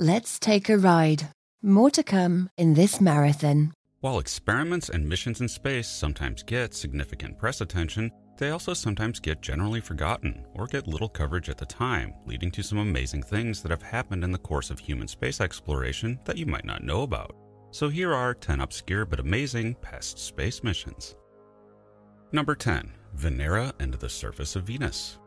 Let's take a ride. More to come in this marathon. While experiments and missions in space sometimes get significant press attention, they also sometimes get generally forgotten or get little coverage at the time, leading to some amazing things that have happened in the course of human space exploration that you might not know about. So here are 10 obscure but amazing past space missions. Number 10 Venera and the Surface of Venus.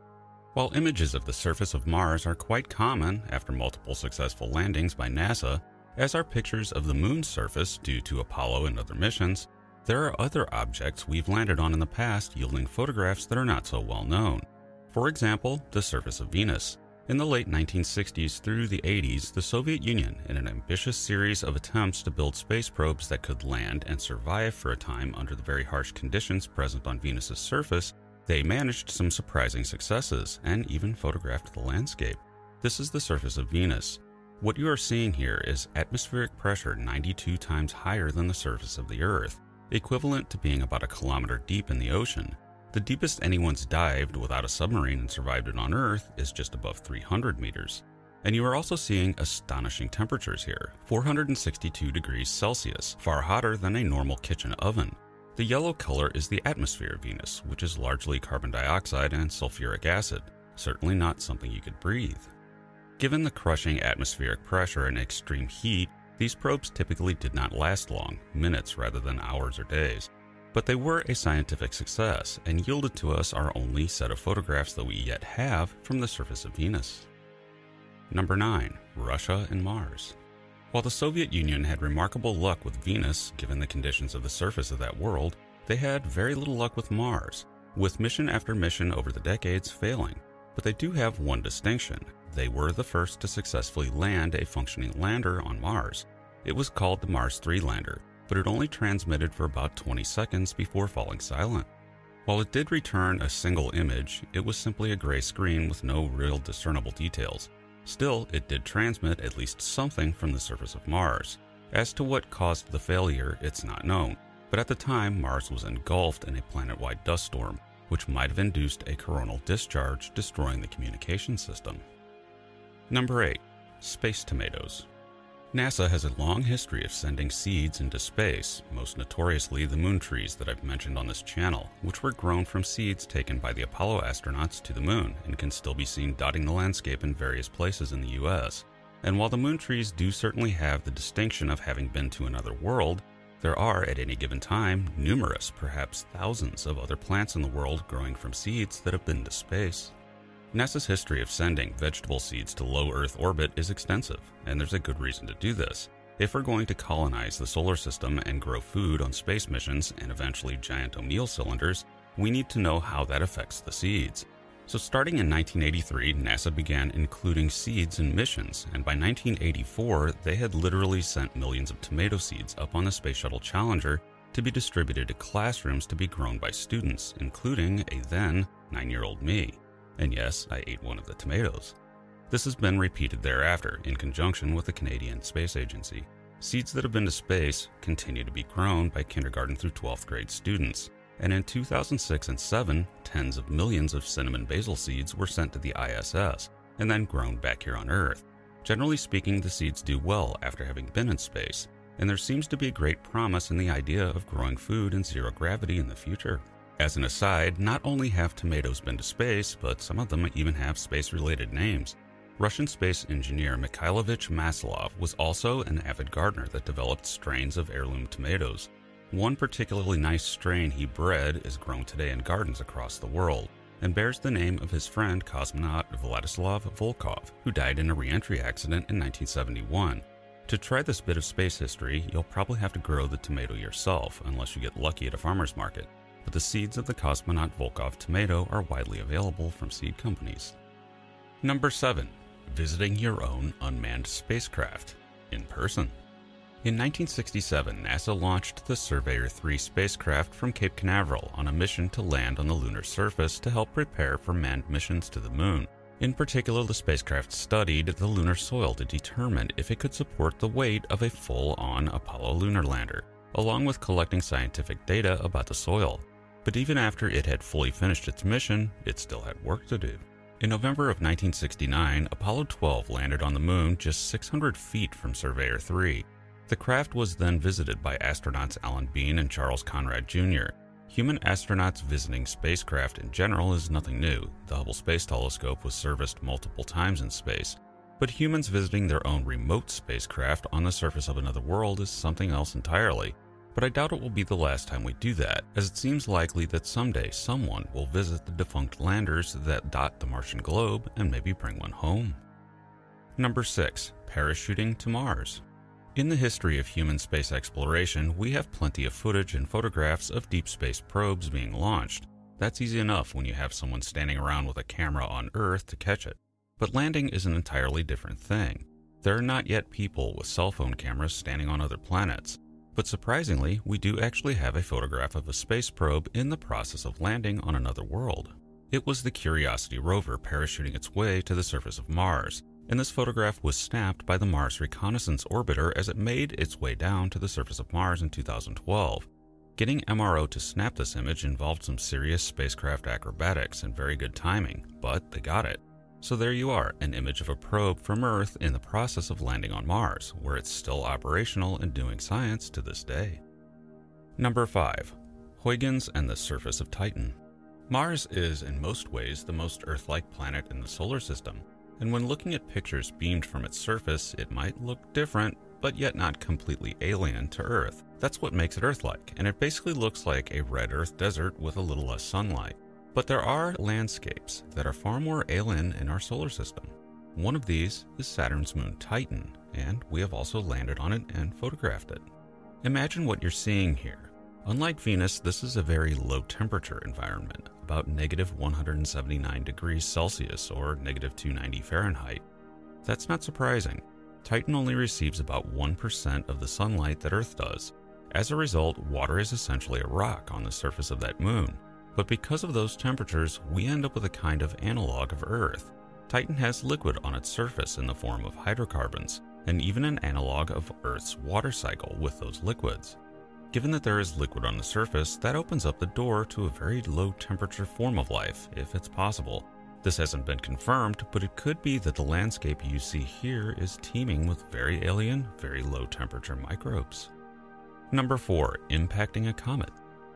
While images of the surface of Mars are quite common after multiple successful landings by NASA, as are pictures of the moon's surface due to Apollo and other missions, there are other objects we've landed on in the past yielding photographs that are not so well known. For example, the surface of Venus. In the late 1960s through the 80s, the Soviet Union, in an ambitious series of attempts to build space probes that could land and survive for a time under the very harsh conditions present on Venus's surface, they managed some surprising successes and even photographed the landscape. This is the surface of Venus. What you are seeing here is atmospheric pressure 92 times higher than the surface of the Earth, equivalent to being about a kilometer deep in the ocean. The deepest anyone's dived without a submarine and survived it on Earth is just above 300 meters. And you are also seeing astonishing temperatures here 462 degrees Celsius, far hotter than a normal kitchen oven. The yellow color is the atmosphere of Venus, which is largely carbon dioxide and sulfuric acid, certainly not something you could breathe. Given the crushing atmospheric pressure and extreme heat, these probes typically did not last long, minutes rather than hours or days, but they were a scientific success and yielded to us our only set of photographs that we yet have from the surface of Venus. Number 9. Russia and Mars. While the Soviet Union had remarkable luck with Venus, given the conditions of the surface of that world, they had very little luck with Mars, with mission after mission over the decades failing. But they do have one distinction. They were the first to successfully land a functioning lander on Mars. It was called the Mars 3 lander, but it only transmitted for about 20 seconds before falling silent. While it did return a single image, it was simply a gray screen with no real discernible details. Still, it did transmit at least something from the surface of Mars. As to what caused the failure, it's not known, but at the time, Mars was engulfed in a planet wide dust storm, which might have induced a coronal discharge, destroying the communication system. Number 8. Space Tomatoes. NASA has a long history of sending seeds into space, most notoriously the moon trees that I've mentioned on this channel, which were grown from seeds taken by the Apollo astronauts to the moon and can still be seen dotting the landscape in various places in the US. And while the moon trees do certainly have the distinction of having been to another world, there are, at any given time, numerous, perhaps thousands, of other plants in the world growing from seeds that have been to space. NASA's history of sending vegetable seeds to low Earth orbit is extensive, and there's a good reason to do this. If we're going to colonize the solar system and grow food on space missions and eventually giant O'Neill cylinders, we need to know how that affects the seeds. So, starting in 1983, NASA began including seeds in missions, and by 1984, they had literally sent millions of tomato seeds up on the Space Shuttle Challenger to be distributed to classrooms to be grown by students, including a then nine year old me. And yes, I ate one of the tomatoes. This has been repeated thereafter in conjunction with the Canadian Space Agency. Seeds that have been to space continue to be grown by kindergarten through 12th grade students. And in 2006 and 7, tens of millions of cinnamon basil seeds were sent to the ISS and then grown back here on Earth. Generally speaking, the seeds do well after having been in space, and there seems to be great promise in the idea of growing food in zero gravity in the future. As an aside, not only have tomatoes been to space, but some of them even have space related names. Russian space engineer Mikhailovich Maslov was also an avid gardener that developed strains of heirloom tomatoes. One particularly nice strain he bred is grown today in gardens across the world and bears the name of his friend cosmonaut Vladislav Volkov, who died in a reentry accident in 1971. To try this bit of space history, you'll probably have to grow the tomato yourself, unless you get lucky at a farmer's market but the seeds of the cosmonaut Volkov tomato are widely available from seed companies. Number 7. Visiting your own unmanned spacecraft in person. In 1967, NASA launched the Surveyor 3 spacecraft from Cape Canaveral on a mission to land on the lunar surface to help prepare for manned missions to the moon. In particular, the spacecraft studied the lunar soil to determine if it could support the weight of a full on Apollo lunar lander, along with collecting scientific data about the soil. But even after it had fully finished its mission, it still had work to do. In November of 1969, Apollo 12 landed on the moon just 600 feet from Surveyor 3. The craft was then visited by astronauts Alan Bean and Charles Conrad Jr. Human astronauts visiting spacecraft in general is nothing new. The Hubble Space Telescope was serviced multiple times in space. But humans visiting their own remote spacecraft on the surface of another world is something else entirely but I doubt it will be the last time we do that, as it seems likely that someday someone will visit the defunct landers that dot the Martian globe and maybe bring one home. Number 6. Parachuting to Mars. In the history of human space exploration, we have plenty of footage and photographs of deep space probes being launched. That's easy enough when you have someone standing around with a camera on Earth to catch it. But landing is an entirely different thing. There are not yet people with cell phone cameras standing on other planets. But surprisingly, we do actually have a photograph of a space probe in the process of landing on another world. It was the Curiosity rover parachuting its way to the surface of Mars, and this photograph was snapped by the Mars Reconnaissance Orbiter as it made its way down to the surface of Mars in 2012. Getting MRO to snap this image involved some serious spacecraft acrobatics and very good timing, but they got it. So there you are, an image of a probe from Earth in the process of landing on Mars, where it's still operational and doing science to this day. Number 5. Huygens and the surface of Titan. Mars is, in most ways, the most Earth like planet in the solar system, and when looking at pictures beamed from its surface, it might look different, but yet not completely alien to Earth. That's what makes it Earth like, and it basically looks like a red Earth desert with a little less sunlight. But there are landscapes that are far more alien in our solar system. One of these is Saturn's moon Titan, and we have also landed on it and photographed it. Imagine what you're seeing here. Unlike Venus, this is a very low temperature environment, about negative 179 degrees Celsius or negative 290 Fahrenheit. That's not surprising. Titan only receives about 1% of the sunlight that Earth does. As a result, water is essentially a rock on the surface of that moon, but because of those temperatures, we end up with a kind of analog of Earth. Titan has liquid on its surface in the form of hydrocarbons, and even an analog of Earth's water cycle with those liquids. Given that there is liquid on the surface, that opens up the door to a very low temperature form of life, if it's possible. This hasn't been confirmed, but it could be that the landscape you see here is teeming with very alien, very low temperature microbes. Number 4. Impacting a comet.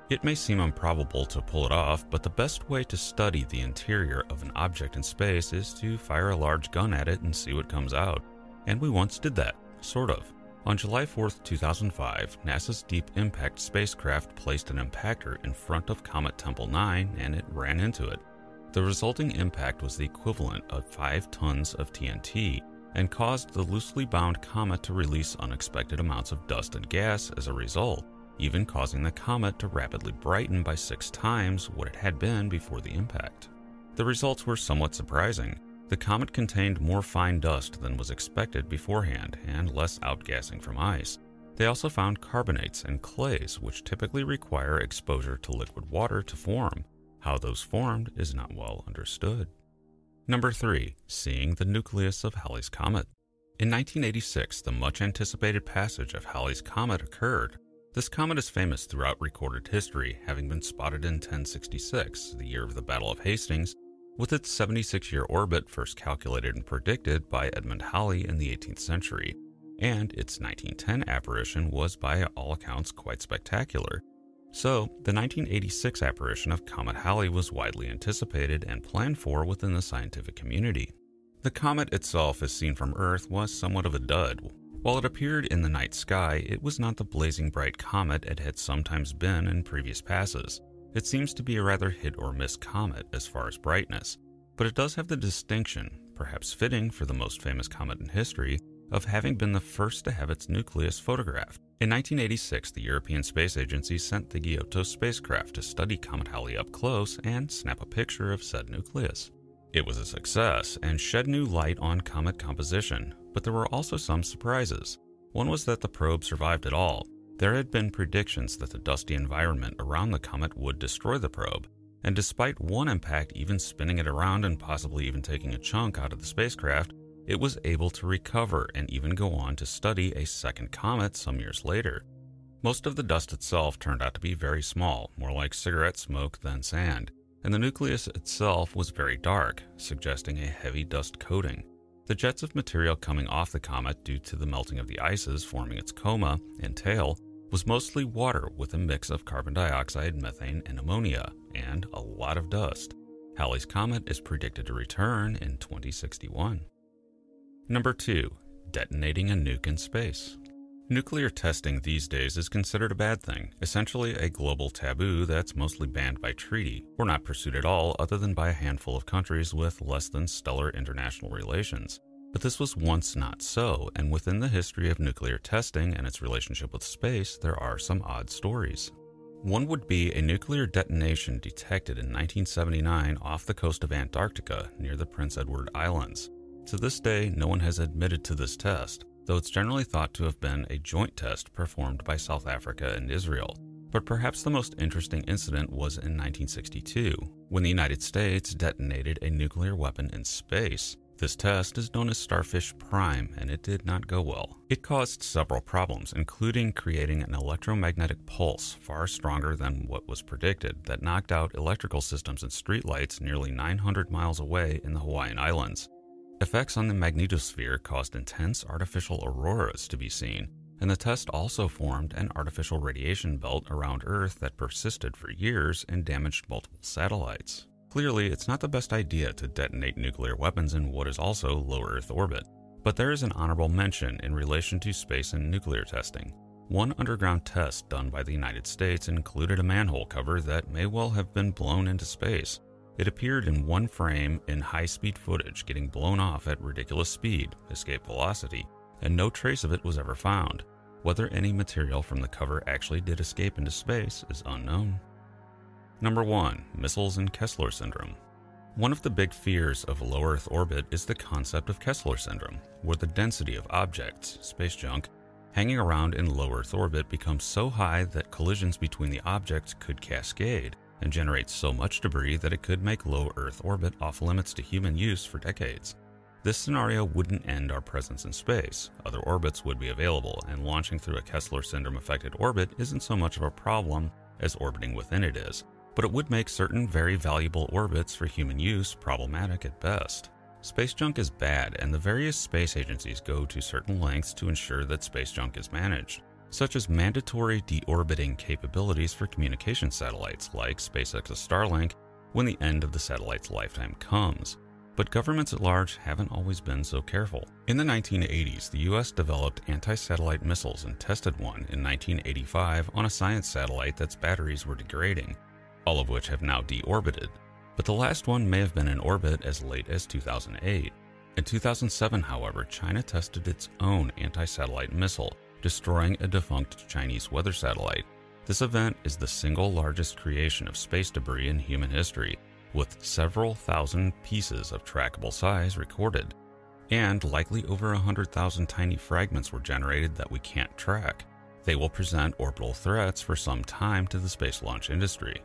It may seem improbable to pull it off, but the best way to study the interior of an object in space is to fire a large gun at it and see what comes out. And we once did that, sort of. On July 4, 2005, NASA's Deep Impact spacecraft placed an impactor in front of Comet Tempel 9 and it ran into it. The resulting impact was the equivalent of 5 tons of TNT and caused the loosely bound comet to release unexpected amounts of dust and gas as a result even causing the comet to rapidly brighten by six times what it had been before the impact. The results were somewhat surprising. The comet contained more fine dust than was expected beforehand and less outgassing from ice. They also found carbonates and clays, which typically require exposure to liquid water to form. How those formed is not well understood. Number 3. Seeing the nucleus of Halley's Comet. In 1986, the much anticipated passage of Halley's Comet occurred, this comet is famous throughout recorded history, having been spotted in 1066, the year of the Battle of Hastings, with its 76 year orbit first calculated and predicted by Edmund Halley in the 18th century. And its 1910 apparition was, by all accounts, quite spectacular. So, the 1986 apparition of Comet Halley was widely anticipated and planned for within the scientific community. The comet itself, as seen from Earth, was somewhat of a dud, while it appeared in the night sky, it was not the blazing bright comet it had sometimes been in previous passes. It seems to be a rather hit or miss comet as far as brightness, but it does have the distinction, perhaps fitting for the most famous comet in history, of having been the first to have its nucleus photographed. In 1986, the European Space Agency sent the Giotto spacecraft to study Comet Halley up close and snap a picture of said nucleus. It was a success and shed new light on comet composition, but there were also some surprises. One was that the probe survived at all. There had been predictions that the dusty environment around the comet would destroy the probe, and despite one impact even spinning it around and possibly even taking a chunk out of the spacecraft, it was able to recover and even go on to study a second comet some years later. Most of the dust itself turned out to be very small, more like cigarette smoke than sand, and the nucleus itself was very dark, suggesting a heavy dust coating. The jets of material coming off the comet due to the melting of the ices forming its coma and tail was mostly water with a mix of carbon dioxide, methane, and ammonia, and a lot of dust. Halley's Comet is predicted to return in 2061. Number 2. Detonating a nuke in space. Nuclear testing these days is considered a bad thing, essentially a global taboo that's mostly banned by treaty, or not pursued at all other than by a handful of countries with less than stellar international relations. But this was once not so, and within the history of nuclear testing and its relationship with space, there are some odd stories. One would be a nuclear detonation detected in 1979 off the coast of Antarctica near the Prince Edward Islands. To this day, no one has admitted to this test, though it's generally thought to have been a joint test performed by South Africa and Israel. But perhaps the most interesting incident was in 1962, when the United States detonated a nuclear weapon in space. This test is known as Starfish Prime, and it did not go well. It caused several problems, including creating an electromagnetic pulse far stronger than what was predicted that knocked out electrical systems and streetlights nearly 900 miles away in the Hawaiian Islands. Effects on the magnetosphere caused intense artificial auroras to be seen, and the test also formed an artificial radiation belt around Earth that persisted for years and damaged multiple satellites. Clearly, it's not the best idea to detonate nuclear weapons in what is also low Earth orbit, but there is an honorable mention in relation to space and nuclear testing. One underground test done by the United States included a manhole cover that may well have been blown into space, it appeared in one frame in high speed footage getting blown off at ridiculous speed, escape velocity, and no trace of it was ever found. Whether any material from the cover actually did escape into space is unknown. Number 1 Missiles and Kessler Syndrome. One of the big fears of low Earth orbit is the concept of Kessler Syndrome, where the density of objects, space junk, hanging around in low Earth orbit becomes so high that collisions between the objects could cascade and generates so much debris that it could make low Earth orbit off limits to human use for decades. This scenario wouldn't end our presence in space. Other orbits would be available, and launching through a Kessler syndrome affected orbit isn't so much of a problem as orbiting within it is, but it would make certain very valuable orbits for human use problematic at best. Space junk is bad, and the various space agencies go to certain lengths to ensure that space junk is managed such as mandatory deorbiting capabilities for communication satellites like SpaceX's Starlink when the end of the satellite's lifetime comes. But governments at large haven't always been so careful. In the 1980s, the US developed anti satellite missiles and tested one in 1985 on a science satellite that's batteries were degrading, all of which have now deorbited. But the last one may have been in orbit as late as 2008. In 2007, however, China tested its own anti satellite missile destroying a defunct Chinese weather satellite. This event is the single largest creation of space debris in human history, with several thousand pieces of trackable size recorded. And likely over 100,000 tiny fragments were generated that we can't track. They will present orbital threats for some time to the space launch industry.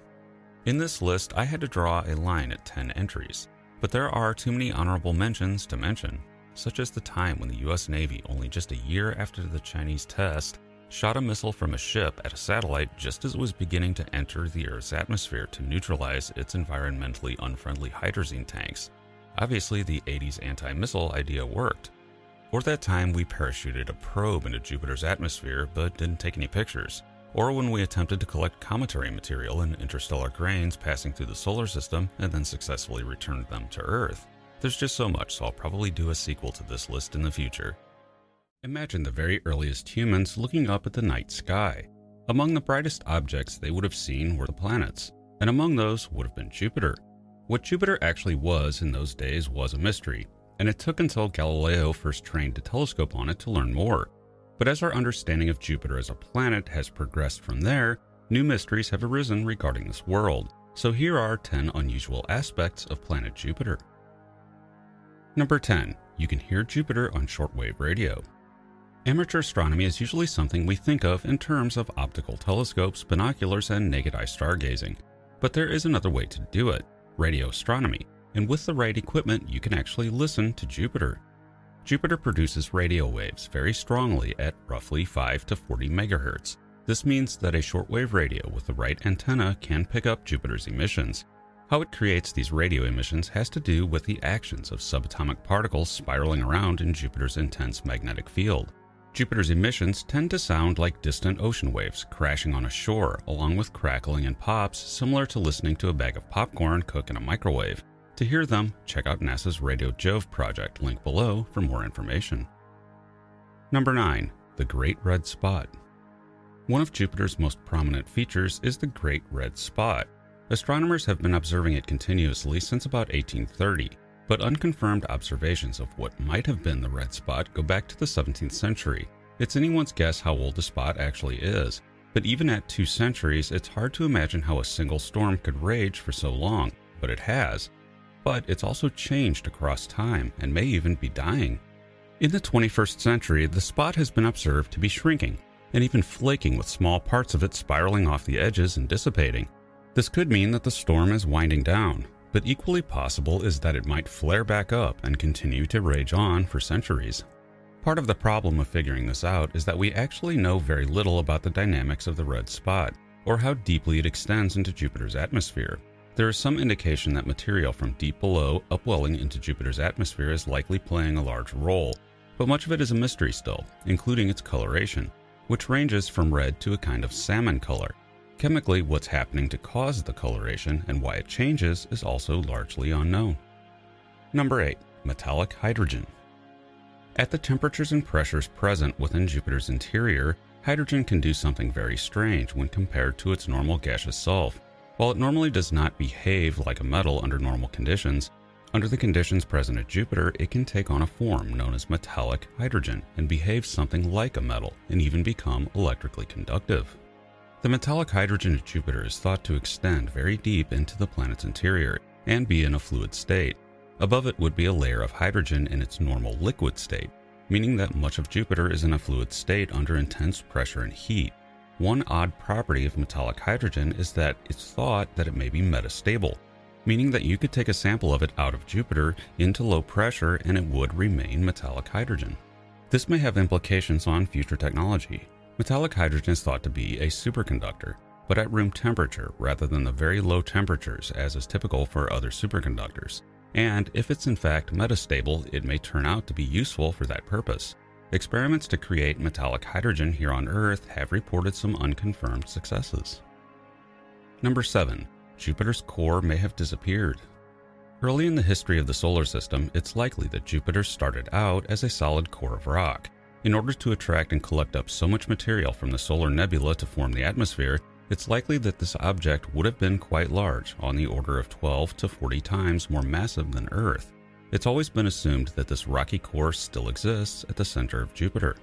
In this list, I had to draw a line at 10 entries, but there are too many honorable mentions to mention such as the time when the US Navy, only just a year after the Chinese test, shot a missile from a ship at a satellite just as it was beginning to enter the Earth's atmosphere to neutralize its environmentally unfriendly hydrazine tanks. Obviously, the 80s anti missile idea worked. Or that time we parachuted a probe into Jupiter's atmosphere but didn't take any pictures. Or when we attempted to collect cometary material in interstellar grains passing through the solar system and then successfully returned them to Earth. There's just so much, so I'll probably do a sequel to this list in the future. Imagine the very earliest humans looking up at the night sky. Among the brightest objects they would have seen were the planets, and among those would have been Jupiter. What Jupiter actually was in those days was a mystery, and it took until Galileo first trained a telescope on it to learn more. But as our understanding of Jupiter as a planet has progressed from there, new mysteries have arisen regarding this world. So here are 10 unusual aspects of planet Jupiter. Number 10. You can hear Jupiter on shortwave radio. Amateur astronomy is usually something we think of in terms of optical telescopes, binoculars, and naked eye stargazing. But there is another way to do it radio astronomy, and with the right equipment, you can actually listen to Jupiter. Jupiter produces radio waves very strongly at roughly 5 to 40 megahertz. This means that a shortwave radio with the right antenna can pick up Jupiter's emissions, How it creates these radio emissions has to do with the actions of subatomic particles spiraling around in Jupiter's intense magnetic field. Jupiter's emissions tend to sound like distant ocean waves crashing on a shore, along with crackling and pops similar to listening to a bag of popcorn cook in a microwave. To hear them, check out NASA's Radio Jove project, link below for more information. Number 9. The Great Red Spot. One of Jupiter's most prominent features is the Great Red Spot. Astronomers have been observing it continuously since about 1830, but unconfirmed observations of what might have been the red spot go back to the 17th century. It's anyone's guess how old the spot actually is, but even at two centuries, it's hard to imagine how a single storm could rage for so long, but it has. But it's also changed across time and may even be dying. In the 21st century, the spot has been observed to be shrinking and even flaking with small parts of it spiraling off the edges and dissipating. This could mean that the storm is winding down, but equally possible is that it might flare back up and continue to rage on for centuries. Part of the problem of figuring this out is that we actually know very little about the dynamics of the red spot, or how deeply it extends into Jupiter's atmosphere. There is some indication that material from deep below upwelling into Jupiter's atmosphere is likely playing a large role, but much of it is a mystery still, including its coloration, which ranges from red to a kind of salmon color, Chemically, what's happening to cause the coloration and why it changes is also largely unknown. Number 8. Metallic hydrogen. At the temperatures and pressures present within Jupiter's interior, hydrogen can do something very strange when compared to its normal gaseous self. While it normally does not behave like a metal under normal conditions, under the conditions present at Jupiter, it can take on a form known as metallic hydrogen and behave something like a metal and even become electrically conductive. The metallic hydrogen of Jupiter is thought to extend very deep into the planet's interior and be in a fluid state. Above it would be a layer of hydrogen in its normal liquid state, meaning that much of Jupiter is in a fluid state under intense pressure and heat. One odd property of metallic hydrogen is that it's thought that it may be metastable, meaning that you could take a sample of it out of Jupiter into low pressure and it would remain metallic hydrogen. This may have implications on future technology, Metallic hydrogen is thought to be a superconductor, but at room temperature rather than the very low temperatures as is typical for other superconductors. And if it's in fact metastable, it may turn out to be useful for that purpose. Experiments to create metallic hydrogen here on Earth have reported some unconfirmed successes. Number 7. Jupiter's core may have disappeared. Early in the history of the solar system, it's likely that Jupiter started out as a solid core of rock. In order to attract and collect up so much material from the solar nebula to form the atmosphere, it's likely that this object would have been quite large, on the order of 12 to 40 times more massive than Earth. It's always been assumed that this rocky core still exists at the center of Jupiter.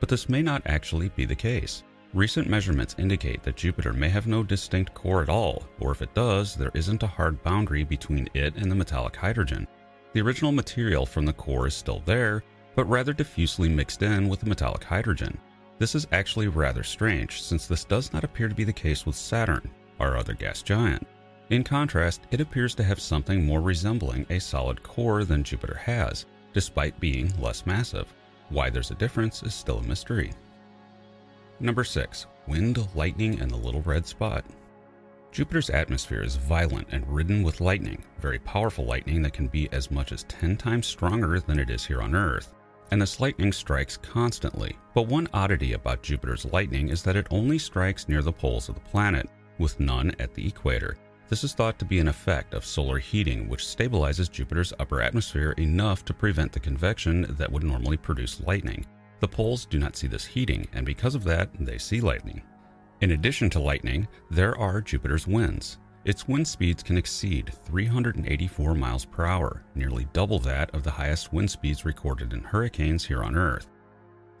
But this may not actually be the case. Recent measurements indicate that Jupiter may have no distinct core at all, or if it does, there isn't a hard boundary between it and the metallic hydrogen. The original material from the core is still there, but rather diffusely mixed in with the metallic hydrogen. This is actually rather strange, since this does not appear to be the case with Saturn, our other gas giant. In contrast, it appears to have something more resembling a solid core than Jupiter has, despite being less massive. Why there's a difference is still a mystery. Number 6. Wind, lightning, and the little red spot. Jupiter's atmosphere is violent and ridden with lightning, very powerful lightning that can be as much as 10 times stronger than it is here on Earth and this lightning strikes constantly. But one oddity about Jupiter's lightning is that it only strikes near the poles of the planet, with none at the equator. This is thought to be an effect of solar heating, which stabilizes Jupiter's upper atmosphere enough to prevent the convection that would normally produce lightning. The poles do not see this heating, and because of that, they see lightning. In addition to lightning, there are Jupiter's winds. Its wind speeds can exceed 384 miles per hour, nearly double that of the highest wind speeds recorded in hurricanes here on Earth.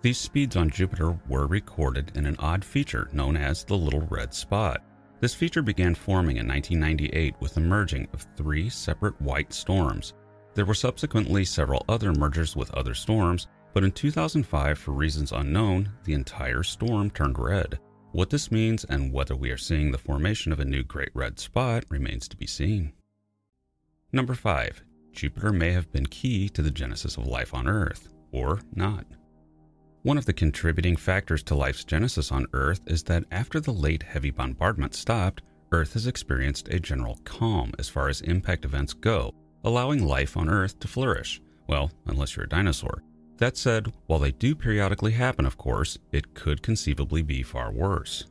These speeds on Jupiter were recorded in an odd feature known as the Little Red Spot. This feature began forming in 1998 with the merging of three separate white storms. There were subsequently several other mergers with other storms, but in 2005, for reasons unknown, the entire storm turned red. What this means and whether we are seeing the formation of a new great red spot remains to be seen. Number 5. Jupiter may have been key to the genesis of life on Earth, or not. One of the contributing factors to life's genesis on Earth is that after the late heavy bombardment stopped, Earth has experienced a general calm as far as impact events go, allowing life on Earth to flourish. Well, unless you're a dinosaur. That said, while they do periodically happen, of course, it could conceivably be far worse.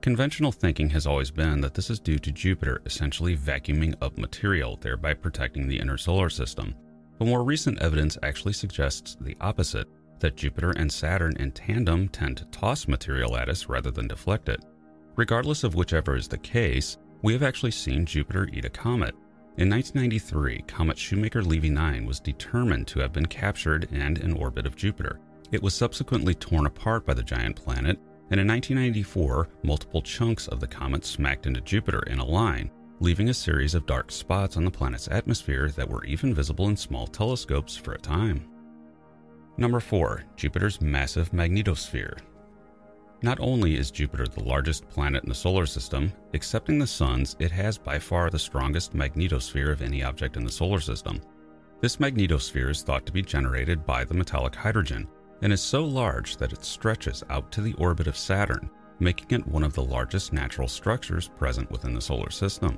Conventional thinking has always been that this is due to Jupiter essentially vacuuming up material, thereby protecting the inner solar system. But more recent evidence actually suggests the opposite that Jupiter and Saturn in tandem tend to toss material at us rather than deflect it. Regardless of whichever is the case, we have actually seen Jupiter eat a comet. In 1993, comet Shoemaker-Levy 9 was determined to have been captured and in orbit of Jupiter. It was subsequently torn apart by the giant planet, and in 1994, multiple chunks of the comet smacked into Jupiter in a line, leaving a series of dark spots on the planet's atmosphere that were even visible in small telescopes for a time. Number 4. Jupiter's massive magnetosphere. Not only is Jupiter the largest planet in the solar system, excepting the Sun's, it has by far the strongest magnetosphere of any object in the solar system. This magnetosphere is thought to be generated by the metallic hydrogen and is so large that it stretches out to the orbit of Saturn, making it one of the largest natural structures present within the solar system.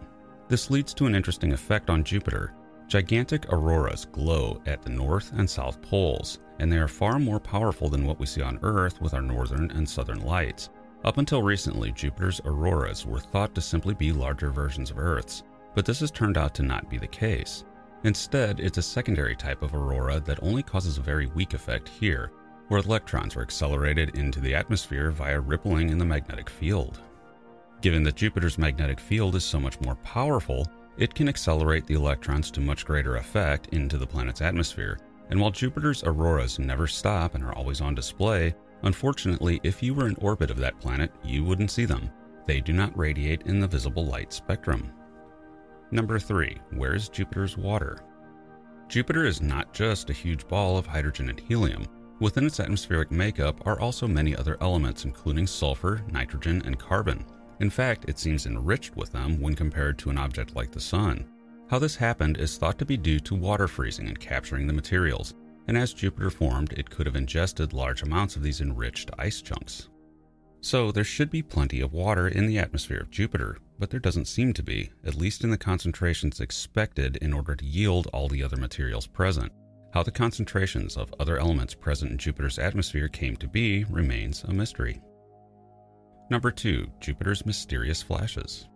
This leads to an interesting effect on Jupiter. Gigantic auroras glow at the north and south poles, and they are far more powerful than what we see on Earth with our northern and southern lights. Up until recently, Jupiter's auroras were thought to simply be larger versions of Earth's, but this has turned out to not be the case. Instead, it's a secondary type of aurora that only causes a very weak effect here, where electrons are accelerated into the atmosphere via rippling in the magnetic field. Given that Jupiter's magnetic field is so much more powerful, it can accelerate the electrons to much greater effect into the planet's atmosphere, and while Jupiter's auroras never stop and are always on display, unfortunately, if you were in orbit of that planet, you wouldn't see them. They do not radiate in the visible light spectrum. Number 3. Where is Jupiter's water? Jupiter is not just a huge ball of hydrogen and helium. Within its atmospheric makeup are also many other elements, including sulfur, nitrogen, and carbon. In fact, it seems enriched with them when compared to an object like the Sun. How this happened is thought to be due to water freezing and capturing the materials, and as Jupiter formed, it could have ingested large amounts of these enriched ice chunks. So there should be plenty of water in the atmosphere of Jupiter, but there doesn't seem to be, at least in the concentrations expected in order to yield all the other materials present. How the concentrations of other elements present in Jupiter's atmosphere came to be remains a mystery. Number 2. Jupiter's mysterious flashes.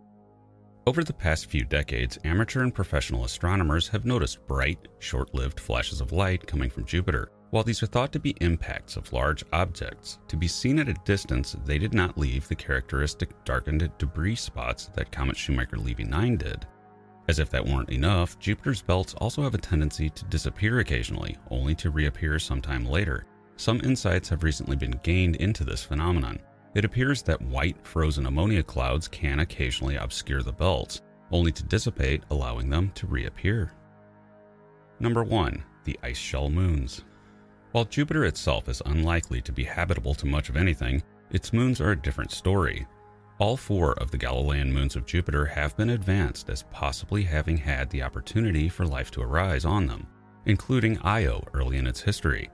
Over the past few decades, amateur and professional astronomers have noticed bright, short lived flashes of light coming from Jupiter. While these are thought to be impacts of large objects, to be seen at a distance, they did not leave the characteristic darkened debris spots that Comet Shoemaker Levy 9 did. As if that weren't enough, Jupiter's belts also have a tendency to disappear occasionally, only to reappear sometime later. Some insights have recently been gained into this phenomenon. It appears that white frozen ammonia clouds can occasionally obscure the belts, only to dissipate, allowing them to reappear. Number 1. The ice shell moons. While Jupiter itself is unlikely to be habitable to much of anything, its moons are a different story. All four of the Galilean moons of Jupiter have been advanced as possibly having had the opportunity for life to arise on them, including Io early in its history.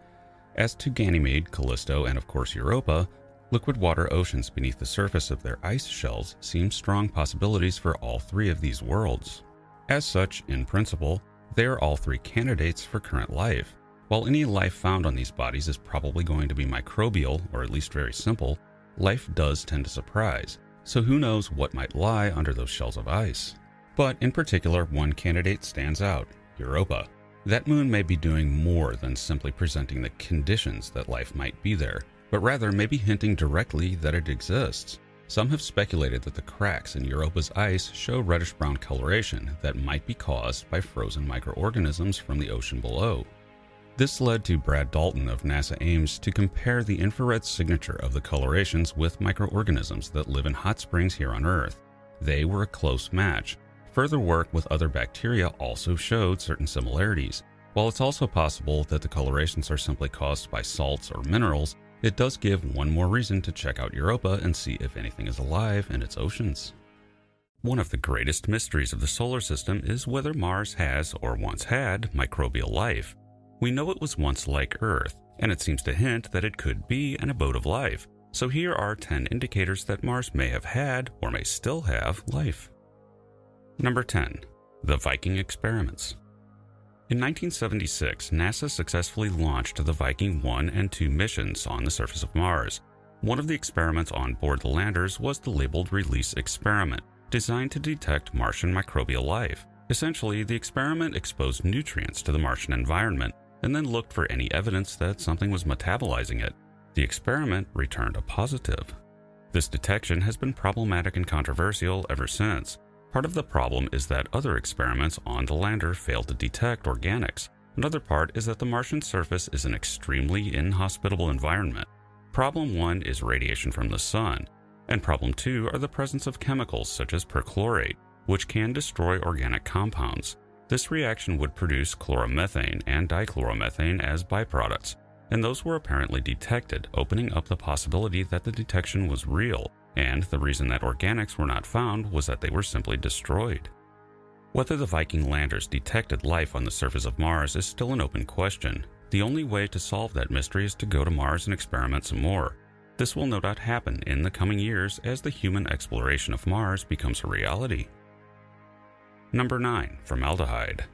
As to Ganymede, Callisto, and of course Europa, Liquid water oceans beneath the surface of their ice shells seem strong possibilities for all three of these worlds. As such, in principle, they are all three candidates for current life. While any life found on these bodies is probably going to be microbial, or at least very simple, life does tend to surprise, so who knows what might lie under those shells of ice. But in particular, one candidate stands out Europa. That moon may be doing more than simply presenting the conditions that life might be there but rather maybe hinting directly that it exists. Some have speculated that the cracks in Europa's ice show reddish brown coloration that might be caused by frozen microorganisms from the ocean below. This led to Brad Dalton of NASA Ames to compare the infrared signature of the colorations with microorganisms that live in hot springs here on Earth. They were a close match. Further work with other bacteria also showed certain similarities. While it's also possible that the colorations are simply caused by salts or minerals, it does give one more reason to check out Europa and see if anything is alive in its oceans. One of the greatest mysteries of the solar system is whether Mars has or once had microbial life. We know it was once like Earth, and it seems to hint that it could be an abode of life. So here are 10 indicators that Mars may have had, or may still have, life. Number 10. The Viking Experiments. In 1976, NASA successfully launched the Viking 1 and 2 missions on the surface of Mars. One of the experiments on board the landers was the labeled Release Experiment, designed to detect Martian microbial life. Essentially, the experiment exposed nutrients to the Martian environment and then looked for any evidence that something was metabolizing it. The experiment returned a positive. This detection has been problematic and controversial ever since. Part of the problem is that other experiments on the lander failed to detect organics. Another part is that the Martian surface is an extremely inhospitable environment. Problem 1 is radiation from the sun, and problem 2 are the presence of chemicals such as perchlorate, which can destroy organic compounds. This reaction would produce chloromethane and dichloromethane as byproducts, and those were apparently detected, opening up the possibility that the detection was real, and the reason that organics were not found was that they were simply destroyed. Whether the Viking landers detected life on the surface of Mars is still an open question. The only way to solve that mystery is to go to Mars and experiment some more. This will no doubt happen in the coming years as the human exploration of Mars becomes a reality. Number 9. Formaldehyde.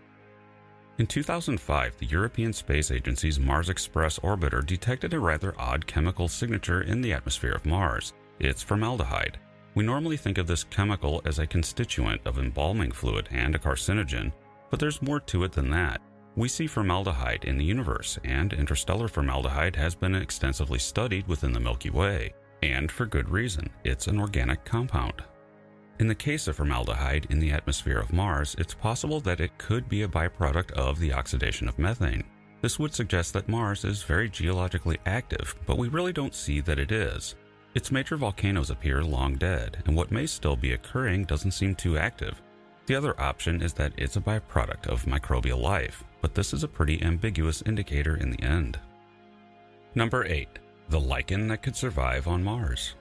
In 2005, the European Space Agency's Mars Express orbiter detected a rather odd chemical signature in the atmosphere of Mars. It's formaldehyde. We normally think of this chemical as a constituent of embalming fluid and a carcinogen, but there's more to it than that. We see formaldehyde in the universe, and interstellar formaldehyde has been extensively studied within the Milky Way, and for good reason. It's an organic compound. In the case of formaldehyde in the atmosphere of Mars, it's possible that it could be a byproduct of the oxidation of methane. This would suggest that Mars is very geologically active, but we really don't see that it is. Its major volcanoes appear long dead, and what may still be occurring doesn't seem too active. The other option is that it's a byproduct of microbial life, but this is a pretty ambiguous indicator in the end. Number 8. The lichen that could survive on Mars.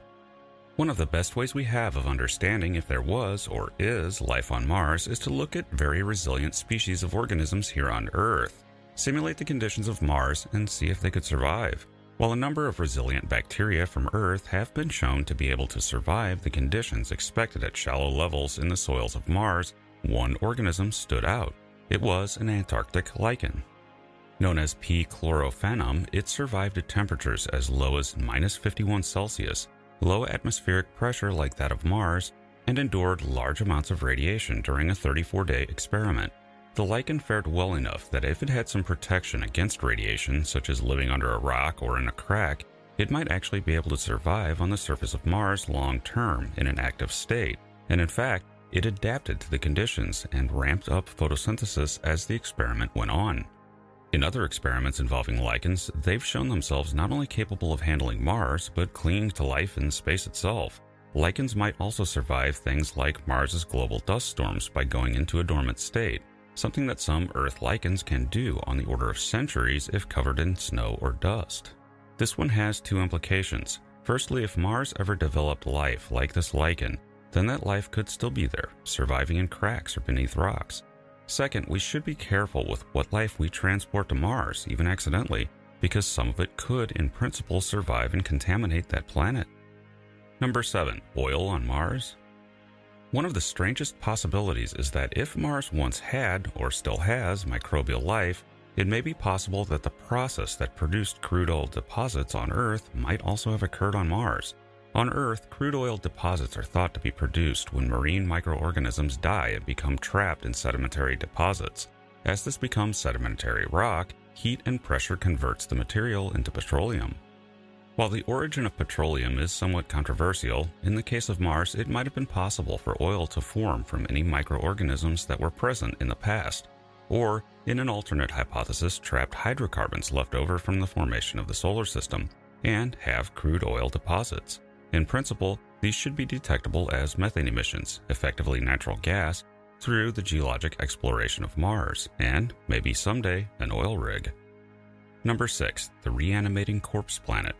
One of the best ways we have of understanding if there was or is life on Mars is to look at very resilient species of organisms here on Earth, simulate the conditions of Mars, and see if they could survive. While a number of resilient bacteria from Earth have been shown to be able to survive the conditions expected at shallow levels in the soils of Mars, one organism stood out. It was an Antarctic lichen. Known as P. chlorophanum, it survived at temperatures as low as minus 51 Celsius low atmospheric pressure like that of Mars, and endured large amounts of radiation during a 34 day experiment. The lichen fared well enough that if it had some protection against radiation, such as living under a rock or in a crack, it might actually be able to survive on the surface of Mars long term in an active state. And in fact, it adapted to the conditions and ramped up photosynthesis as the experiment went on. In other experiments involving lichens, they've shown themselves not only capable of handling Mars, but clinging to life in space itself. Lichens might also survive things like Mars's global dust storms by going into a dormant state, something that some Earth lichens can do on the order of centuries if covered in snow or dust. This one has two implications. Firstly, if Mars ever developed life like this lichen, then that life could still be there, surviving in cracks or beneath rocks. Second, we should be careful with what life we transport to Mars, even accidentally, because some of it could, in principle, survive and contaminate that planet. Number 7. Oil on Mars? One of the strangest possibilities is that if Mars once had, or still has, microbial life, it may be possible that the process that produced crude oil deposits on Earth might also have occurred on Mars. On Earth, crude oil deposits are thought to be produced when marine microorganisms die and become trapped in sedimentary deposits. As this becomes sedimentary rock, heat and pressure converts the material into petroleum. While the origin of petroleum is somewhat controversial, in the case of Mars, it might have been possible for oil to form from any microorganisms that were present in the past, or, in an alternate hypothesis, trapped hydrocarbons left over from the formation of the solar system, and have crude oil deposits. In principle, these should be detectable as methane emissions, effectively natural gas, through the geologic exploration of Mars, and maybe someday an oil rig. Number 6. The Reanimating Corpse Planet.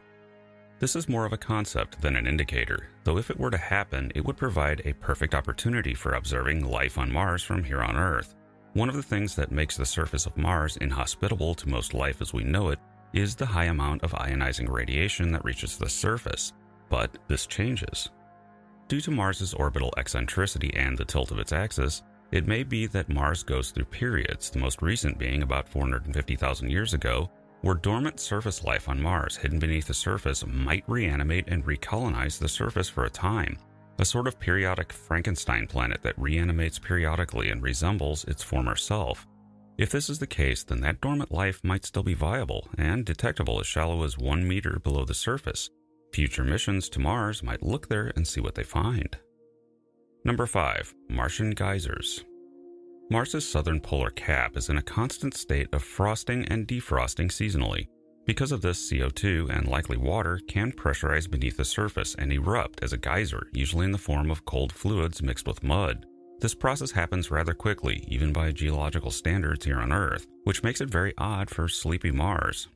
This is more of a concept than an indicator, though if it were to happen, it would provide a perfect opportunity for observing life on Mars from here on Earth. One of the things that makes the surface of Mars inhospitable to most life as we know it is the high amount of ionizing radiation that reaches the surface. But this changes. Due to Mars's orbital eccentricity and the tilt of its axis, it may be that Mars goes through periods, the most recent being about 450,000 years ago, where dormant surface life on Mars hidden beneath the surface might reanimate and recolonize the surface for a time, a sort of periodic Frankenstein planet that reanimates periodically and resembles its former self. If this is the case, then that dormant life might still be viable and detectable as shallow as one meter below the surface. Future missions to Mars might look there and see what they find. Number 5. Martian Geysers Mars's southern polar cap is in a constant state of frosting and defrosting seasonally. Because of this, CO2 and likely water can pressurize beneath the surface and erupt as a geyser, usually in the form of cold fluids mixed with mud. This process happens rather quickly, even by geological standards here on Earth, which makes it very odd for sleepy Mars.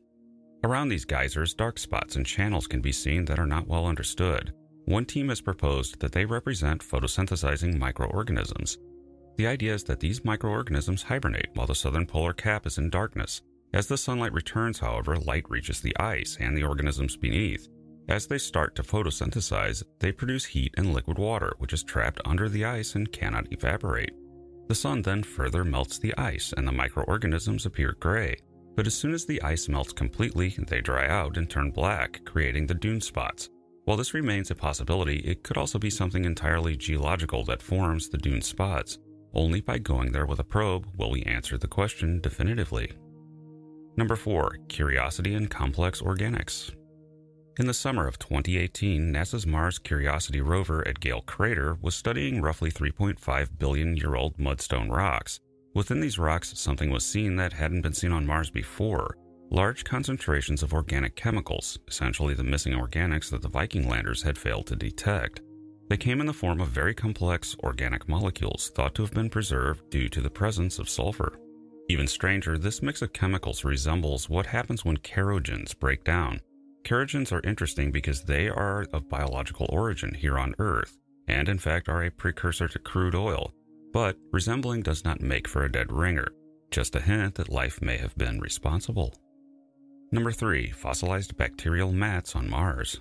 Around these geysers, dark spots and channels can be seen that are not well understood. One team has proposed that they represent photosynthesizing microorganisms, the idea is that these microorganisms hibernate while the southern polar cap is in darkness. As the sunlight returns, however, light reaches the ice and the organisms beneath. As they start to photosynthesize, they produce heat and liquid water, which is trapped under the ice and cannot evaporate. The sun then further melts the ice, and the microorganisms appear gray. But as soon as the ice melts completely, they dry out and turn black, creating the dune spots. While this remains a possibility, it could also be something entirely geological that forms the dune spots. Only by going there with a probe will we answer the question definitively. Number 4. Curiosity and Complex Organics. In the summer of 2018, NASA's Mars Curiosity rover at Gale Crater was studying roughly 3.5 billion year old mudstone rocks. Within these rocks, something was seen that hadn't been seen on Mars before large concentrations of organic chemicals, essentially the missing organics that the Viking landers had failed to detect. They came in the form of very complex organic molecules thought to have been preserved due to the presence of sulfur. Even stranger, this mix of chemicals resembles what happens when kerogens break down. Kerogens are interesting because they are of biological origin here on Earth, and in fact are a precursor to crude oil. But resembling does not make for a dead ringer, just a hint that life may have been responsible. Number 3. Fossilized bacterial mats on Mars.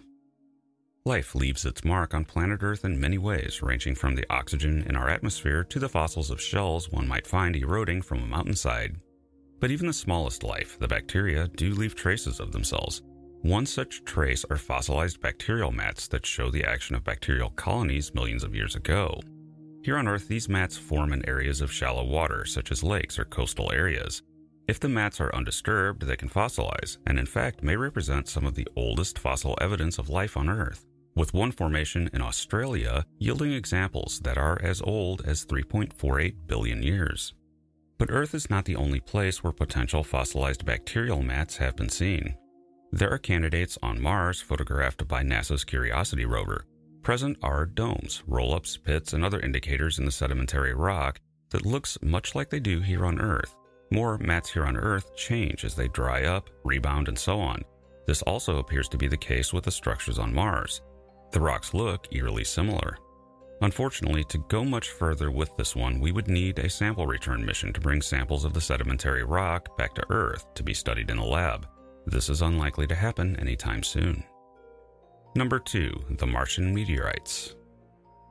Life leaves its mark on planet Earth in many ways, ranging from the oxygen in our atmosphere to the fossils of shells one might find eroding from a mountainside. But even the smallest life, the bacteria, do leave traces of themselves. One such trace are fossilized bacterial mats that show the action of bacterial colonies millions of years ago. Here on Earth, these mats form in areas of shallow water, such as lakes or coastal areas. If the mats are undisturbed, they can fossilize, and in fact may represent some of the oldest fossil evidence of life on Earth with one formation in Australia yielding examples that are as old as 3.48 billion years. But Earth is not the only place where potential fossilized bacterial mats have been seen. There are candidates on Mars photographed by NASA's Curiosity rover. Present are domes, roll ups, pits, and other indicators in the sedimentary rock that looks much like they do here on Earth. More mats here on Earth change as they dry up, rebound, and so on. This also appears to be the case with the structures on Mars. The rocks look eerily similar. Unfortunately, to go much further with this one, we would need a sample return mission to bring samples of the sedimentary rock back to Earth to be studied in a lab. This is unlikely to happen anytime soon. Number 2. The Martian Meteorites.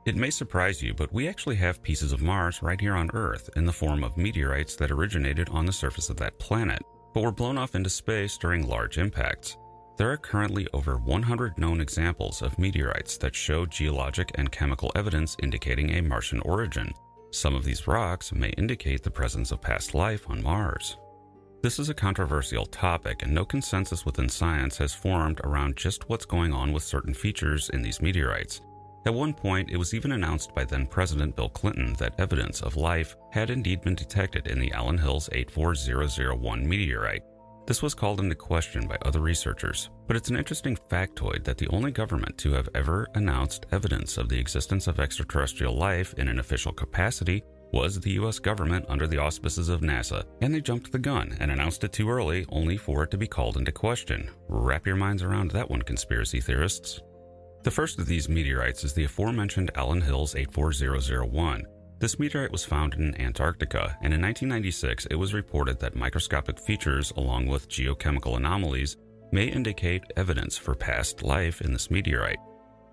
It may surprise you, but we actually have pieces of Mars right here on Earth in the form of meteorites that originated on the surface of that planet, but were blown off into space during large impacts. There are currently over 100 known examples of meteorites that show geologic and chemical evidence indicating a Martian origin. Some of these rocks may indicate the presence of past life on Mars. This is a controversial topic, and no consensus within science has formed around just what's going on with certain features in these meteorites. At one point, it was even announced by then President Bill Clinton that evidence of life had indeed been detected in the Allan Hills 84001 meteorite, this was called into question by other researchers, but it's an interesting factoid that the only government to have ever announced evidence of the existence of extraterrestrial life in an official capacity was the US government under the auspices of NASA, and they jumped the gun and announced it too early only for it to be called into question. Wrap your minds around that one, conspiracy theorists. The first of these meteorites is the aforementioned Allan Hills 84001, this meteorite was found in Antarctica, and in 1996 it was reported that microscopic features, along with geochemical anomalies, may indicate evidence for past life in this meteorite.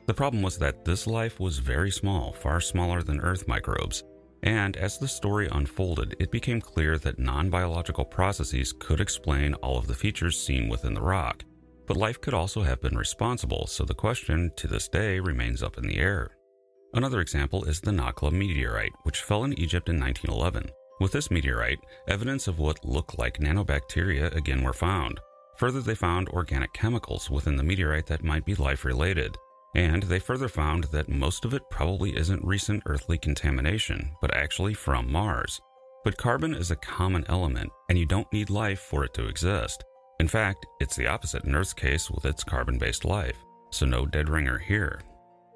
The problem was that this life was very small, far smaller than Earth microbes, and as the story unfolded, it became clear that non biological processes could explain all of the features seen within the rock. But life could also have been responsible, so the question to this day remains up in the air. Another example is the Nakhla meteorite, which fell in Egypt in 1911. With this meteorite, evidence of what looked like nanobacteria again were found. Further, they found organic chemicals within the meteorite that might be life related. And they further found that most of it probably isn't recent earthly contamination, but actually from Mars. But carbon is a common element, and you don't need life for it to exist. In fact, it's the opposite in Earth's case with its carbon based life, so no dead ringer here.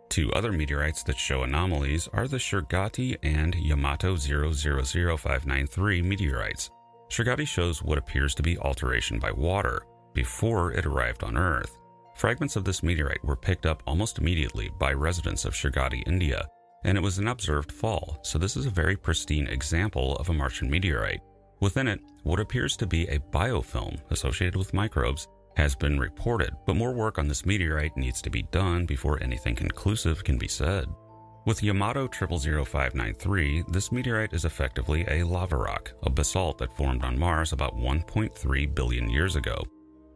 Two other meteorites that show anomalies are the Shergotty and Yamato 000593 meteorites. Shergotty shows what appears to be alteration by water before it arrived on Earth. Fragments of this meteorite were picked up almost immediately by residents of Shergotty, India, and it was an observed fall, so this is a very pristine example of a Martian meteorite. Within it, what appears to be a biofilm associated with microbes has been reported, but more work on this meteorite needs to be done before anything conclusive can be said. With Yamato 000593, this meteorite is effectively a lava rock, a basalt that formed on Mars about 1.3 billion years ago.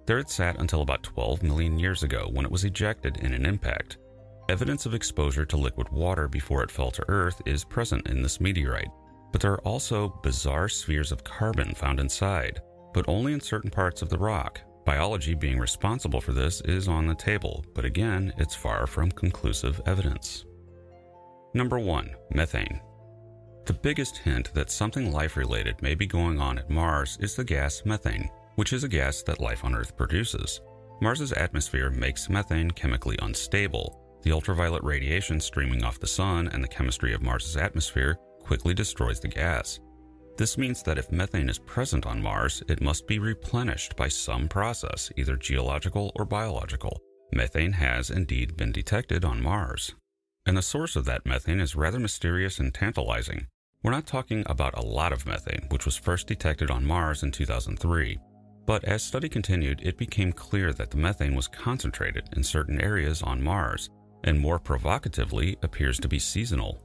There it sat until about 12 million years ago when it was ejected in an impact. Evidence of exposure to liquid water before it fell to Earth is present in this meteorite, but there are also bizarre spheres of carbon found inside, but only in certain parts of the rock. Biology being responsible for this is on the table, but again, it's far from conclusive evidence. Number 1 Methane. The biggest hint that something life related may be going on at Mars is the gas methane which is a gas that life on Earth produces. Mars's atmosphere makes methane chemically unstable. The ultraviolet radiation streaming off the sun and the chemistry of Mars's atmosphere quickly destroys the gas. This means that if methane is present on Mars, it must be replenished by some process, either geological or biological. Methane has indeed been detected on Mars. And the source of that methane is rather mysterious and tantalizing. We're not talking about a lot of methane, which was first detected on Mars in 2003. But as study continued, it became clear that the methane was concentrated in certain areas on Mars, and more provocatively, appears to be seasonal.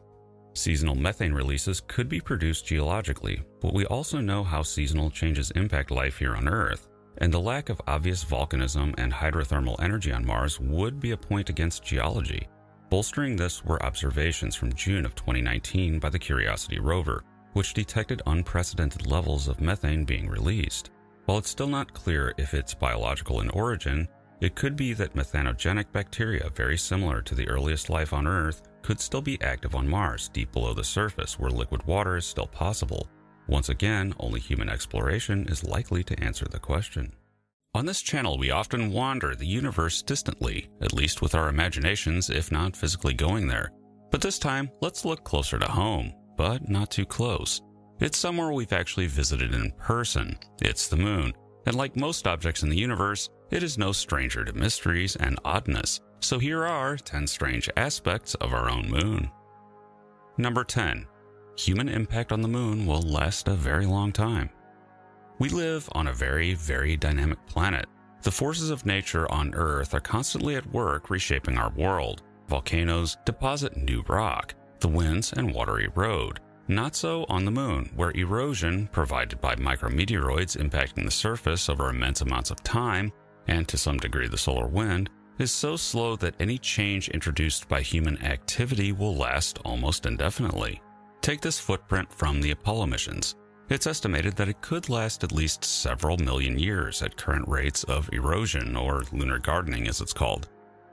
Seasonal methane releases could be produced geologically, but we also know how seasonal changes impact life here on Earth, and the lack of obvious volcanism and hydrothermal energy on Mars would be a point against geology. Bolstering this were observations from June of 2019 by the Curiosity rover, which detected unprecedented levels of methane being released. While it's still not clear if it's biological in origin, it could be that methanogenic bacteria, very similar to the earliest life on Earth, could still be active on Mars, deep below the surface, where liquid water is still possible. Once again, only human exploration is likely to answer the question. On this channel, we often wander the universe distantly, at least with our imaginations, if not physically going there. But this time, let's look closer to home, but not too close. It's somewhere we've actually visited in person. It's the moon. And like most objects in the universe, it is no stranger to mysteries and oddness. So here are 10 strange aspects of our own moon. Number 10. Human impact on the moon will last a very long time. We live on a very, very dynamic planet. The forces of nature on Earth are constantly at work reshaping our world. Volcanoes deposit new rock, the winds and water erode, not so on the moon, where erosion, provided by micrometeoroids impacting the surface over immense amounts of time, and to some degree the solar wind, is so slow that any change introduced by human activity will last almost indefinitely. Take this footprint from the Apollo missions. It's estimated that it could last at least several million years at current rates of erosion, or lunar gardening as it's called.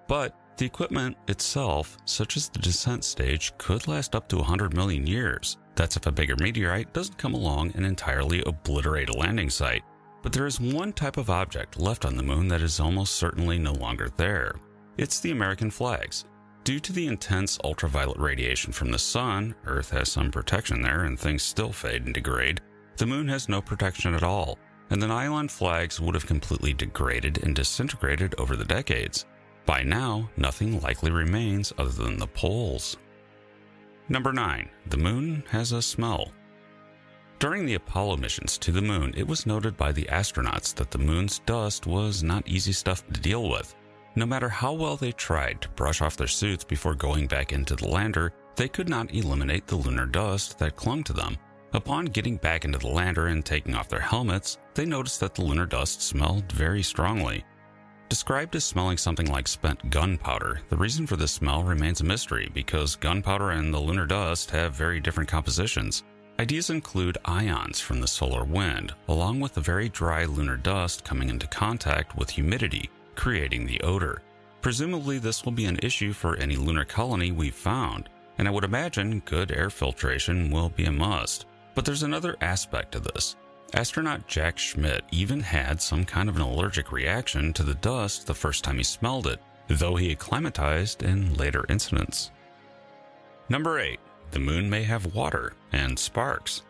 But the equipment itself, such as the descent stage, could last up to 100 million years. That's if a bigger meteorite doesn't come along and entirely obliterate a landing site. But there is one type of object left on the moon that is almost certainly no longer there. It's the American flags. Due to the intense ultraviolet radiation from the sun, Earth has some protection there and things still fade and degrade. The moon has no protection at all, and the nylon flags would have completely degraded and disintegrated over the decades. By now, nothing likely remains other than the poles. Number 9. The moon has a smell. During the Apollo missions to the moon, it was noted by the astronauts that the moon's dust was not easy stuff to deal with. No matter how well they tried to brush off their suits before going back into the lander, they could not eliminate the lunar dust that clung to them. Upon getting back into the lander and taking off their helmets, they noticed that the lunar dust smelled very strongly. Described as smelling something like spent gunpowder, the reason for this smell remains a mystery because gunpowder and the lunar dust have very different compositions. Ideas include ions from the solar wind, along with the very dry lunar dust coming into contact with humidity, creating the odor. Presumably, this will be an issue for any lunar colony we've found, and I would imagine good air filtration will be a must. But there's another aspect to this. Astronaut Jack Schmitt even had some kind of an allergic reaction to the dust the first time he smelled it, though he acclimatized in later incidents. Number 8. The moon may have water and sparks.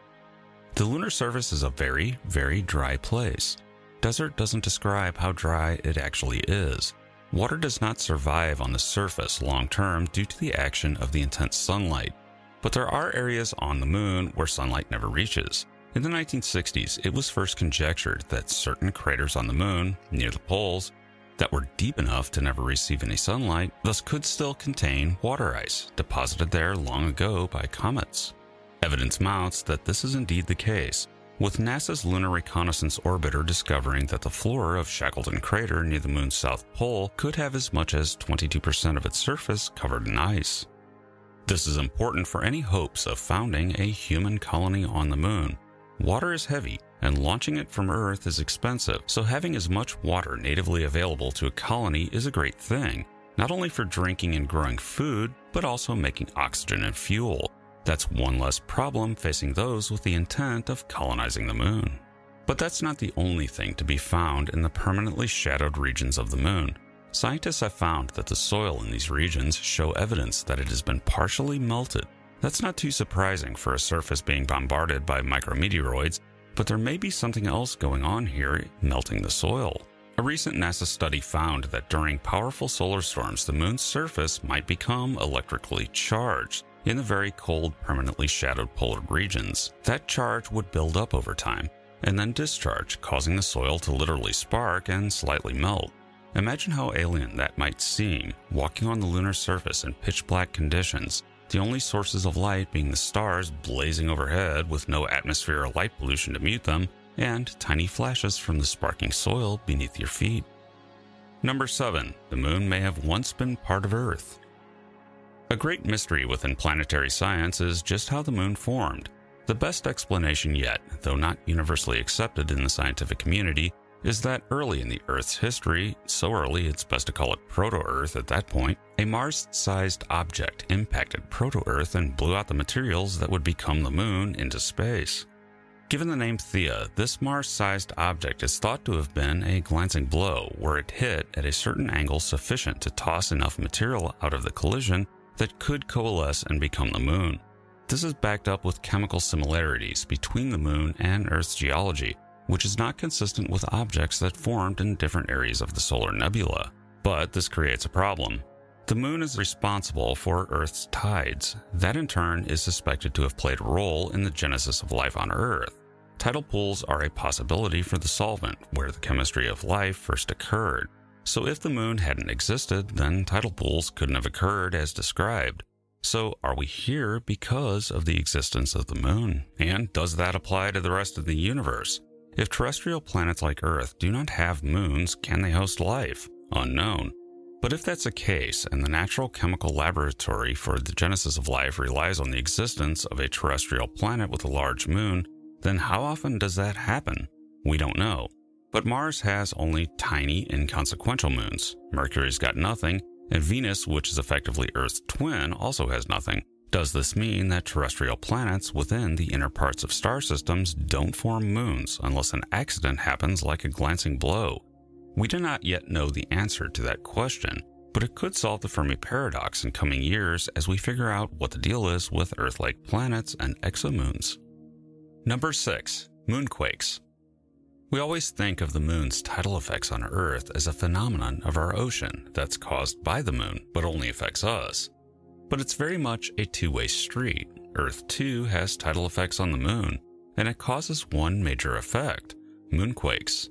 The lunar surface is a very, very dry place. Desert doesn't describe how dry it actually is. Water does not survive on the surface long term due to the action of the intense sunlight. But there are areas on the moon where sunlight never reaches. In the 1960s, it was first conjectured that certain craters on the moon, near the poles, that were deep enough to never receive any sunlight, thus could still contain water ice deposited there long ago by comets. Evidence mounts that this is indeed the case, with NASA's Lunar Reconnaissance Orbiter discovering that the floor of Shackleton Crater near the moon's south pole could have as much as 22% of its surface covered in ice. This is important for any hopes of founding a human colony on the moon, Water is heavy, and launching it from Earth is expensive, so having as much water natively available to a colony is a great thing, not only for drinking and growing food, but also making oxygen and fuel. That's one less problem facing those with the intent of colonizing the moon. But that's not the only thing to be found in the permanently shadowed regions of the moon. Scientists have found that the soil in these regions show evidence that it has been partially melted that's not too surprising for a surface being bombarded by micrometeoroids, but there may be something else going on here melting the soil. A recent NASA study found that during powerful solar storms, the moon's surface might become electrically charged in the very cold, permanently shadowed polar regions. That charge would build up over time and then discharge, causing the soil to literally spark and slightly melt. Imagine how alien that might seem, walking on the lunar surface in pitch black conditions, the only sources of light being the stars blazing overhead with no atmosphere or light pollution to mute them, and tiny flashes from the sparking soil beneath your feet. Number 7. The moon may have once been part of Earth. A great mystery within planetary science is just how the moon formed. The best explanation yet, though not universally accepted in the scientific community, is that early in the Earth's history, so early it's best to call it proto Earth at that point, a Mars sized object impacted proto Earth and blew out the materials that would become the moon into space. Given the name Theia, this Mars sized object is thought to have been a glancing blow where it hit at a certain angle sufficient to toss enough material out of the collision that could coalesce and become the moon. This is backed up with chemical similarities between the moon and Earth's geology which is not consistent with objects that formed in different areas of the solar nebula. But this creates a problem. The moon is responsible for Earth's tides. That in turn is suspected to have played a role in the genesis of life on Earth. Tidal pools are a possibility for the solvent where the chemistry of life first occurred. So if the moon hadn't existed, then tidal pools couldn't have occurred as described. So are we here because of the existence of the moon? And does that apply to the rest of the universe? If terrestrial planets like Earth do not have moons, can they host life? Unknown. But if that's the case, and the natural chemical laboratory for the genesis of life relies on the existence of a terrestrial planet with a large moon, then how often does that happen? We don't know. But Mars has only tiny, inconsequential moons. Mercury's got nothing, and Venus, which is effectively Earth's twin, also has nothing. Does this mean that terrestrial planets within the inner parts of star systems don't form moons unless an accident happens like a glancing blow? We do not yet know the answer to that question, but it could solve the Fermi paradox in coming years as we figure out what the deal is with Earth like planets and exomoons. Number 6. Moonquakes. We always think of the moon's tidal effects on Earth as a phenomenon of our ocean that's caused by the moon, but only affects us. But it's very much a two way street. Earth, too, has tidal effects on the moon, and it causes one major effect moonquakes.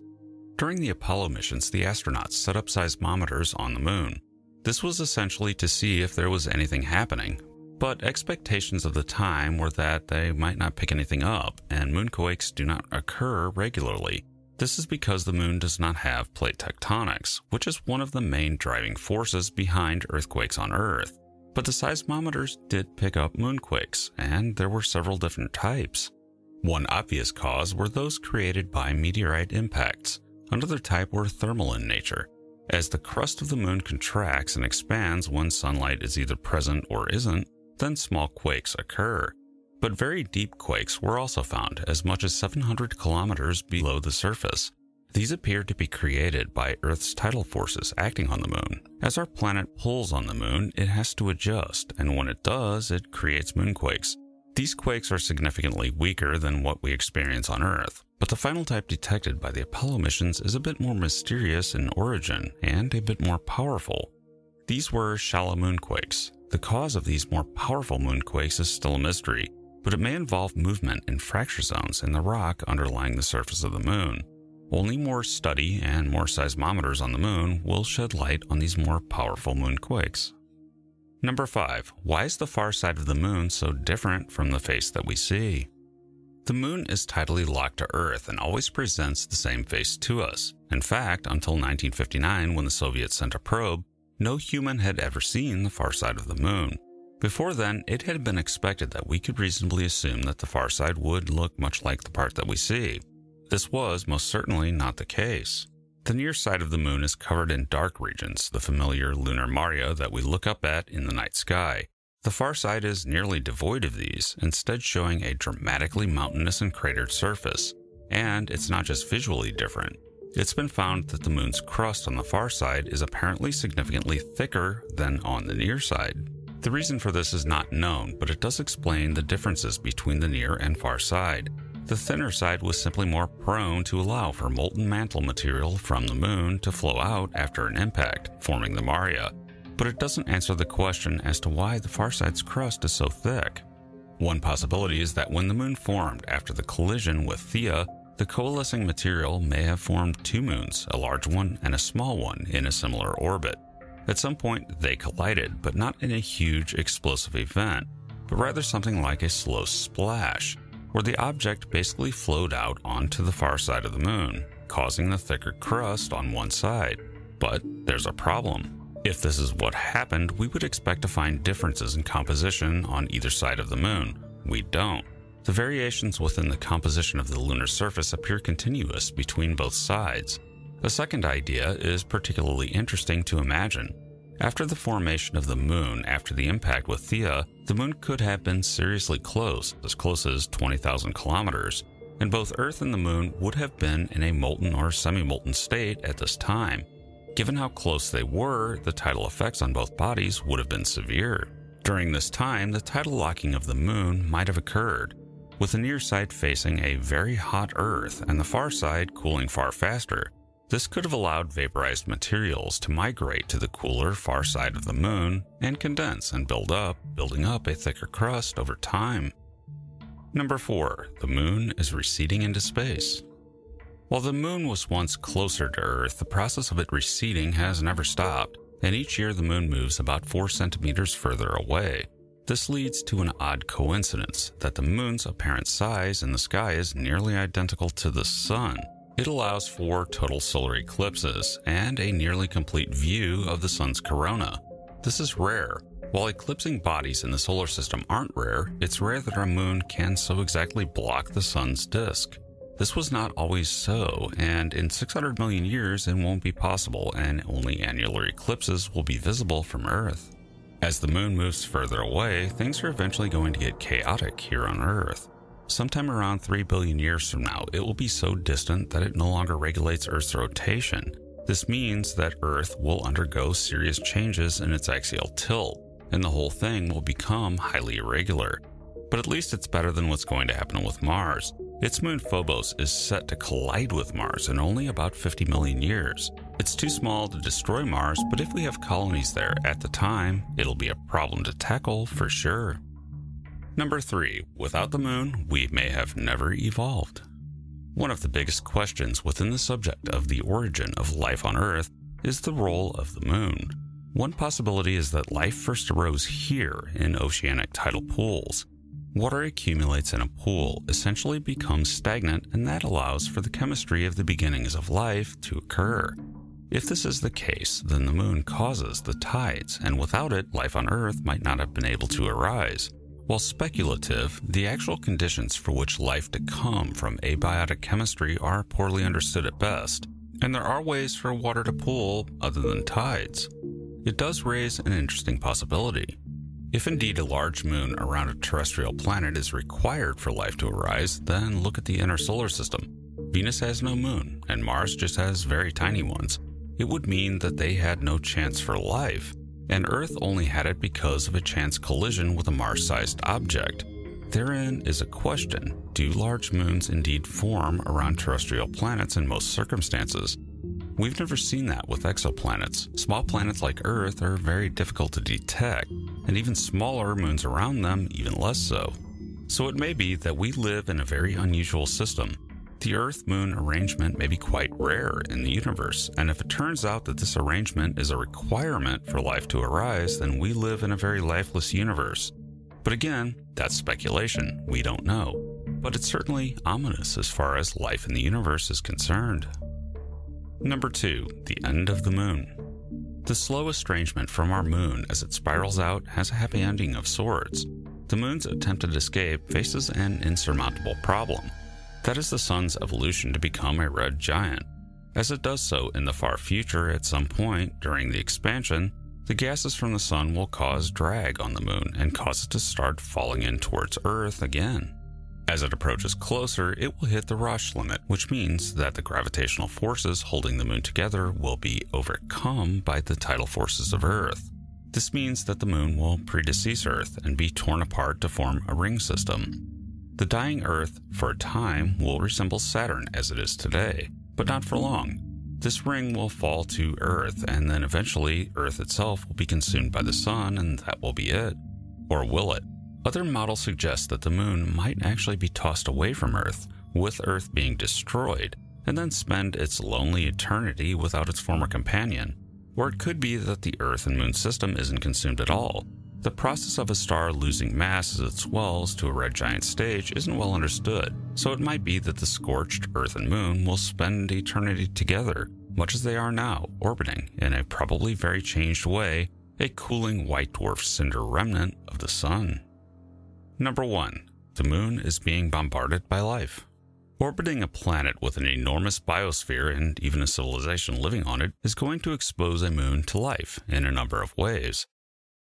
During the Apollo missions, the astronauts set up seismometers on the moon. This was essentially to see if there was anything happening, but expectations of the time were that they might not pick anything up, and moonquakes do not occur regularly. This is because the moon does not have plate tectonics, which is one of the main driving forces behind earthquakes on Earth. But the seismometers did pick up moonquakes, and there were several different types. One obvious cause were those created by meteorite impacts. Another type were thermal in nature. As the crust of the moon contracts and expands when sunlight is either present or isn't, then small quakes occur. But very deep quakes were also found, as much as 700 kilometers below the surface. These appear to be created by Earth's tidal forces acting on the moon. As our planet pulls on the moon, it has to adjust, and when it does, it creates moonquakes. These quakes are significantly weaker than what we experience on Earth, but the final type detected by the Apollo missions is a bit more mysterious in origin and a bit more powerful. These were shallow moonquakes. The cause of these more powerful moonquakes is still a mystery, but it may involve movement in fracture zones in the rock underlying the surface of the moon. Only more study and more seismometers on the moon will shed light on these more powerful moonquakes. Number 5. Why is the far side of the moon so different from the face that we see? The moon is tidally locked to Earth and always presents the same face to us. In fact, until 1959, when the Soviets sent a probe, no human had ever seen the far side of the moon. Before then, it had been expected that we could reasonably assume that the far side would look much like the part that we see. This was most certainly not the case. The near side of the moon is covered in dark regions, the familiar lunar maria that we look up at in the night sky. The far side is nearly devoid of these, instead showing a dramatically mountainous and cratered surface. And it's not just visually different. It's been found that the moon's crust on the far side is apparently significantly thicker than on the near side. The reason for this is not known, but it does explain the differences between the near and far side. The thinner side was simply more prone to allow for molten mantle material from the moon to flow out after an impact, forming the Maria. But it doesn't answer the question as to why the far side's crust is so thick. One possibility is that when the moon formed after the collision with Theia, the coalescing material may have formed two moons, a large one and a small one, in a similar orbit. At some point, they collided, but not in a huge explosive event, but rather something like a slow splash, where the object basically flowed out onto the far side of the moon, causing the thicker crust on one side. But there's a problem. If this is what happened, we would expect to find differences in composition on either side of the moon. We don't. The variations within the composition of the lunar surface appear continuous between both sides. A second idea is particularly interesting to imagine. After the formation of the moon after the impact with Theia, the moon could have been seriously close, as close as 20,000 kilometers, and both Earth and the moon would have been in a molten or semi molten state at this time. Given how close they were, the tidal effects on both bodies would have been severe. During this time, the tidal locking of the moon might have occurred, with the near side facing a very hot Earth and the far side cooling far faster. This could have allowed vaporized materials to migrate to the cooler far side of the moon and condense and build up, building up a thicker crust over time. Number 4. The moon is receding into space. While the moon was once closer to Earth, the process of it receding has never stopped, and each year the moon moves about 4 centimeters further away. This leads to an odd coincidence that the moon's apparent size in the sky is nearly identical to the sun. It allows for total solar eclipses and a nearly complete view of the sun's corona. This is rare. While eclipsing bodies in the solar system aren't rare, it's rare that our moon can so exactly block the sun's disk. This was not always so, and in 600 million years it won't be possible, and only annular eclipses will be visible from Earth. As the moon moves further away, things are eventually going to get chaotic here on Earth. Sometime around 3 billion years from now, it will be so distant that it no longer regulates Earth's rotation. This means that Earth will undergo serious changes in its axial tilt, and the whole thing will become highly irregular. But at least it's better than what's going to happen with Mars. Its moon Phobos is set to collide with Mars in only about 50 million years. It's too small to destroy Mars, but if we have colonies there at the time, it'll be a problem to tackle for sure. Number 3. Without the moon, we may have never evolved. One of the biggest questions within the subject of the origin of life on Earth is the role of the moon. One possibility is that life first arose here in oceanic tidal pools. Water accumulates in a pool, essentially becomes stagnant, and that allows for the chemistry of the beginnings of life to occur. If this is the case, then the moon causes the tides, and without it, life on Earth might not have been able to arise. While speculative, the actual conditions for which life to come from abiotic chemistry are poorly understood at best, and there are ways for water to pool other than tides. It does raise an interesting possibility. If indeed a large moon around a terrestrial planet is required for life to arise, then look at the inner solar system. Venus has no moon, and Mars just has very tiny ones. It would mean that they had no chance for life, and Earth only had it because of a chance collision with a Mars sized object. Therein is a question Do large moons indeed form around terrestrial planets in most circumstances? We've never seen that with exoplanets. Small planets like Earth are very difficult to detect, and even smaller moons around them, even less so. So it may be that we live in a very unusual system, the Earth Moon arrangement may be quite rare in the universe, and if it turns out that this arrangement is a requirement for life to arise, then we live in a very lifeless universe. But again, that's speculation, we don't know. But it's certainly ominous as far as life in the universe is concerned. Number 2. The End of the Moon. The slow estrangement from our moon as it spirals out has a happy ending of sorts. The moon's attempted escape faces an insurmountable problem that is the sun's evolution to become a red giant. As it does so in the far future, at some point during the expansion, the gases from the sun will cause drag on the moon and cause it to start falling in towards Earth again. As it approaches closer, it will hit the Roche limit, which means that the gravitational forces holding the moon together will be overcome by the tidal forces of Earth. This means that the moon will predecease Earth and be torn apart to form a ring system. The dying Earth, for a time, will resemble Saturn as it is today, but not for long. This ring will fall to Earth, and then eventually Earth itself will be consumed by the Sun, and that will be it. Or will it? Other models suggest that the Moon might actually be tossed away from Earth, with Earth being destroyed, and then spend its lonely eternity without its former companion. Or it could be that the Earth and Moon system isn't consumed at all, the process of a star losing mass as it swells to a red giant stage isn't well understood, so it might be that the scorched Earth and Moon will spend eternity together, much as they are now, orbiting, in a probably very changed way, a cooling white dwarf cinder remnant of the Sun. Number 1. The Moon is being bombarded by life. Orbiting a planet with an enormous biosphere and even a civilization living on it is going to expose a moon to life in a number of ways.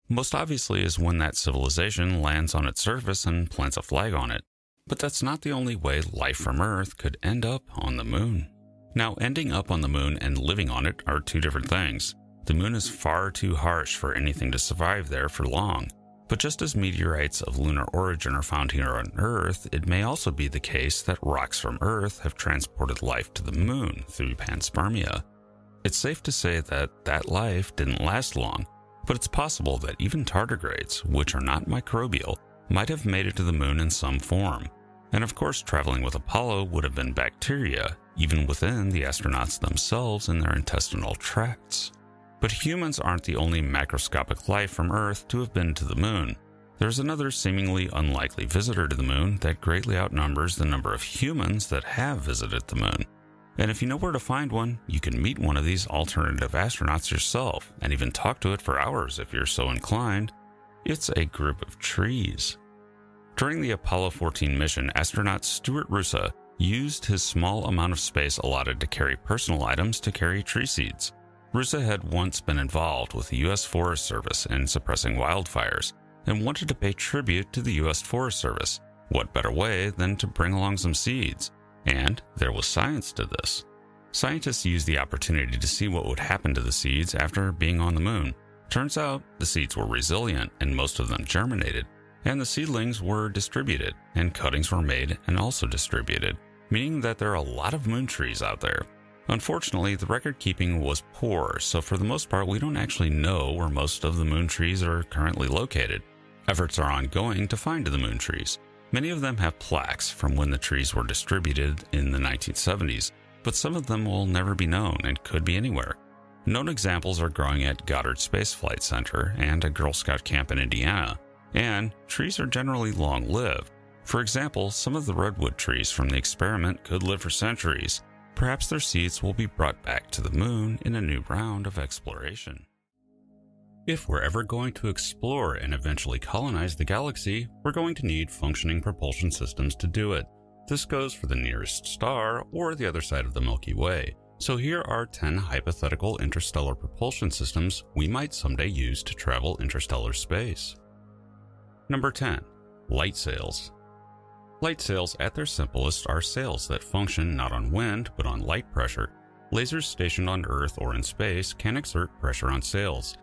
Most obviously is when that civilization lands on its surface and plants a flag on it. But that's not the only way life from Earth could end up on the moon. Now, ending up on the moon and living on it are two different things. The moon is far too harsh for anything to survive there for long. But just as meteorites of lunar origin are found here on Earth, it may also be the case that rocks from Earth have transported life to the moon through panspermia. It's safe to say that that life didn't last long, but it's possible that even tardigrades, which are not microbial, might have made it to the moon in some form. And of course, traveling with Apollo would have been bacteria, even within the astronauts themselves in their intestinal tracts. But humans aren't the only macroscopic life from Earth to have been to the moon. There's another seemingly unlikely visitor to the moon that greatly outnumbers the number of humans that have visited the moon. And if you know where to find one, you can meet one of these alternative astronauts yourself and even talk to it for hours if you're so inclined. It's a group of trees. During the Apollo 14 mission, astronaut Stuart Roosa used his small amount of space allotted to carry personal items to carry tree seeds. Roosa had once been involved with the U.S. Forest Service in suppressing wildfires and wanted to pay tribute to the U.S. Forest Service. What better way than to bring along some seeds? And there was science to this. Scientists used the opportunity to see what would happen to the seeds after being on the moon. Turns out the seeds were resilient and most of them germinated, and the seedlings were distributed, and cuttings were made and also distributed, meaning that there are a lot of moon trees out there. Unfortunately, the record keeping was poor, so for the most part, we don't actually know where most of the moon trees are currently located. Efforts are ongoing to find the moon trees. Many of them have plaques from when the trees were distributed in the 1970s, but some of them will never be known and could be anywhere. Known examples are growing at Goddard Space Flight Center and a Girl Scout camp in Indiana, and trees are generally long lived. For example, some of the redwood trees from the experiment could live for centuries. Perhaps their seeds will be brought back to the moon in a new round of exploration. If we're ever going to explore and eventually colonize the galaxy, we're going to need functioning propulsion systems to do it. This goes for the nearest star or the other side of the Milky Way. So here are 10 hypothetical interstellar propulsion systems we might someday use to travel interstellar space. Number 10. Light sails. Light sails at their simplest are sails that function not on wind but on light pressure. Lasers stationed on Earth or in space can exert pressure on sails.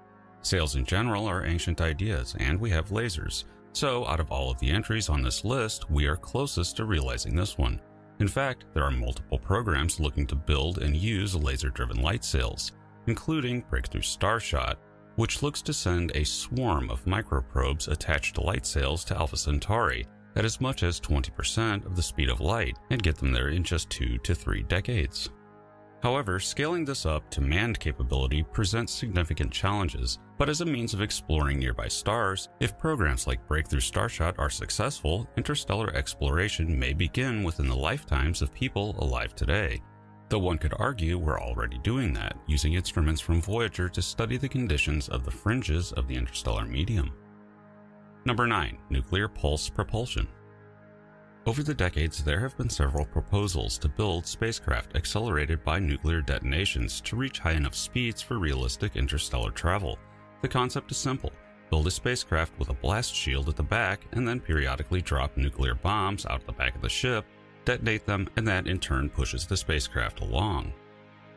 Sails in general are ancient ideas, and we have lasers. So, out of all of the entries on this list, we are closest to realizing this one. In fact, there are multiple programs looking to build and use laser driven light sails, including Breakthrough Starshot, which looks to send a swarm of microprobes attached to light sails to Alpha Centauri at as much as 20% of the speed of light and get them there in just two to three decades. However, scaling this up to manned capability presents significant challenges, but as a means of exploring nearby stars, if programs like Breakthrough Starshot are successful, interstellar exploration may begin within the lifetimes of people alive today. Though one could argue we're already doing that, using instruments from Voyager to study the conditions of the fringes of the interstellar medium. Number 9. Nuclear Pulse Propulsion. Over the decades, there have been several proposals to build spacecraft accelerated by nuclear detonations to reach high enough speeds for realistic interstellar travel. The concept is simple build a spacecraft with a blast shield at the back, and then periodically drop nuclear bombs out of the back of the ship, detonate them, and that in turn pushes the spacecraft along.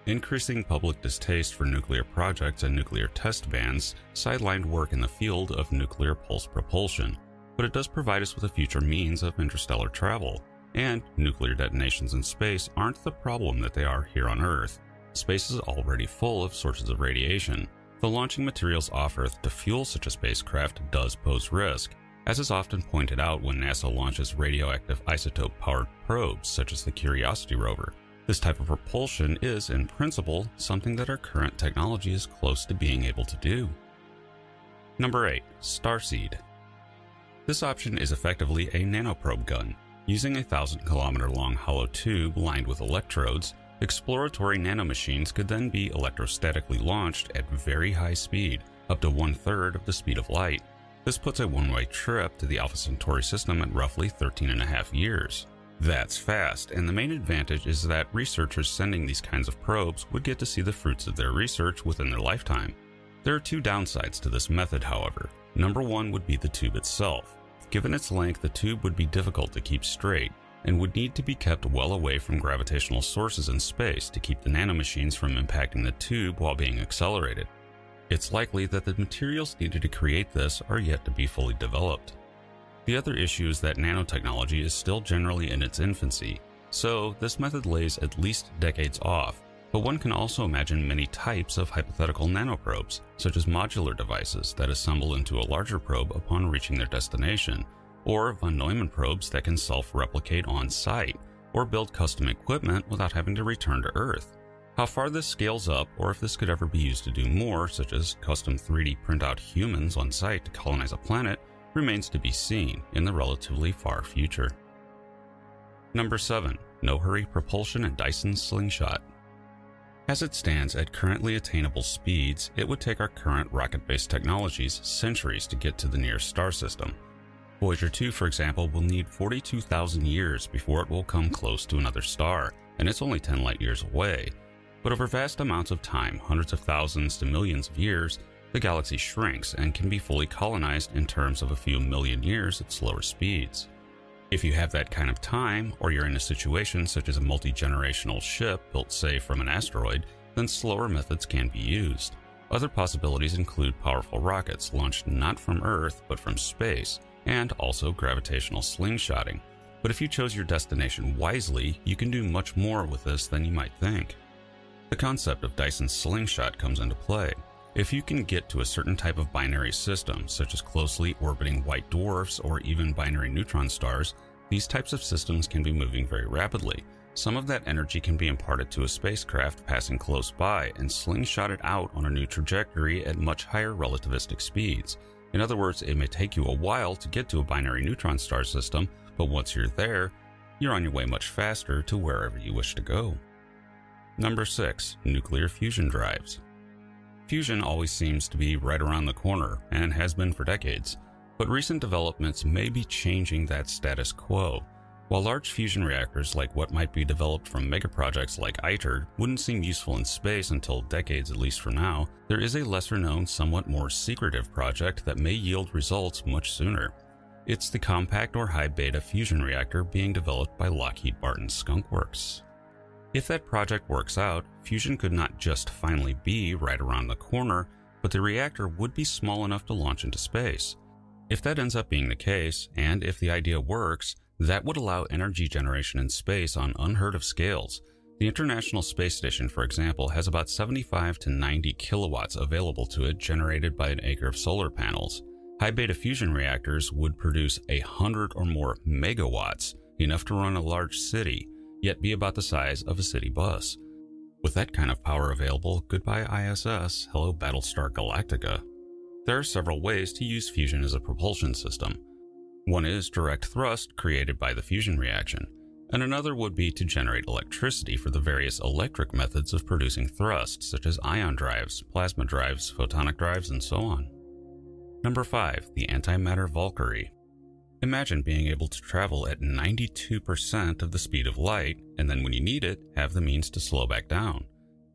Increasing public distaste for nuclear projects and nuclear test bans sidelined work in the field of nuclear pulse propulsion but it does provide us with a future means of interstellar travel. And nuclear detonations in space aren't the problem that they are here on Earth. Space is already full of sources of radiation. The launching materials off Earth to fuel such a spacecraft does pose risk, as is often pointed out when NASA launches radioactive isotope powered probes such as the Curiosity rover. This type of propulsion is, in principle, something that our current technology is close to being able to do. Number 8. Starseed. This option is effectively a nanoprobe gun. Using a 1,000 kilometer long hollow tube lined with electrodes, exploratory nanomachines could then be electrostatically launched at very high speed, up to one third of the speed of light. This puts a one way trip to the Alpha Centauri system at roughly 13 and a half years. That's fast, and the main advantage is that researchers sending these kinds of probes would get to see the fruits of their research within their lifetime. There are two downsides to this method, however. Number one would be the tube itself. Given its length, the tube would be difficult to keep straight and would need to be kept well away from gravitational sources in space to keep the nanomachines from impacting the tube while being accelerated. It's likely that the materials needed to create this are yet to be fully developed. The other issue is that nanotechnology is still generally in its infancy, so this method lays at least decades off but one can also imagine many types of hypothetical nanoprobes, such as modular devices that assemble into a larger probe upon reaching their destination, or von Neumann probes that can self replicate on site, or build custom equipment without having to return to Earth. How far this scales up, or if this could ever be used to do more, such as custom 3D print out humans on site to colonize a planet, remains to be seen in the relatively far future. Number 7. No Hurry Propulsion and Dyson Slingshot. As it stands at currently attainable speeds, it would take our current rocket based technologies centuries to get to the nearest star system. Voyager 2, for example, will need 42,000 years before it will come close to another star, and it's only 10 light years away. But over vast amounts of time, hundreds of thousands to millions of years, the galaxy shrinks and can be fully colonized in terms of a few million years at slower speeds. If you have that kind of time, or you're in a situation such as a multi generational ship built, say, from an asteroid, then slower methods can be used. Other possibilities include powerful rockets launched not from Earth but from space, and also gravitational slingshotting. But if you chose your destination wisely, you can do much more with this than you might think. The concept of Dyson's slingshot comes into play. If you can get to a certain type of binary system, such as closely orbiting white dwarfs or even binary neutron stars, these types of systems can be moving very rapidly. Some of that energy can be imparted to a spacecraft passing close by and slingshotted out on a new trajectory at much higher relativistic speeds. In other words, it may take you a while to get to a binary neutron star system, but once you're there, you're on your way much faster to wherever you wish to go. Number 6. Nuclear fusion drives. Fusion always seems to be right around the corner and has been for decades, but recent developments may be changing that status quo. While large fusion reactors like what might be developed from megaprojects like ITER wouldn't seem useful in space until decades at least from now, there is a lesser known, somewhat more secretive project that may yield results much sooner. It's the compact or high beta fusion reactor being developed by Lockheed Martin Skunk Works. If that project works out, fusion could not just finally be right around the corner, but the reactor would be small enough to launch into space. If that ends up being the case, and if the idea works, that would allow energy generation in space on unheard of scales. The International Space Station, for example, has about 75 to 90 kilowatts available to it generated by an acre of solar panels. High beta fusion reactors would produce a hundred or more megawatts, enough to run a large city, yet be about the size of a city bus. With that kind of power available, goodbye ISS, hello Battlestar Galactica. There are several ways to use fusion as a propulsion system. One is direct thrust created by the fusion reaction, and another would be to generate electricity for the various electric methods of producing thrust, such as ion drives, plasma drives, photonic drives, and so on. Number 5. The Antimatter Valkyrie. Imagine being able to travel at 92% of the speed of light, and then when you need it, have the means to slow back down.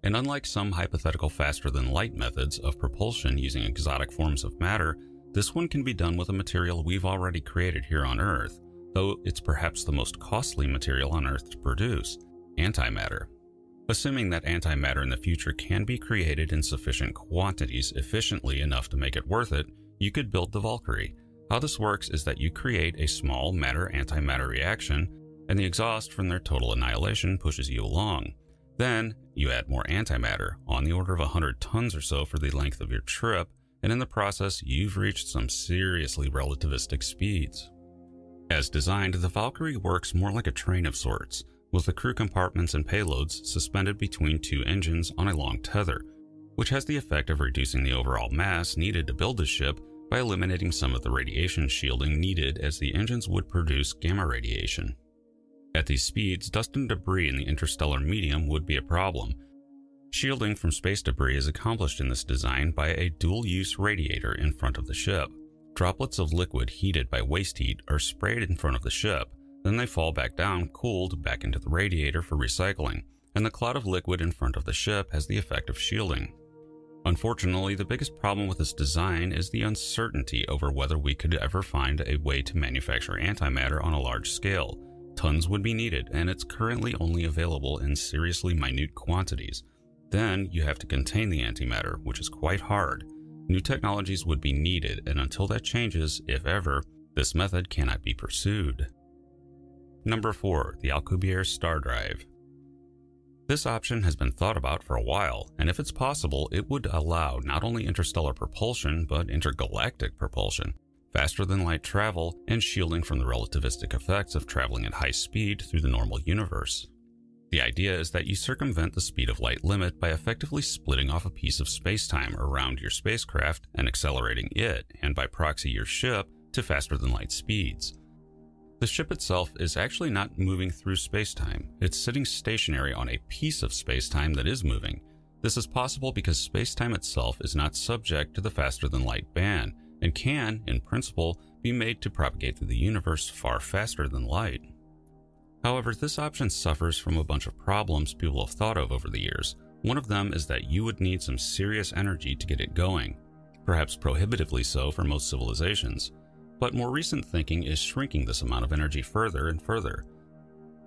And unlike some hypothetical faster than light methods of propulsion using exotic forms of matter, this one can be done with a material we've already created here on Earth, though it's perhaps the most costly material on Earth to produce antimatter. Assuming that antimatter in the future can be created in sufficient quantities efficiently enough to make it worth it, you could build the Valkyrie. How this works is that you create a small matter antimatter reaction, and the exhaust from their total annihilation pushes you along. Then, you add more antimatter, on the order of 100 tons or so for the length of your trip, and in the process, you've reached some seriously relativistic speeds. As designed, the Valkyrie works more like a train of sorts, with the crew compartments and payloads suspended between two engines on a long tether, which has the effect of reducing the overall mass needed to build the ship by eliminating some of the radiation shielding needed as the engines would produce gamma radiation. At these speeds, dust and debris in the interstellar medium would be a problem. Shielding from space debris is accomplished in this design by a dual use radiator in front of the ship. Droplets of liquid heated by waste heat are sprayed in front of the ship, then they fall back down, cooled back into the radiator for recycling, and the cloud of liquid in front of the ship has the effect of shielding. Unfortunately, the biggest problem with this design is the uncertainty over whether we could ever find a way to manufacture antimatter on a large scale. Tons would be needed, and it's currently only available in seriously minute quantities. Then you have to contain the antimatter, which is quite hard. New technologies would be needed, and until that changes, if ever, this method cannot be pursued. Number 4. The Alcubierre Star Drive. This option has been thought about for a while, and if it's possible, it would allow not only interstellar propulsion, but intergalactic propulsion, faster than light travel, and shielding from the relativistic effects of traveling at high speed through the normal universe. The idea is that you circumvent the speed of light limit by effectively splitting off a piece of spacetime around your spacecraft and accelerating it, and by proxy your ship, to faster than light speeds. The ship itself is actually not moving through spacetime. It's sitting stationary on a piece of spacetime that is moving. This is possible because spacetime itself is not subject to the faster than light ban and can, in principle, be made to propagate through the universe far faster than light. However, this option suffers from a bunch of problems people have thought of over the years. One of them is that you would need some serious energy to get it going, perhaps prohibitively so for most civilizations but more recent thinking is shrinking this amount of energy further and further.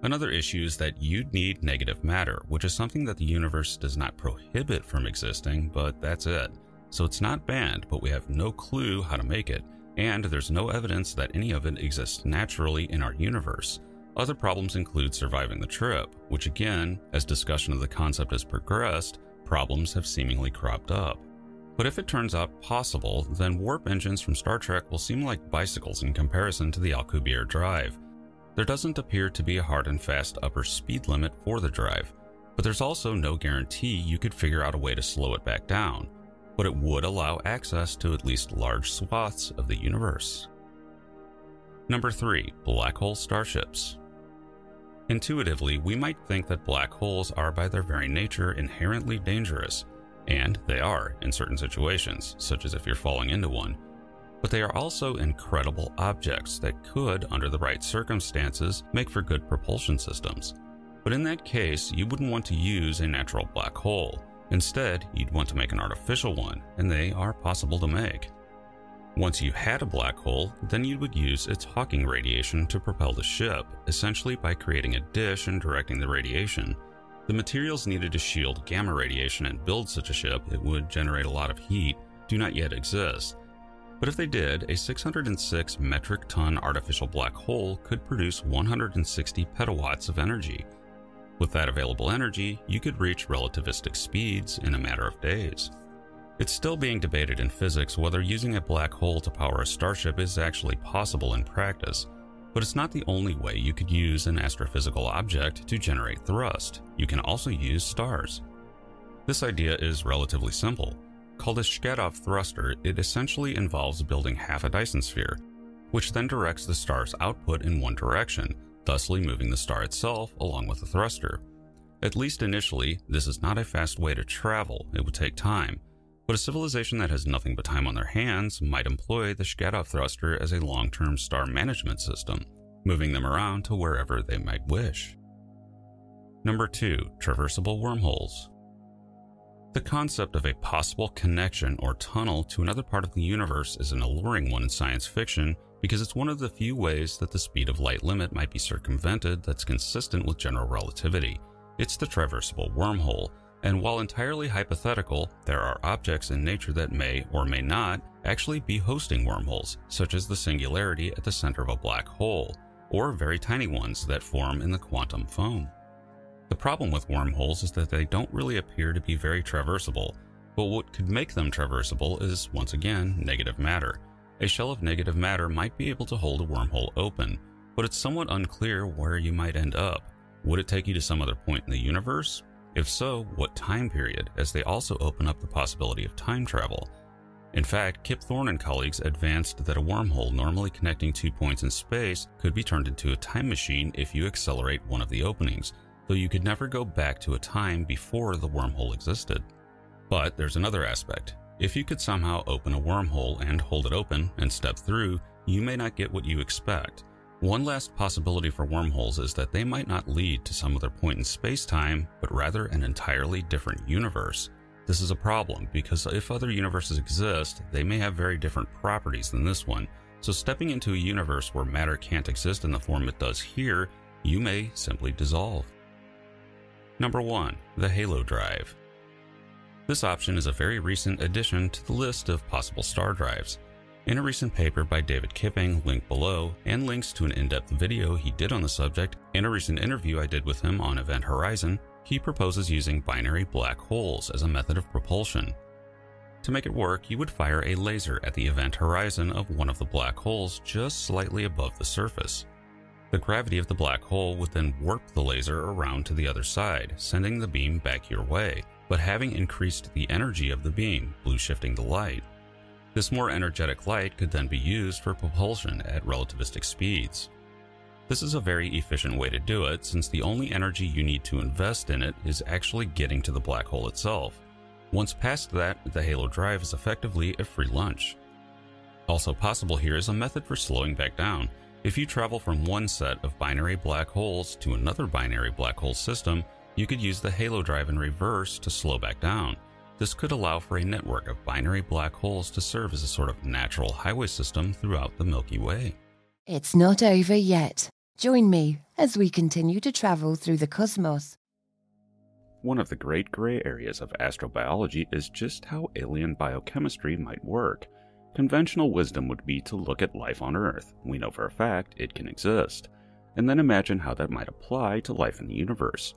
Another issue is that you'd need negative matter, which is something that the universe does not prohibit from existing, but that's it. So it's not banned, but we have no clue how to make it, and there's no evidence that any of it exists naturally in our universe. Other problems include surviving the trip, which again, as discussion of the concept has progressed, problems have seemingly cropped up. But if it turns out possible, then warp engines from Star Trek will seem like bicycles in comparison to the Alcubierre drive. There doesn't appear to be a hard and fast upper speed limit for the drive, but there's also no guarantee you could figure out a way to slow it back down, but it would allow access to at least large swaths of the universe. Number 3. Black hole starships. Intuitively, we might think that black holes are by their very nature inherently dangerous, and they are in certain situations, such as if you're falling into one. But they are also incredible objects that could, under the right circumstances, make for good propulsion systems. But in that case, you wouldn't want to use a natural black hole. Instead, you'd want to make an artificial one, and they are possible to make. Once you had a black hole, then you would use its Hawking radiation to propel the ship, essentially by creating a dish and directing the radiation. The materials needed to shield gamma radiation and build such a ship, it would generate a lot of heat, do not yet exist. But if they did, a 606 metric ton artificial black hole could produce 160 petawatts of energy. With that available energy, you could reach relativistic speeds in a matter of days. It's still being debated in physics whether using a black hole to power a starship is actually possible in practice, but it's not the only way you could use an astrophysical object to generate thrust. You can also use stars. This idea is relatively simple. Called a Shkadov thruster, it essentially involves building half a Dyson sphere, which then directs the star's output in one direction, thusly moving the star itself along with the thruster. At least initially, this is not a fast way to travel, it would take time, but a civilization that has nothing but time on their hands might employ the Shkadov thruster as a long term star management system, moving them around to wherever they might wish. Number 2. Traversable wormholes. The concept of a possible connection or tunnel to another part of the universe is an alluring one in science fiction because it's one of the few ways that the speed of light limit might be circumvented that's consistent with general relativity. It's the traversable wormhole, and while entirely hypothetical, there are objects in nature that may or may not actually be hosting wormholes, such as the singularity at the center of a black hole, or very tiny ones that form in the quantum foam. The problem with wormholes is that they don't really appear to be very traversable, but what could make them traversable is, once again, negative matter. A shell of negative matter might be able to hold a wormhole open, but it's somewhat unclear where you might end up. Would it take you to some other point in the universe? If so, what time period, as they also open up the possibility of time travel. In fact, Kip Thorne and colleagues advanced that a wormhole normally connecting two points in space could be turned into a time machine if you accelerate one of the openings, though you could never go back to a time before the wormhole existed. But there's another aspect. If you could somehow open a wormhole and hold it open and step through, you may not get what you expect. One last possibility for wormholes is that they might not lead to some other point in space-time, but rather an entirely different universe. This is a problem because if other universes exist, they may have very different properties than this one. So stepping into a universe where matter can't exist in the form it does here, you may simply dissolve. Number 1. The Halo Drive. This option is a very recent addition to the list of possible star drives. In a recent paper by David Kipping, linked below, and links to an in depth video he did on the subject, and a recent interview I did with him on Event Horizon, he proposes using binary black holes as a method of propulsion. To make it work, you would fire a laser at the event horizon of one of the black holes just slightly above the surface. The gravity of the black hole would then warp the laser around to the other side, sending the beam back your way, but having increased the energy of the beam, blue shifting the light. This more energetic light could then be used for propulsion at relativistic speeds. This is a very efficient way to do it since the only energy you need to invest in it is actually getting to the black hole itself. Once past that, the Halo drive is effectively a free lunch. Also possible here is a method for slowing back down. If you travel from one set of binary black holes to another binary black hole system, you could use the Halo drive in reverse to slow back down. This could allow for a network of binary black holes to serve as a sort of natural highway system throughout the Milky Way. It's not over yet. Join me as we continue to travel through the cosmos. One of the great gray areas of astrobiology is just how alien biochemistry might work. Conventional wisdom would be to look at life on Earth. We know for a fact it can exist. And then imagine how that might apply to life in the universe.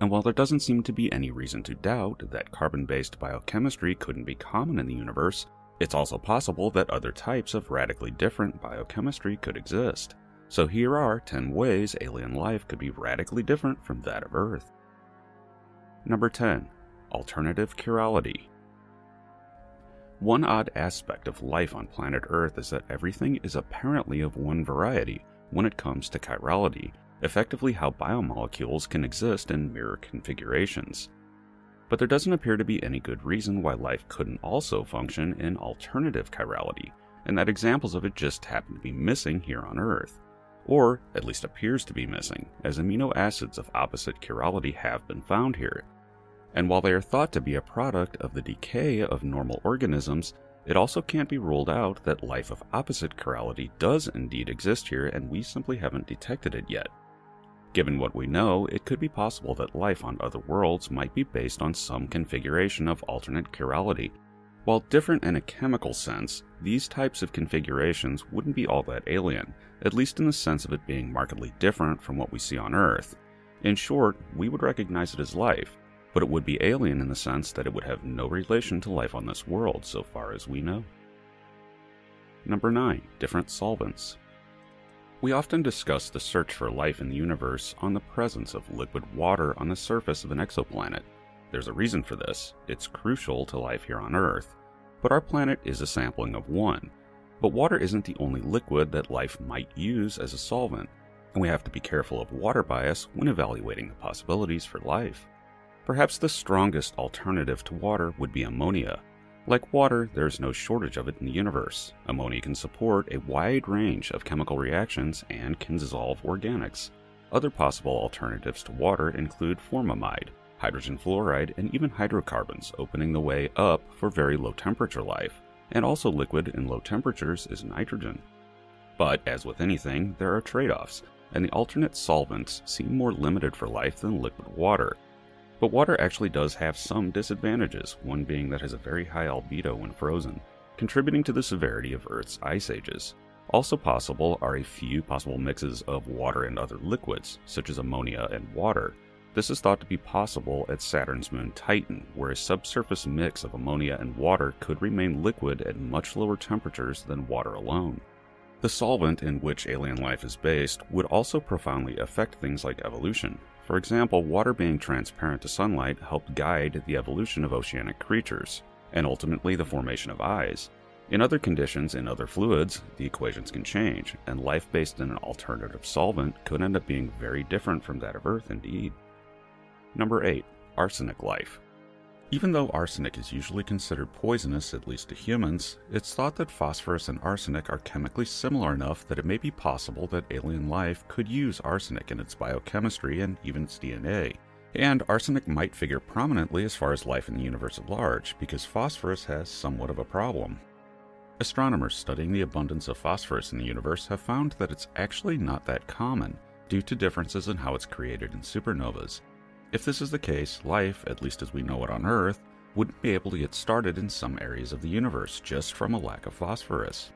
And while there doesn't seem to be any reason to doubt that carbon based biochemistry couldn't be common in the universe, it's also possible that other types of radically different biochemistry could exist. So here are 10 ways alien life could be radically different from that of Earth. Number 10. Alternative chirality. One odd aspect of life on planet Earth is that everything is apparently of one variety when it comes to chirality, effectively how biomolecules can exist in mirror configurations. But there doesn't appear to be any good reason why life couldn't also function in alternative chirality, and that examples of it just happen to be missing here on Earth. Or, at least appears to be missing, as amino acids of opposite chirality have been found here. And while they are thought to be a product of the decay of normal organisms, it also can't be ruled out that life of opposite chirality does indeed exist here and we simply haven't detected it yet. Given what we know, it could be possible that life on other worlds might be based on some configuration of alternate chirality. While different in a chemical sense, these types of configurations wouldn't be all that alien, at least in the sense of it being markedly different from what we see on Earth. In short, we would recognize it as life, but it would be alien in the sense that it would have no relation to life on this world so far as we know. Number 9. Different solvents. We often discuss the search for life in the universe on the presence of liquid water on the surface of an exoplanet. There's a reason for this, it's crucial to life here on Earth, but our planet is a sampling of one. But water isn't the only liquid that life might use as a solvent, and we have to be careful of water bias when evaluating the possibilities for life. Perhaps the strongest alternative to water would be ammonia, like water, there's no shortage of it in the universe. Ammonia can support a wide range of chemical reactions and can dissolve organics. Other possible alternatives to water include formamide, hydrogen fluoride, and even hydrocarbons, opening the way up for very low temperature life. And also liquid in low temperatures is nitrogen. But as with anything, there are trade offs, and the alternate solvents seem more limited for life than liquid water, but water actually does have some disadvantages, one being that it has a very high albedo when frozen, contributing to the severity of Earth's ice ages. Also possible are a few possible mixes of water and other liquids, such as ammonia and water. This is thought to be possible at Saturn's moon Titan, where a subsurface mix of ammonia and water could remain liquid at much lower temperatures than water alone. The solvent in which alien life is based would also profoundly affect things like evolution, for example, water being transparent to sunlight helped guide the evolution of oceanic creatures, and ultimately the formation of eyes. In other conditions, in other fluids, the equations can change, and life based in an alternative solvent could end up being very different from that of Earth indeed. Number 8. Arsenic life. Even though arsenic is usually considered poisonous, at least to humans, it's thought that phosphorus and arsenic are chemically similar enough that it may be possible that alien life could use arsenic in its biochemistry and even its DNA. And arsenic might figure prominently as far as life in the universe at large, because phosphorus has somewhat of a problem. Astronomers studying the abundance of phosphorus in the universe have found that it's actually not that common, due to differences in how it's created in supernovas, if this is the case, life, at least as we know it on Earth, wouldn't be able to get started in some areas of the universe just from a lack of phosphorus.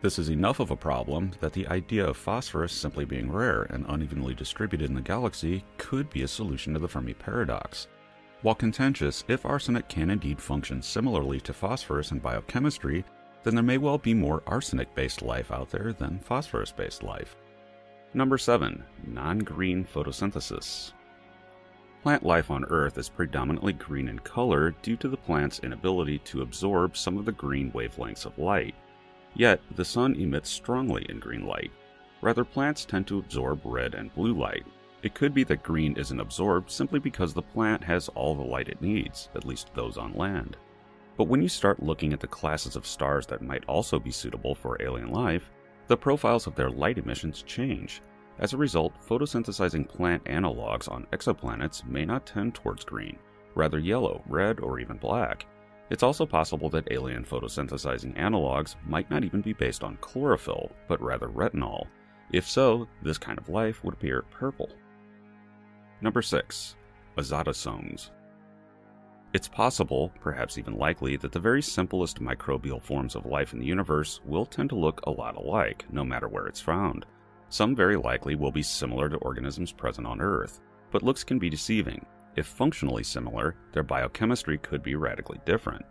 This is enough of a problem that the idea of phosphorus simply being rare and unevenly distributed in the galaxy could be a solution to the Fermi paradox. While contentious, if arsenic can indeed function similarly to phosphorus in biochemistry, then there may well be more arsenic based life out there than phosphorus based life. Number 7. Non green photosynthesis. Plant life on Earth is predominantly green in color due to the plant's inability to absorb some of the green wavelengths of light. Yet, the sun emits strongly in green light. Rather, plants tend to absorb red and blue light. It could be that green isn't absorbed simply because the plant has all the light it needs, at least those on land. But when you start looking at the classes of stars that might also be suitable for alien life, the profiles of their light emissions change, as a result, photosynthesizing plant analogs on exoplanets may not tend towards green, rather yellow, red, or even black. It's also possible that alien photosynthesizing analogs might not even be based on chlorophyll, but rather retinol. If so, this kind of life would appear purple. Number 6. Azotosomes. It's possible, perhaps even likely, that the very simplest microbial forms of life in the universe will tend to look a lot alike, no matter where it's found. Some very likely will be similar to organisms present on Earth, but looks can be deceiving. if functionally similar, their biochemistry could be radically different.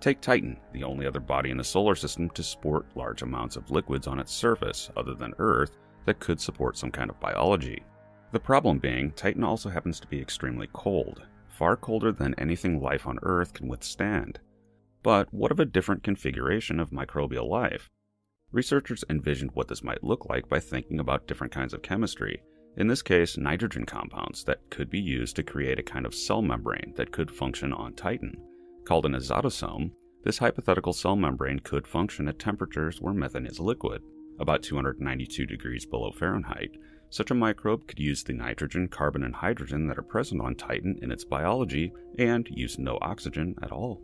Take Titan, the only other body in the solar system to sport large amounts of liquids on its surface, other than Earth, that could support some kind of biology. The problem being, Titan also happens to be extremely cold, far colder than anything life on Earth can withstand. But what of a different configuration of microbial life? Researchers envisioned what this might look like by thinking about different kinds of chemistry, in this case, nitrogen compounds that could be used to create a kind of cell membrane that could function on Titan. Called an azotosome, this hypothetical cell membrane could function at temperatures where methane is liquid, about 292 degrees below Fahrenheit. Such a microbe could use the nitrogen, carbon, and hydrogen that are present on Titan in its biology and use no oxygen at all.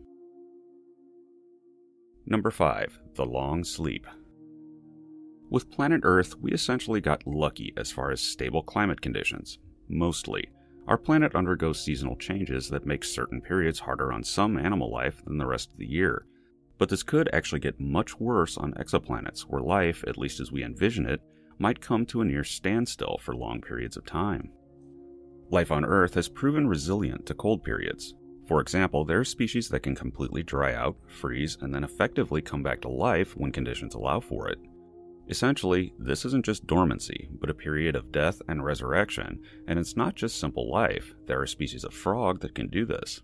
Number 5. The Long Sleep. With planet Earth, we essentially got lucky as far as stable climate conditions. Mostly. Our planet undergoes seasonal changes that make certain periods harder on some animal life than the rest of the year. But this could actually get much worse on exoplanets, where life, at least as we envision it, might come to a near standstill for long periods of time. Life on Earth has proven resilient to cold periods. For example, there are species that can completely dry out, freeze, and then effectively come back to life when conditions allow for it. Essentially, this isn't just dormancy, but a period of death and resurrection, and it's not just simple life, there are species of frog that can do this.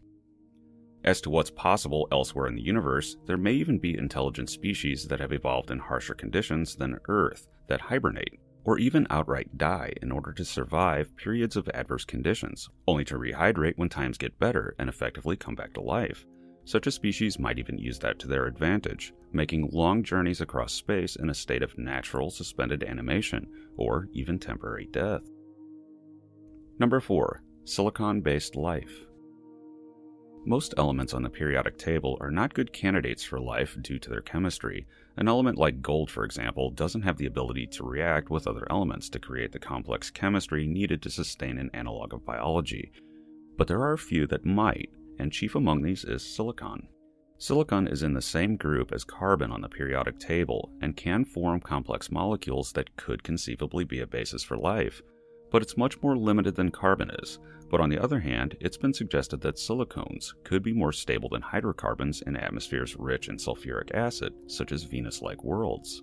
As to what's possible elsewhere in the universe, there may even be intelligent species that have evolved in harsher conditions than Earth that hibernate, or even outright die in order to survive periods of adverse conditions, only to rehydrate when times get better and effectively come back to life. Such a species might even use that to their advantage, making long journeys across space in a state of natural suspended animation, or even temporary death. Number 4. Silicon based life. Most elements on the periodic table are not good candidates for life due to their chemistry. An element like gold, for example, doesn't have the ability to react with other elements to create the complex chemistry needed to sustain an analog of biology. But there are a few that might, and chief among these is silicon. Silicon is in the same group as carbon on the periodic table and can form complex molecules that could conceivably be a basis for life, but it's much more limited than carbon is. But on the other hand, it's been suggested that silicones could be more stable than hydrocarbons in atmospheres rich in sulfuric acid, such as Venus like worlds.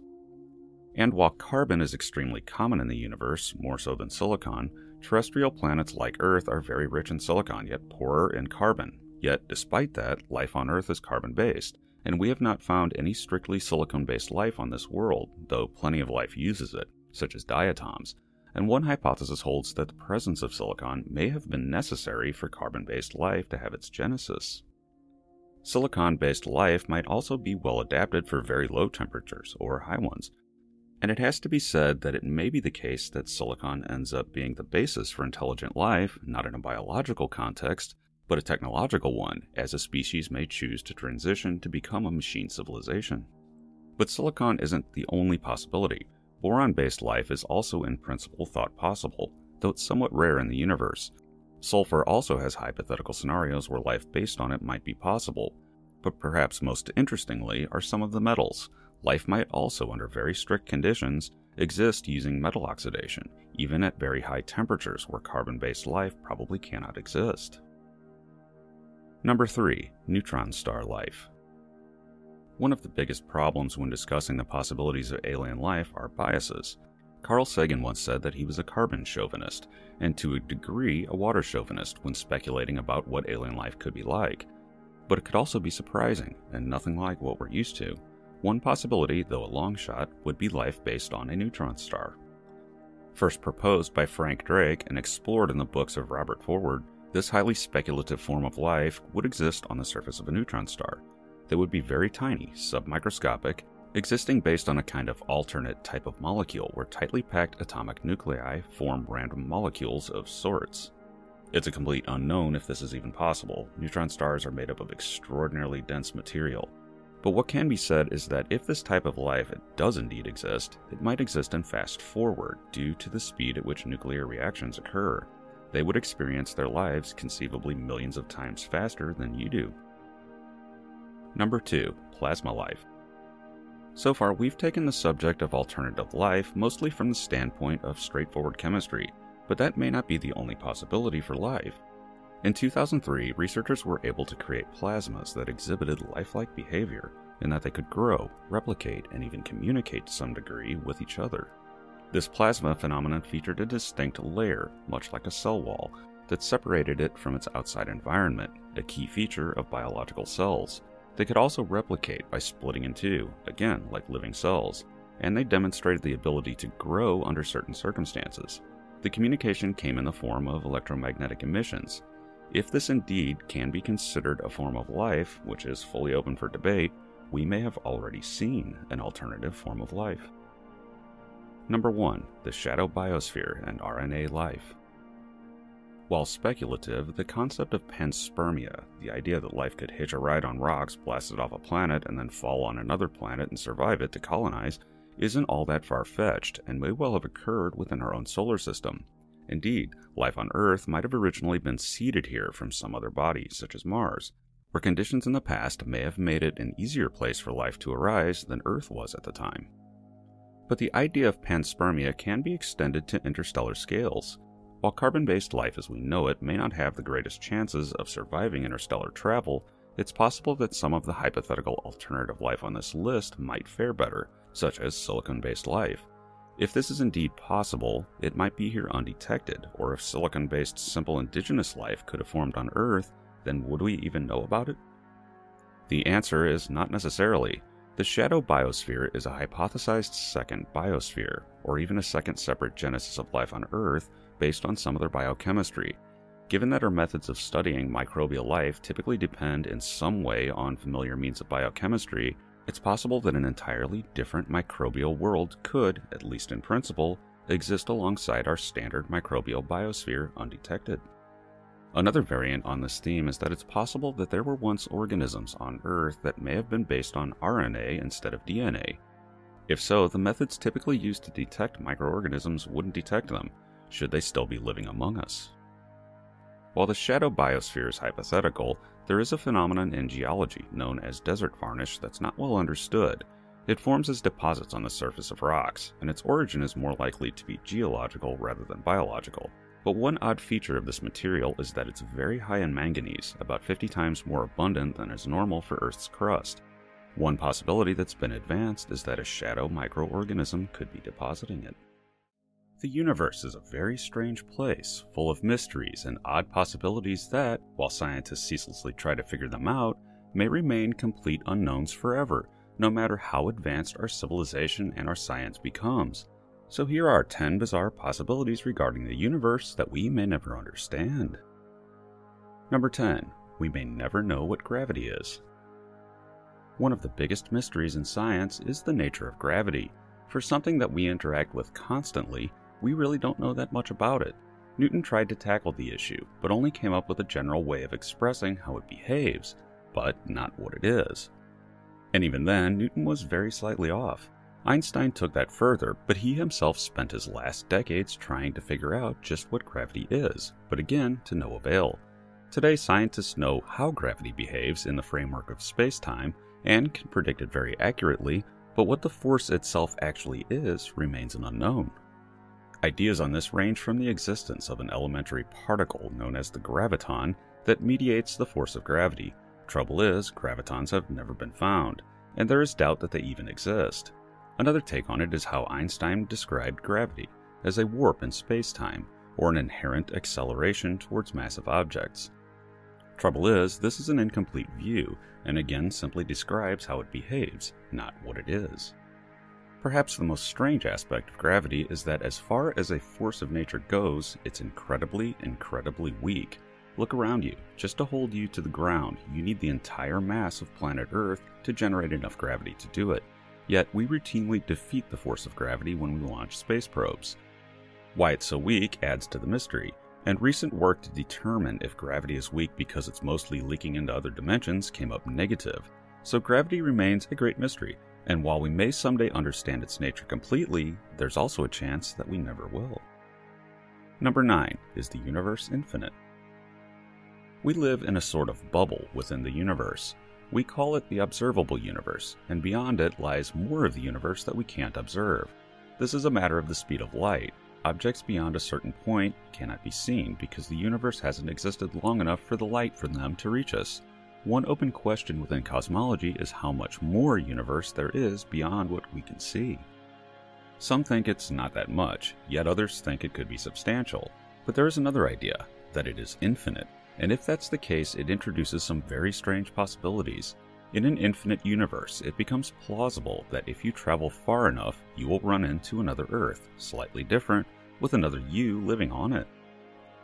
And while carbon is extremely common in the universe, more so than silicon, terrestrial planets like Earth are very rich in silicon, yet poorer in carbon, Yet, despite that, life on Earth is carbon based, and we have not found any strictly silicon based life on this world, though plenty of life uses it, such as diatoms, and one hypothesis holds that the presence of silicon may have been necessary for carbon based life to have its genesis. Silicon based life might also be well adapted for very low temperatures or high ones, and it has to be said that it may be the case that silicon ends up being the basis for intelligent life, not in a biological context, but a technological one, as a species may choose to transition to become a machine civilization. But silicon isn't the only possibility. Boron based life is also in principle thought possible, though it's somewhat rare in the universe. Sulfur also has hypothetical scenarios where life based on it might be possible, but perhaps most interestingly are some of the metals. Life might also, under very strict conditions, exist using metal oxidation, even at very high temperatures where carbon based life probably cannot exist. Number 3. Neutron star life. One of the biggest problems when discussing the possibilities of alien life are biases. Carl Sagan once said that he was a carbon chauvinist, and to a degree a water chauvinist when speculating about what alien life could be like. But it could also be surprising, and nothing like what we're used to. One possibility, though a long shot, would be life based on a neutron star. First proposed by Frank Drake and explored in the books of Robert Forward, this highly speculative form of life would exist on the surface of a neutron star. They would be very tiny, submicroscopic, existing based on a kind of alternate type of molecule where tightly packed atomic nuclei form random molecules of sorts. It's a complete unknown if this is even possible. Neutron stars are made up of extraordinarily dense material. But what can be said is that if this type of life does indeed exist, it might exist in fast forward due to the speed at which nuclear reactions occur they would experience their lives conceivably millions of times faster than you do. Number 2. Plasma life. So far, we've taken the subject of alternative life mostly from the standpoint of straightforward chemistry, but that may not be the only possibility for life. In 2003, researchers were able to create plasmas that exhibited lifelike behavior in that they could grow, replicate, and even communicate to some degree with each other. This plasma phenomenon featured a distinct layer, much like a cell wall, that separated it from its outside environment, a key feature of biological cells. They could also replicate by splitting in two, again like living cells, and they demonstrated the ability to grow under certain circumstances. The communication came in the form of electromagnetic emissions. If this indeed can be considered a form of life, which is fully open for debate, we may have already seen an alternative form of life. Number 1. The shadow biosphere and RNA life. While speculative, the concept of panspermia, the idea that life could hitch a ride on rocks blasted off a planet and then fall on another planet and survive it to colonize, isn't all that far fetched and may well have occurred within our own solar system. Indeed, life on Earth might have originally been seeded here from some other body, such as Mars, where conditions in the past may have made it an easier place for life to arise than Earth was at the time. But the idea of panspermia can be extended to interstellar scales. While carbon based life as we know it may not have the greatest chances of surviving interstellar travel, it's possible that some of the hypothetical alternative life on this list might fare better, such as silicon based life. If this is indeed possible, it might be here undetected, or if silicon based simple indigenous life could have formed on Earth, then would we even know about it? The answer is not necessarily. The shadow biosphere is a hypothesized second biosphere, or even a second separate genesis of life on Earth based on some other biochemistry. Given that our methods of studying microbial life typically depend in some way on familiar means of biochemistry, it's possible that an entirely different microbial world could, at least in principle, exist alongside our standard microbial biosphere undetected. Another variant on this theme is that it's possible that there were once organisms on Earth that may have been based on RNA instead of DNA. If so, the methods typically used to detect microorganisms wouldn't detect them, should they still be living among us. While the shadow biosphere is hypothetical, there is a phenomenon in geology known as desert varnish that's not well understood. It forms as deposits on the surface of rocks, and its origin is more likely to be geological rather than biological. But one odd feature of this material is that it's very high in manganese, about 50 times more abundant than is normal for Earth's crust. One possibility that's been advanced is that a shadow microorganism could be depositing it. The universe is a very strange place, full of mysteries and odd possibilities that, while scientists ceaselessly try to figure them out, may remain complete unknowns forever, no matter how advanced our civilization and our science becomes. So here are 10 bizarre possibilities regarding the universe that we may never understand. Number 10. We may never know what gravity is. One of the biggest mysteries in science is the nature of gravity. For something that we interact with constantly, we really don't know that much about it. Newton tried to tackle the issue, but only came up with a general way of expressing how it behaves, but not what it is. And even then, Newton was very slightly off. Einstein took that further, but he himself spent his last decades trying to figure out just what gravity is, but again, to no avail. Today, scientists know how gravity behaves in the framework of space time and can predict it very accurately, but what the force itself actually is remains an unknown. Ideas on this range from the existence of an elementary particle known as the graviton that mediates the force of gravity. Trouble is, gravitons have never been found, and there is doubt that they even exist. Another take on it is how Einstein described gravity as a warp in space-time, or an inherent acceleration towards massive objects. Trouble is, this is an incomplete view, and again simply describes how it behaves, not what it is. Perhaps the most strange aspect of gravity is that, as far as a force of nature goes, it's incredibly, incredibly weak. Look around you. Just to hold you to the ground, you need the entire mass of planet Earth to generate enough gravity to do it. Yet, we routinely defeat the force of gravity when we launch space probes. Why it's so weak adds to the mystery, and recent work to determine if gravity is weak because it's mostly leaking into other dimensions came up negative. So, gravity remains a great mystery, and while we may someday understand its nature completely, there's also a chance that we never will. Number 9. Is the universe infinite? We live in a sort of bubble within the universe. We call it the observable universe, and beyond it lies more of the universe that we can't observe. This is a matter of the speed of light. objects beyond a certain point cannot be seen because the universe hasn't existed long enough for the light from them to reach us. One open question within cosmology is how much more universe there is beyond what we can see. Some think it's not that much, yet others think it could be substantial. But there is another idea that it is infinite, and if that's the case, it introduces some very strange possibilities. In an infinite universe, it becomes plausible that if you travel far enough, you will run into another Earth, slightly different, with another you living on it.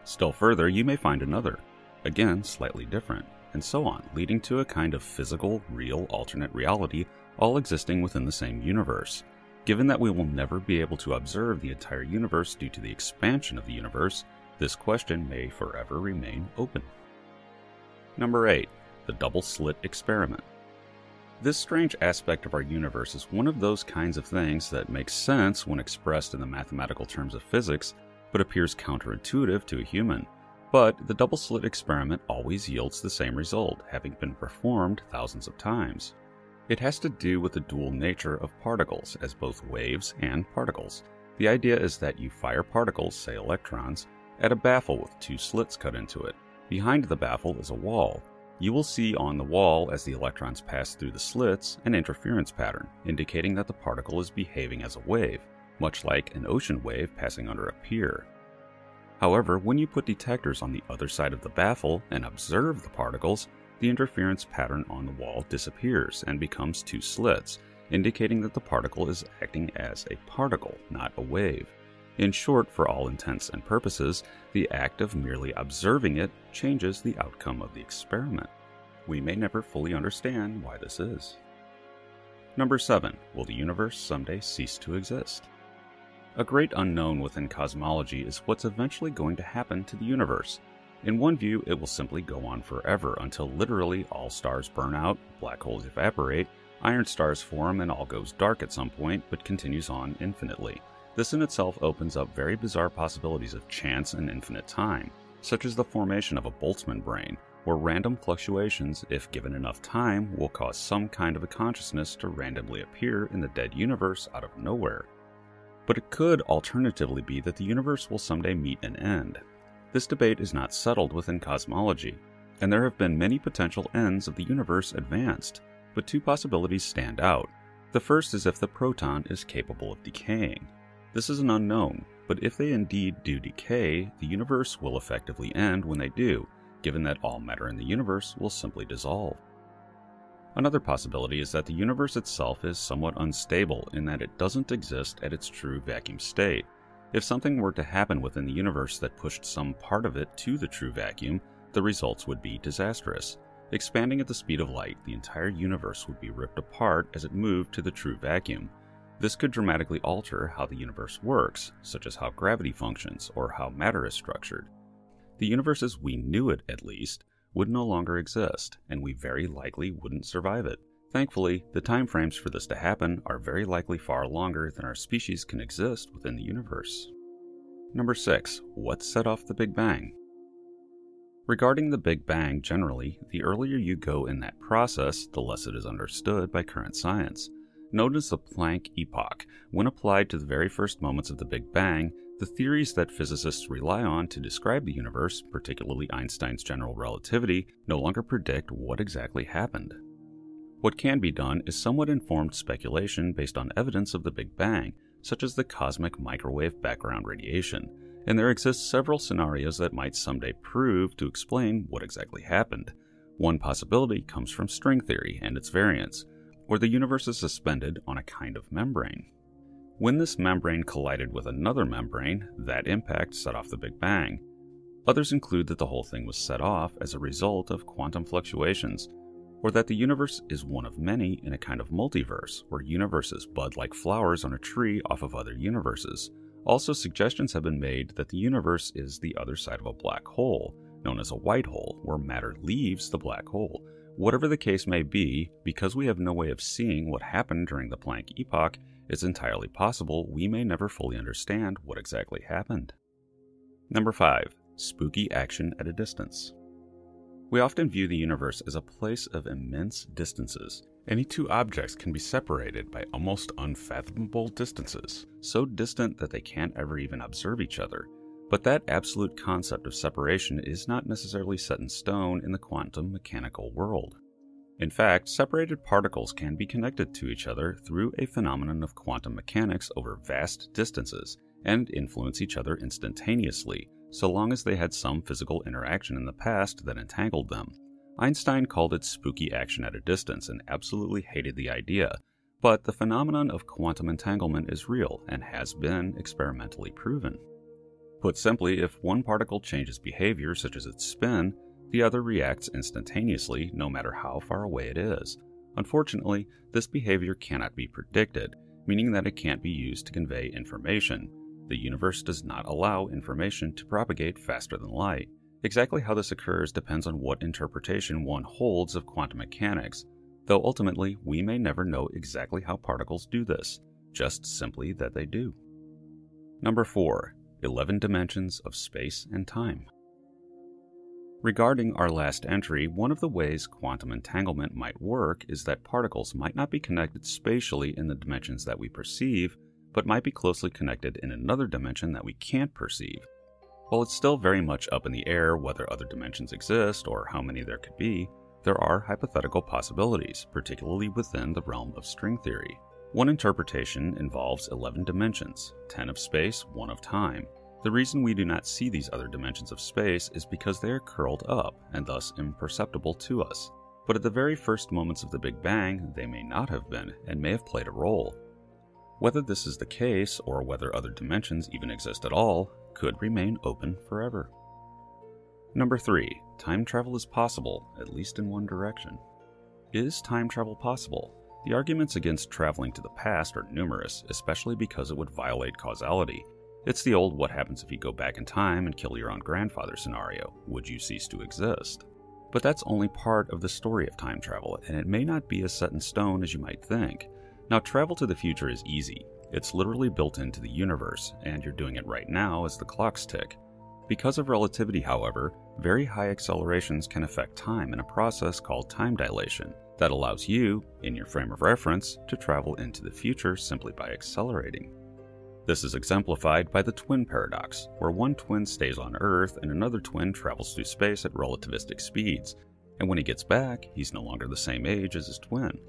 Still further, you may find another, again slightly different, and so on, leading to a kind of physical, real alternate reality, all existing within the same universe. Given that we will never be able to observe the entire universe due to the expansion of the universe, this question may forever remain open. Number 8. The Double Slit Experiment. This strange aspect of our universe is one of those kinds of things that makes sense when expressed in the mathematical terms of physics, but appears counterintuitive to a human. But the double slit experiment always yields the same result, having been performed thousands of times. It has to do with the dual nature of particles as both waves and particles. The idea is that you fire particles, say electrons, at a baffle with two slits cut into it. Behind the baffle is a wall. You will see on the wall as the electrons pass through the slits an interference pattern, indicating that the particle is behaving as a wave, much like an ocean wave passing under a pier. However, when you put detectors on the other side of the baffle and observe the particles, the interference pattern on the wall disappears and becomes two slits, indicating that the particle is acting as a particle, not a wave. In short, for all intents and purposes, the act of merely observing it changes the outcome of the experiment. We may never fully understand why this is. Number 7. Will the universe someday cease to exist? A great unknown within cosmology is what's eventually going to happen to the universe. In one view, it will simply go on forever until literally all stars burn out, black holes evaporate, iron stars form, and all goes dark at some point, but continues on infinitely. This in itself opens up very bizarre possibilities of chance and infinite time, such as the formation of a Boltzmann brain, where random fluctuations, if given enough time, will cause some kind of a consciousness to randomly appear in the dead universe out of nowhere. But it could alternatively be that the universe will someday meet an end, this debate is not settled within cosmology, and there have been many potential ends of the universe advanced, but two possibilities stand out. The first is if the proton is capable of decaying. This is an unknown, but if they indeed do decay, the universe will effectively end when they do, given that all matter in the universe will simply dissolve. Another possibility is that the universe itself is somewhat unstable in that it doesn't exist at its true vacuum state, if something were to happen within the universe that pushed some part of it to the true vacuum, the results would be disastrous. Expanding at the speed of light, the entire universe would be ripped apart as it moved to the true vacuum. This could dramatically alter how the universe works, such as how gravity functions or how matter is structured. The universe as we knew it, at least, would no longer exist, and we very likely wouldn't survive it. Thankfully, the time frames for this to happen are very likely far longer than our species can exist within the universe. Number 6. What set off the Big Bang? Regarding the Big Bang generally, the earlier you go in that process, the less it is understood by current science. Known as the Planck epoch, when applied to the very first moments of the Big Bang, the theories that physicists rely on to describe the universe, particularly Einstein's general relativity, no longer predict what exactly happened. What can be done is somewhat informed speculation based on evidence of the Big Bang, such as the cosmic microwave background radiation, and there exist several scenarios that might someday prove to explain what exactly happened. One possibility comes from string theory and its variants, where the universe is suspended on a kind of membrane. When this membrane collided with another membrane, that impact set off the Big Bang. Others include that the whole thing was set off as a result of quantum fluctuations or that the universe is one of many in a kind of multiverse, where universes bud like flowers on a tree off of other universes. Also, suggestions have been made that the universe is the other side of a black hole, known as a white hole, where matter leaves the black hole. Whatever the case may be, because we have no way of seeing what happened during the Planck epoch, it's entirely possible we may never fully understand what exactly happened. Number 5. Spooky action at a distance. We often view the universe as a place of immense distances. Any two objects can be separated by almost unfathomable distances, so distant that they can't ever even observe each other. But that absolute concept of separation is not necessarily set in stone in the quantum mechanical world. In fact, separated particles can be connected to each other through a phenomenon of quantum mechanics over vast distances and influence each other instantaneously, so long as they had some physical interaction in the past that entangled them. Einstein called it spooky action at a distance and absolutely hated the idea, but the phenomenon of quantum entanglement is real and has been experimentally proven. Put simply, if one particle changes behavior, such as its spin, the other reacts instantaneously no matter how far away it is. Unfortunately, this behavior cannot be predicted, meaning that it can't be used to convey information. The universe does not allow information to propagate faster than light. Exactly how this occurs depends on what interpretation one holds of quantum mechanics, though ultimately we may never know exactly how particles do this, just simply that they do. Number 4. 11 Dimensions of Space and Time. Regarding our last entry, one of the ways quantum entanglement might work is that particles might not be connected spatially in the dimensions that we perceive, but might be closely connected in another dimension that we can't perceive. While it's still very much up in the air whether other dimensions exist or how many there could be, there are hypothetical possibilities, particularly within the realm of string theory. One interpretation involves 11 dimensions 10 of space, 1 of time. The reason we do not see these other dimensions of space is because they are curled up and thus imperceptible to us. But at the very first moments of the Big Bang, they may not have been and may have played a role. Whether this is the case or whether other dimensions even exist at all could remain open forever. Number 3. Time travel is possible, at least in one direction. Is time travel possible? The arguments against traveling to the past are numerous, especially because it would violate causality. It's the old what happens if you go back in time and kill your own grandfather scenario would you cease to exist? But that's only part of the story of time travel, and it may not be as set in stone as you might think. Now, travel to the future is easy. It's literally built into the universe, and you're doing it right now as the clocks tick. Because of relativity, however, very high accelerations can affect time in a process called time dilation that allows you, in your frame of reference, to travel into the future simply by accelerating. This is exemplified by the twin paradox, where one twin stays on Earth and another twin travels through space at relativistic speeds, and when he gets back, he's no longer the same age as his twin.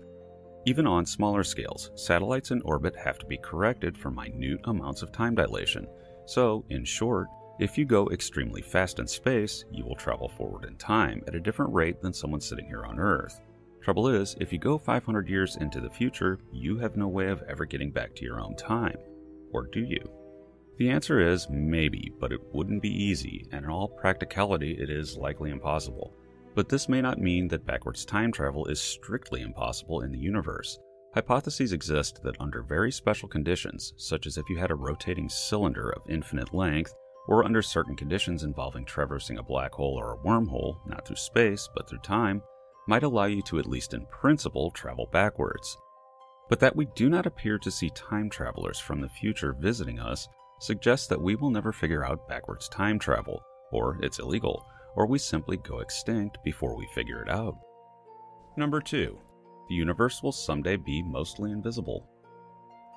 Even on smaller scales, satellites in orbit have to be corrected for minute amounts of time dilation. So, in short, if you go extremely fast in space, you will travel forward in time at a different rate than someone sitting here on Earth. Trouble is, if you go 500 years into the future, you have no way of ever getting back to your own time. Or do you? The answer is maybe, but it wouldn't be easy, and in all practicality, it is likely impossible. But this may not mean that backwards time travel is strictly impossible in the universe. Hypotheses exist that under very special conditions, such as if you had a rotating cylinder of infinite length, or under certain conditions involving traversing a black hole or a wormhole, not through space, but through time, might allow you to at least in principle travel backwards. But that we do not appear to see time travelers from the future visiting us suggests that we will never figure out backwards time travel, or it's illegal, or we simply go extinct before we figure it out. Number 2. The universe will someday be mostly invisible.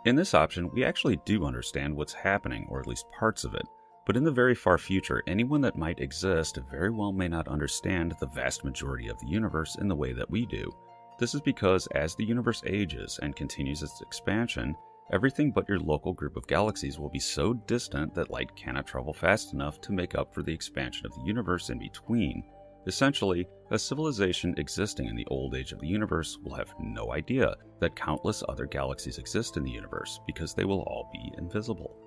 In this option, we actually do understand what's happening, or at least parts of it, but in the very far future, anyone that might exist very well may not understand the vast majority of the universe in the way that we do. This is because as the universe ages and continues its expansion, Everything but your local group of galaxies will be so distant that light cannot travel fast enough to make up for the expansion of the universe in between. Essentially, a civilization existing in the old age of the universe will have no idea that countless other galaxies exist in the universe because they will all be invisible.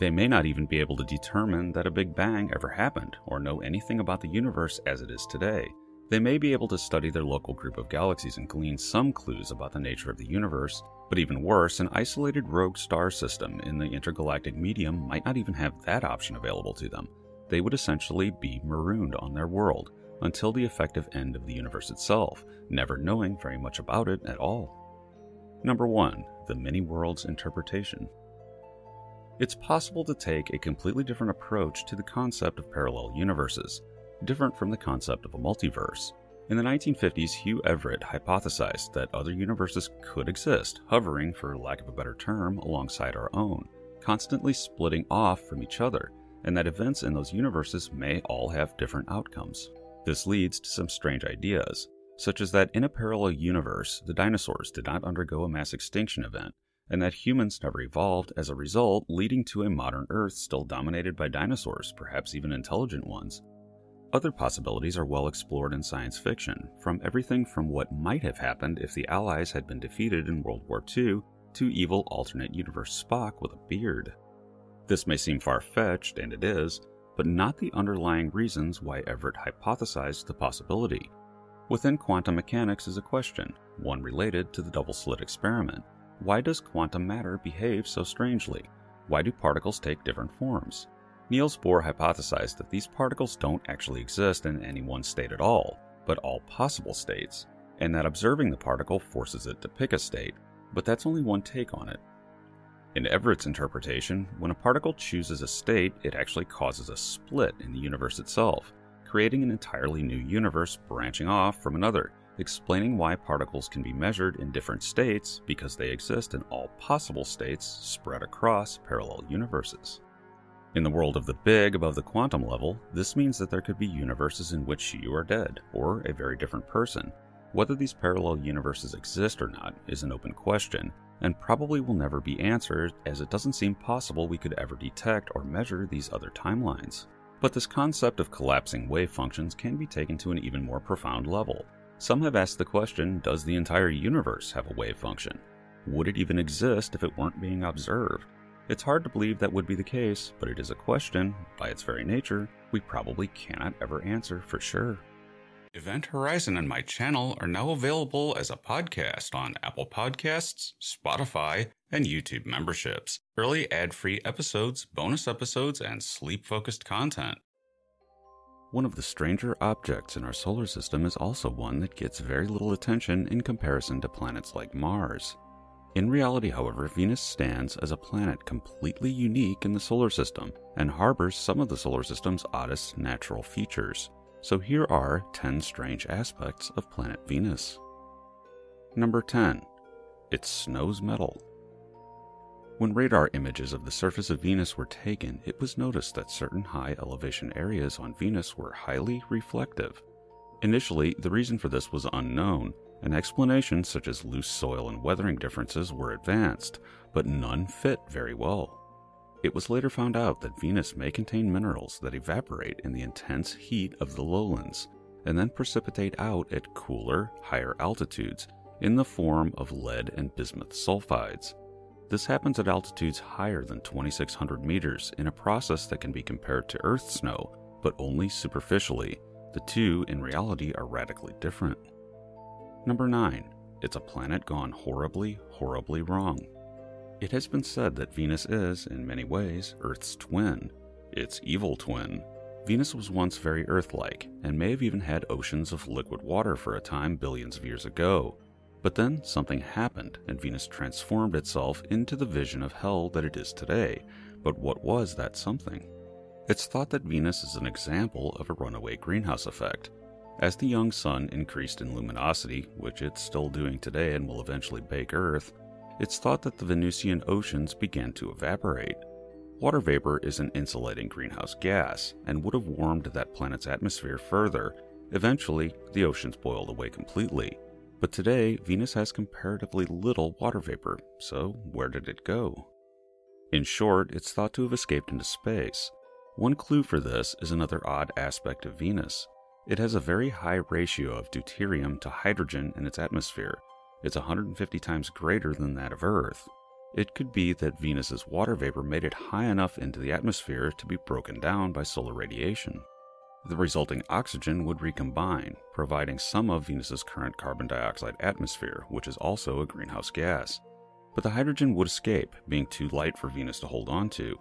They may not even be able to determine that a Big Bang ever happened or know anything about the universe as it is today. They may be able to study their local group of galaxies and glean some clues about the nature of the universe, but even worse, an isolated rogue star system in the intergalactic medium might not even have that option available to them. They would essentially be marooned on their world until the effective end of the universe itself, never knowing very much about it at all. Number 1. The Many Worlds Interpretation. It's possible to take a completely different approach to the concept of parallel universes, different from the concept of a multiverse. In the 1950s, Hugh Everett hypothesized that other universes could exist, hovering, for lack of a better term, alongside our own, constantly splitting off from each other, and that events in those universes may all have different outcomes. This leads to some strange ideas, such as that in a parallel universe, the dinosaurs did not undergo a mass extinction event, and that humans never evolved as a result, leading to a modern Earth still dominated by dinosaurs, perhaps even intelligent ones. Other possibilities are well explored in science fiction, from everything from what might have happened if the Allies had been defeated in World War II to evil alternate universe Spock with a beard. This may seem far fetched, and it is, but not the underlying reasons why Everett hypothesized the possibility. Within quantum mechanics is a question, one related to the double slit experiment. Why does quantum matter behave so strangely? Why do particles take different forms? Niels Bohr hypothesized that these particles don't actually exist in any one state at all, but all possible states, and that observing the particle forces it to pick a state, but that's only one take on it. In Everett's interpretation, when a particle chooses a state, it actually causes a split in the universe itself, creating an entirely new universe branching off from another, explaining why particles can be measured in different states because they exist in all possible states spread across parallel universes. In the world of the big above the quantum level, this means that there could be universes in which you are dead, or a very different person. Whether these parallel universes exist or not is an open question, and probably will never be answered as it doesn't seem possible we could ever detect or measure these other timelines. But this concept of collapsing wave functions can be taken to an even more profound level. Some have asked the question Does the entire universe have a wave function? Would it even exist if it weren't being observed? It's hard to believe that would be the case, but it is a question, by its very nature, we probably cannot ever answer for sure. Event Horizon and my channel are now available as a podcast on Apple Podcasts, Spotify, and YouTube memberships. Early ad free episodes, bonus episodes, and sleep focused content. One of the stranger objects in our solar system is also one that gets very little attention in comparison to planets like Mars. In reality, however, Venus stands as a planet completely unique in the solar system and harbors some of the solar system's oddest natural features. So here are 10 strange aspects of planet Venus. Number 10. It snows metal. When radar images of the surface of Venus were taken, it was noticed that certain high elevation areas on Venus were highly reflective. Initially, the reason for this was unknown, and explanations such as loose soil and weathering differences were advanced, but none fit very well. It was later found out that Venus may contain minerals that evaporate in the intense heat of the lowlands and then precipitate out at cooler, higher altitudes in the form of lead and bismuth sulfides. This happens at altitudes higher than 2,600 meters in a process that can be compared to Earth snow, but only superficially. The two, in reality, are radically different. Number 9. It's a planet gone horribly, horribly wrong. It has been said that Venus is, in many ways, Earth's twin, its evil twin. Venus was once very Earth like, and may have even had oceans of liquid water for a time billions of years ago. But then something happened, and Venus transformed itself into the vision of hell that it is today. But what was that something? It's thought that Venus is an example of a runaway greenhouse effect, as the young sun increased in luminosity, which it's still doing today and will eventually bake Earth, it's thought that the Venusian oceans began to evaporate. Water vapor is an insulating greenhouse gas and would have warmed that planet's atmosphere further. Eventually, the oceans boiled away completely. But today, Venus has comparatively little water vapor, so where did it go? In short, it's thought to have escaped into space. One clue for this is another odd aspect of Venus. It has a very high ratio of deuterium to hydrogen in its atmosphere. It's 150 times greater than that of Earth. It could be that Venus's water vapor made it high enough into the atmosphere to be broken down by solar radiation. The resulting oxygen would recombine, providing some of Venus's current carbon dioxide atmosphere, which is also a greenhouse gas. But the hydrogen would escape, being too light for Venus to hold on to.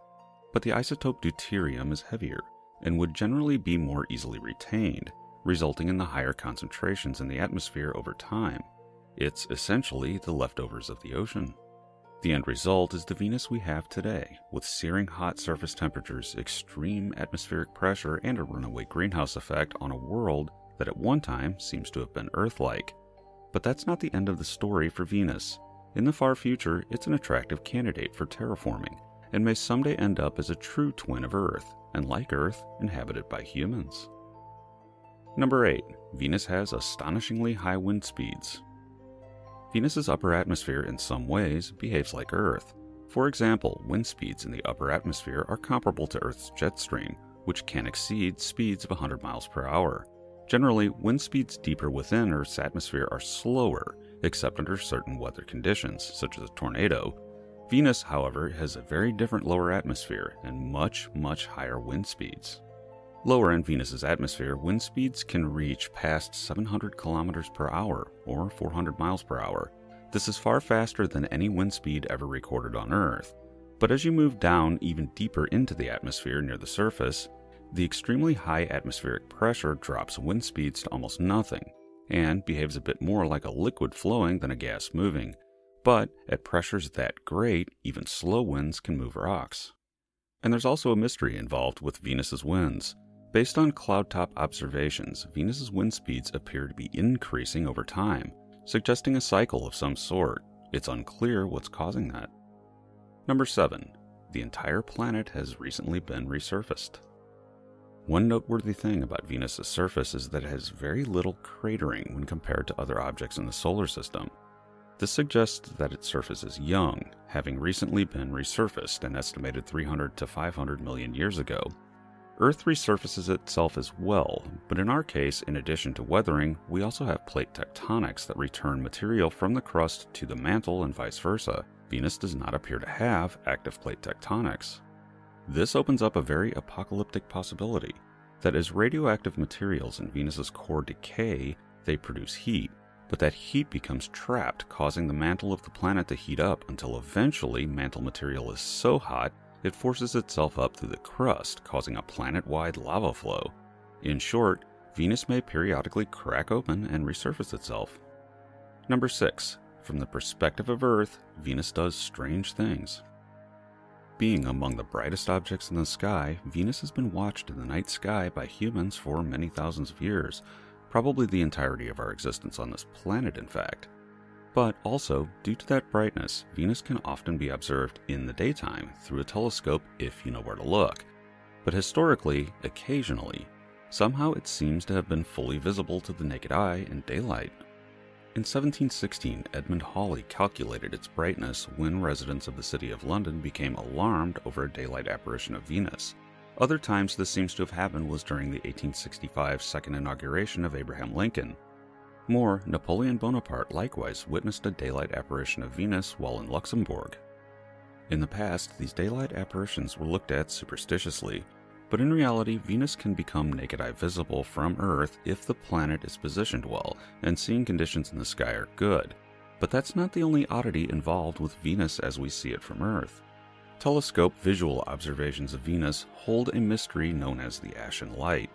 But the isotope deuterium is heavier, and would generally be more easily retained, resulting in the higher concentrations in the atmosphere over time. It's essentially the leftovers of the ocean. The end result is the Venus we have today, with searing hot surface temperatures, extreme atmospheric pressure, and a runaway greenhouse effect on a world that at one time seems to have been Earth like. But that's not the end of the story for Venus. In the far future, it's an attractive candidate for terraforming and may someday end up as a true twin of Earth, and like Earth, inhabited by humans. Number 8. Venus has astonishingly high wind speeds. Venus's upper atmosphere in some ways behaves like Earth. For example, wind speeds in the upper atmosphere are comparable to Earth's jet stream, which can exceed speeds of 100 miles per hour. Generally, wind speeds deeper within Earth's atmosphere are slower, except under certain weather conditions, such as a tornado. Venus, however, has a very different lower atmosphere and much, much higher wind speeds. Lower in Venus's atmosphere, wind speeds can reach past 700 kilometers per hour or 400 miles per hour. This is far faster than any wind speed ever recorded on Earth. But as you move down even deeper into the atmosphere near the surface, the extremely high atmospheric pressure drops wind speeds to almost nothing and behaves a bit more like a liquid flowing than a gas moving. But at pressures that great, even slow winds can move rocks. And there's also a mystery involved with Venus's winds. Based on cloud top observations, Venus's wind speeds appear to be increasing over time, suggesting a cycle of some sort. It's unclear what's causing that. Number 7. The entire planet has recently been resurfaced. One noteworthy thing about Venus's surface is that it has very little cratering when compared to other objects in the solar system. This suggests that its surface is young, having recently been resurfaced an estimated 300 to 500 million years ago. Earth resurfaces itself as well, but in our case, in addition to weathering, we also have plate tectonics that return material from the crust to the mantle and vice versa. Venus does not appear to have active plate tectonics. This opens up a very apocalyptic possibility that as radioactive materials in Venus's core decay, they produce heat, but that heat becomes trapped, causing the mantle of the planet to heat up until eventually mantle material is so hot it forces itself up through the crust, causing a planet wide lava flow. In short, Venus may periodically crack open and resurface itself. Number 6. From the perspective of Earth, Venus does strange things. Being among the brightest objects in the sky, Venus has been watched in the night sky by humans for many thousands of years, probably the entirety of our existence on this planet, in fact. But also, due to that brightness, Venus can often be observed in the daytime through a telescope if you know where to look. But historically, occasionally, somehow it seems to have been fully visible to the naked eye in daylight. In 1716, Edmund Halley calculated its brightness when residents of the City of London became alarmed over a daylight apparition of Venus. Other times this seems to have happened was during the 1865 second inauguration of Abraham Lincoln. More, Napoleon Bonaparte likewise witnessed a daylight apparition of Venus while in Luxembourg. In the past, these daylight apparitions were looked at superstitiously, but in reality, Venus can become naked eye visible from Earth if the planet is positioned well and seeing conditions in the sky are good. But that's not the only oddity involved with Venus as we see it from Earth. Telescope visual observations of Venus hold a mystery known as the Ashen Light.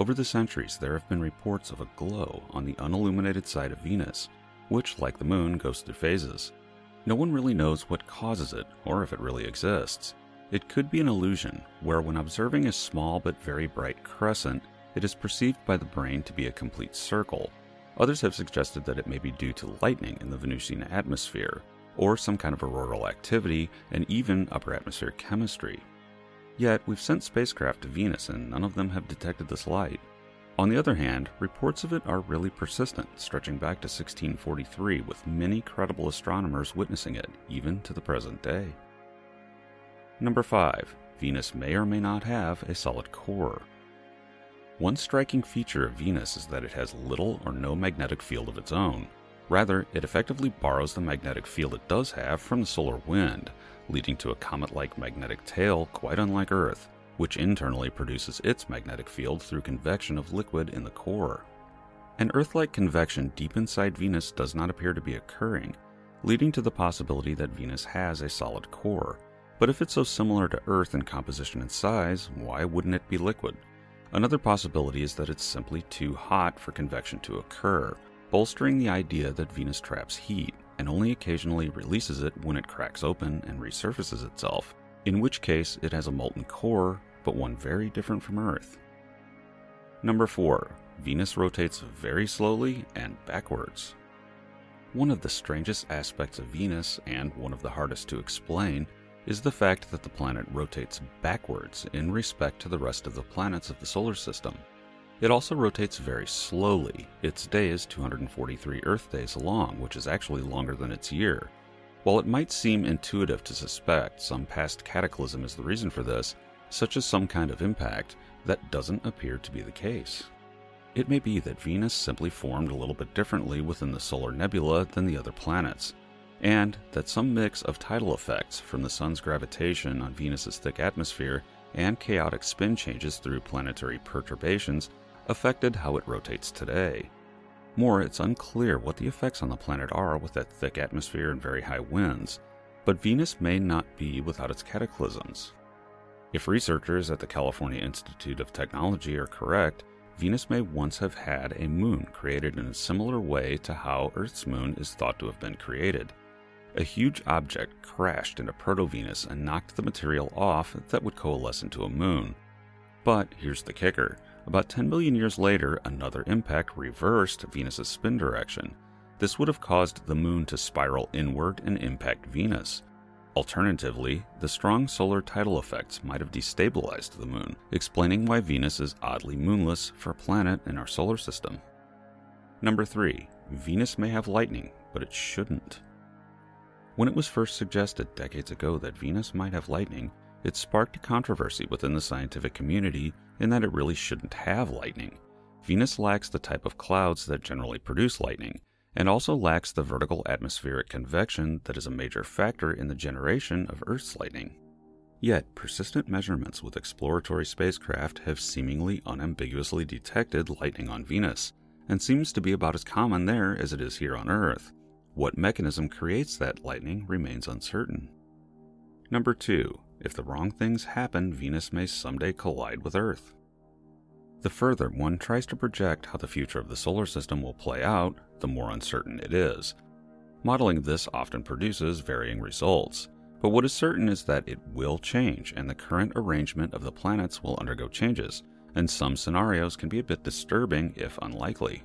Over the centuries, there have been reports of a glow on the unilluminated side of Venus, which, like the moon, goes through phases. No one really knows what causes it or if it really exists. It could be an illusion, where when observing a small but very bright crescent, it is perceived by the brain to be a complete circle. Others have suggested that it may be due to lightning in the Venusian atmosphere, or some kind of auroral activity, and even upper atmosphere chemistry. Yet, we've sent spacecraft to Venus and none of them have detected this light. On the other hand, reports of it are really persistent, stretching back to 1643, with many credible astronomers witnessing it, even to the present day. Number 5. Venus may or may not have a solid core. One striking feature of Venus is that it has little or no magnetic field of its own. Rather, it effectively borrows the magnetic field it does have from the solar wind, leading to a comet like magnetic tail quite unlike Earth, which internally produces its magnetic field through convection of liquid in the core. An Earth like convection deep inside Venus does not appear to be occurring, leading to the possibility that Venus has a solid core, but if it's so similar to Earth in composition and size, why wouldn't it be liquid? Another possibility is that it's simply too hot for convection to occur, bolstering the idea that Venus traps heat and only occasionally releases it when it cracks open and resurfaces itself, in which case it has a molten core, but one very different from Earth. Number 4. Venus rotates very slowly and backwards. One of the strangest aspects of Venus, and one of the hardest to explain, is the fact that the planet rotates backwards in respect to the rest of the planets of the solar system. It also rotates very slowly. Its day is 243 Earth days long, which is actually longer than its year. While it might seem intuitive to suspect some past cataclysm is the reason for this, such as some kind of impact, that doesn't appear to be the case. It may be that Venus simply formed a little bit differently within the solar nebula than the other planets, and that some mix of tidal effects from the Sun's gravitation on Venus's thick atmosphere and chaotic spin changes through planetary perturbations affected how it rotates today. More, it's unclear what the effects on the planet are with that thick atmosphere and very high winds, but Venus may not be without its cataclysms. If researchers at the California Institute of Technology are correct, Venus may once have had a moon created in a similar way to how Earth's moon is thought to have been created. A huge object crashed into Proto Venus and knocked the material off that would coalesce into a moon. But here's the kicker about 10 million years later, another impact reversed Venus's spin direction. This would have caused the moon to spiral inward and impact Venus. Alternatively, the strong solar tidal effects might have destabilized the moon, explaining why Venus is oddly moonless for a planet in our solar system. Number 3. Venus may have lightning, but it shouldn't. When it was first suggested decades ago that Venus might have lightning, it sparked controversy within the scientific community in that it really shouldn't have lightning. Venus lacks the type of clouds that generally produce lightning, and also lacks the vertical atmospheric convection that is a major factor in the generation of Earth's lightning. Yet, persistent measurements with exploratory spacecraft have seemingly unambiguously detected lightning on Venus, and seems to be about as common there as it is here on Earth. What mechanism creates that lightning remains uncertain. Number 2. If the wrong things happen, Venus may someday collide with Earth. The further one tries to project how the future of the solar system will play out, the more uncertain it is. Modeling this often produces varying results, but what is certain is that it will change and the current arrangement of the planets will undergo changes, and some scenarios can be a bit disturbing if unlikely.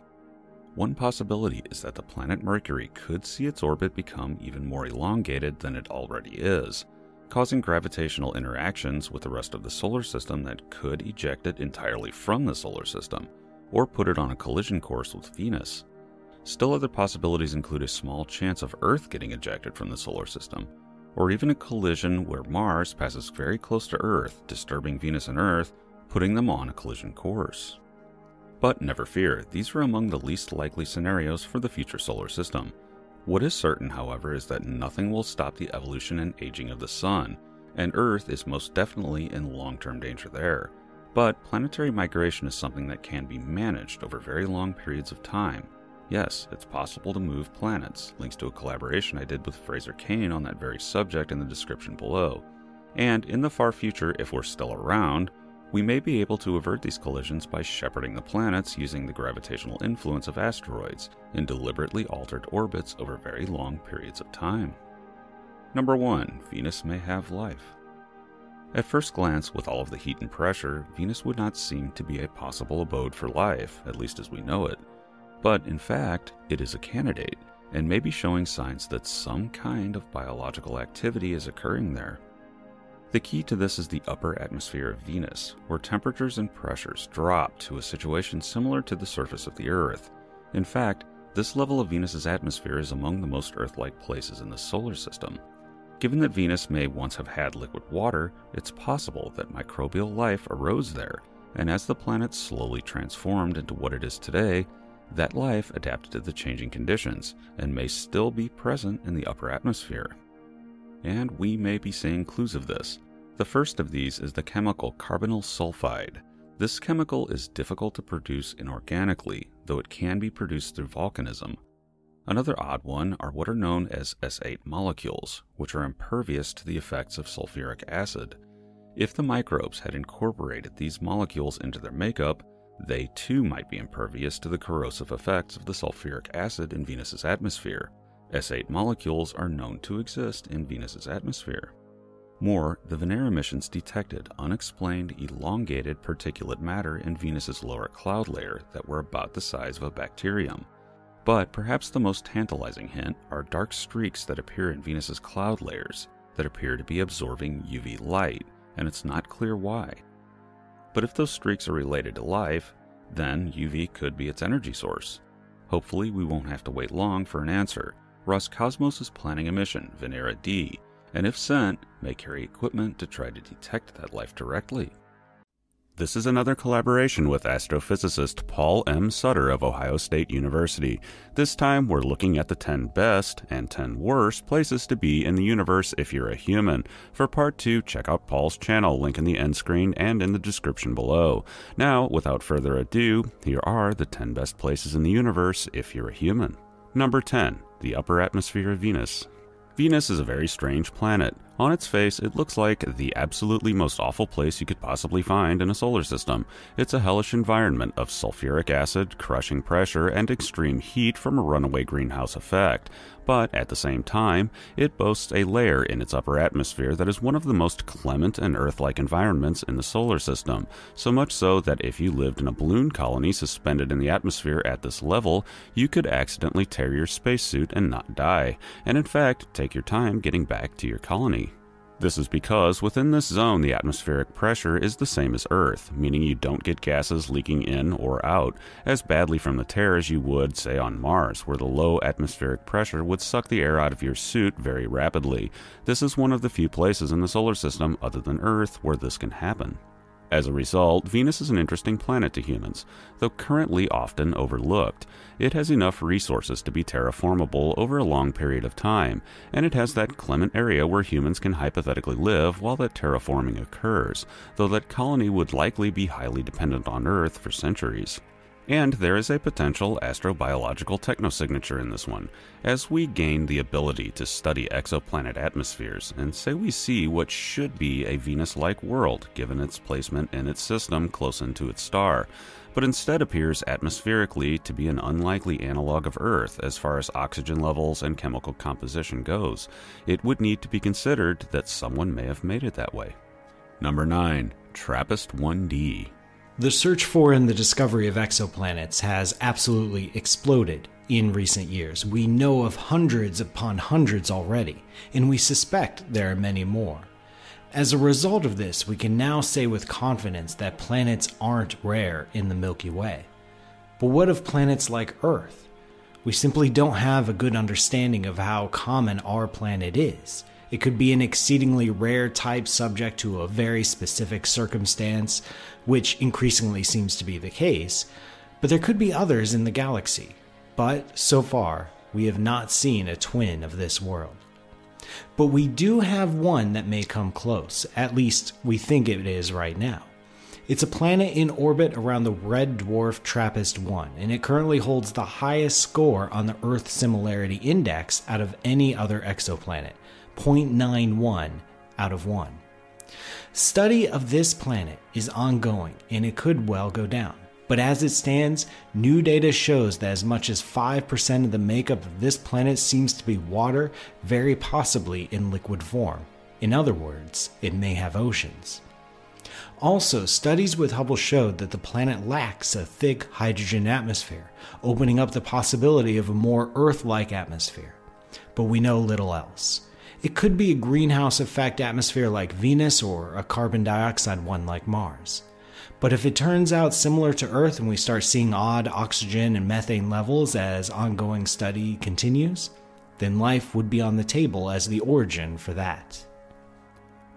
One possibility is that the planet Mercury could see its orbit become even more elongated than it already is, causing gravitational interactions with the rest of the solar system that could eject it entirely from the solar system, or put it on a collision course with Venus. Still, other possibilities include a small chance of Earth getting ejected from the solar system, or even a collision where Mars passes very close to Earth, disturbing Venus and Earth, putting them on a collision course. But never fear, these are among the least likely scenarios for the future solar system. What is certain, however, is that nothing will stop the evolution and aging of the Sun, and Earth is most definitely in long term danger there. But planetary migration is something that can be managed over very long periods of time. Yes, it's possible to move planets. Links to a collaboration I did with Fraser Cain on that very subject in the description below. And in the far future, if we're still around, we may be able to avert these collisions by shepherding the planets using the gravitational influence of asteroids in deliberately altered orbits over very long periods of time. Number 1. Venus may have life. At first glance, with all of the heat and pressure, Venus would not seem to be a possible abode for life, at least as we know it. But in fact, it is a candidate and may be showing signs that some kind of biological activity is occurring there. The key to this is the upper atmosphere of Venus, where temperatures and pressures drop to a situation similar to the surface of the Earth. In fact, this level of Venus's atmosphere is among the most Earth like places in the solar system. Given that Venus may once have had liquid water, it's possible that microbial life arose there, and as the planet slowly transformed into what it is today, that life adapted to the changing conditions and may still be present in the upper atmosphere. And we may be seeing clues of this. The first of these is the chemical carbonyl sulfide. This chemical is difficult to produce inorganically, though it can be produced through volcanism. Another odd one are what are known as S8 molecules, which are impervious to the effects of sulfuric acid. If the microbes had incorporated these molecules into their makeup, they too might be impervious to the corrosive effects of the sulfuric acid in Venus's atmosphere. S8 molecules are known to exist in Venus's atmosphere. More, the Venera missions detected unexplained elongated particulate matter in Venus's lower cloud layer that were about the size of a bacterium. But perhaps the most tantalizing hint are dark streaks that appear in Venus's cloud layers that appear to be absorbing UV light, and it's not clear why. But if those streaks are related to life, then UV could be its energy source. Hopefully, we won't have to wait long for an answer. Roscosmos is planning a mission, Venera D, and if sent, may carry equipment to try to detect that life directly. This is another collaboration with astrophysicist Paul M. Sutter of Ohio State University. This time we're looking at the 10 best and 10 worst places to be in the universe if you're a human. For part 2, check out Paul's channel, link in the end screen and in the description below. Now, without further ado, here are the 10 best places in the universe if you're a human. Number 10, the upper atmosphere of Venus. Venus is a very strange planet. On its face, it looks like the absolutely most awful place you could possibly find in a solar system. It's a hellish environment of sulfuric acid, crushing pressure, and extreme heat from a runaway greenhouse effect but at the same time, it boasts a layer in its upper atmosphere that is one of the most clement and Earth like environments in the solar system, so much so that if you lived in a balloon colony suspended in the atmosphere at this level, you could accidentally tear your spacesuit and not die, and in fact, take your time getting back to your colony. This is because within this zone the atmospheric pressure is the same as Earth, meaning you don't get gases leaking in or out as badly from the tear as you would, say, on Mars, where the low atmospheric pressure would suck the air out of your suit very rapidly. This is one of the few places in the solar system other than Earth where this can happen. As a result, Venus is an interesting planet to humans, though currently often overlooked. It has enough resources to be terraformable over a long period of time, and it has that clement area where humans can hypothetically live while that terraforming occurs, though that colony would likely be highly dependent on Earth for centuries. And there is a potential astrobiological technosignature in this one, as we gain the ability to study exoplanet atmospheres and say we see what should be a Venus like world given its placement in its system close into its star, but instead appears atmospherically to be an unlikely analog of Earth as far as oxygen levels and chemical composition goes. It would need to be considered that someone may have made it that way. Number 9. TRAPPIST 1D the search for and the discovery of exoplanets has absolutely exploded in recent years. We know of hundreds upon hundreds already, and we suspect there are many more. As a result of this, we can now say with confidence that planets aren't rare in the Milky Way. But what of planets like Earth? We simply don't have a good understanding of how common our planet is. It could be an exceedingly rare type subject to a very specific circumstance, which increasingly seems to be the case, but there could be others in the galaxy. But so far, we have not seen a twin of this world. But we do have one that may come close, at least we think it is right now. It's a planet in orbit around the red dwarf TRAPPIST 1, and it currently holds the highest score on the Earth Similarity Index out of any other exoplanet 0.91 out of 1. Study of this planet is ongoing and it could well go down. But as it stands, new data shows that as much as 5% of the makeup of this planet seems to be water, very possibly in liquid form. In other words, it may have oceans. Also, studies with Hubble showed that the planet lacks a thick hydrogen atmosphere, opening up the possibility of a more Earth like atmosphere. But we know little else. It could be a greenhouse effect atmosphere like Venus or a carbon dioxide one like Mars. But if it turns out similar to Earth and we start seeing odd oxygen and methane levels as ongoing study continues, then life would be on the table as the origin for that.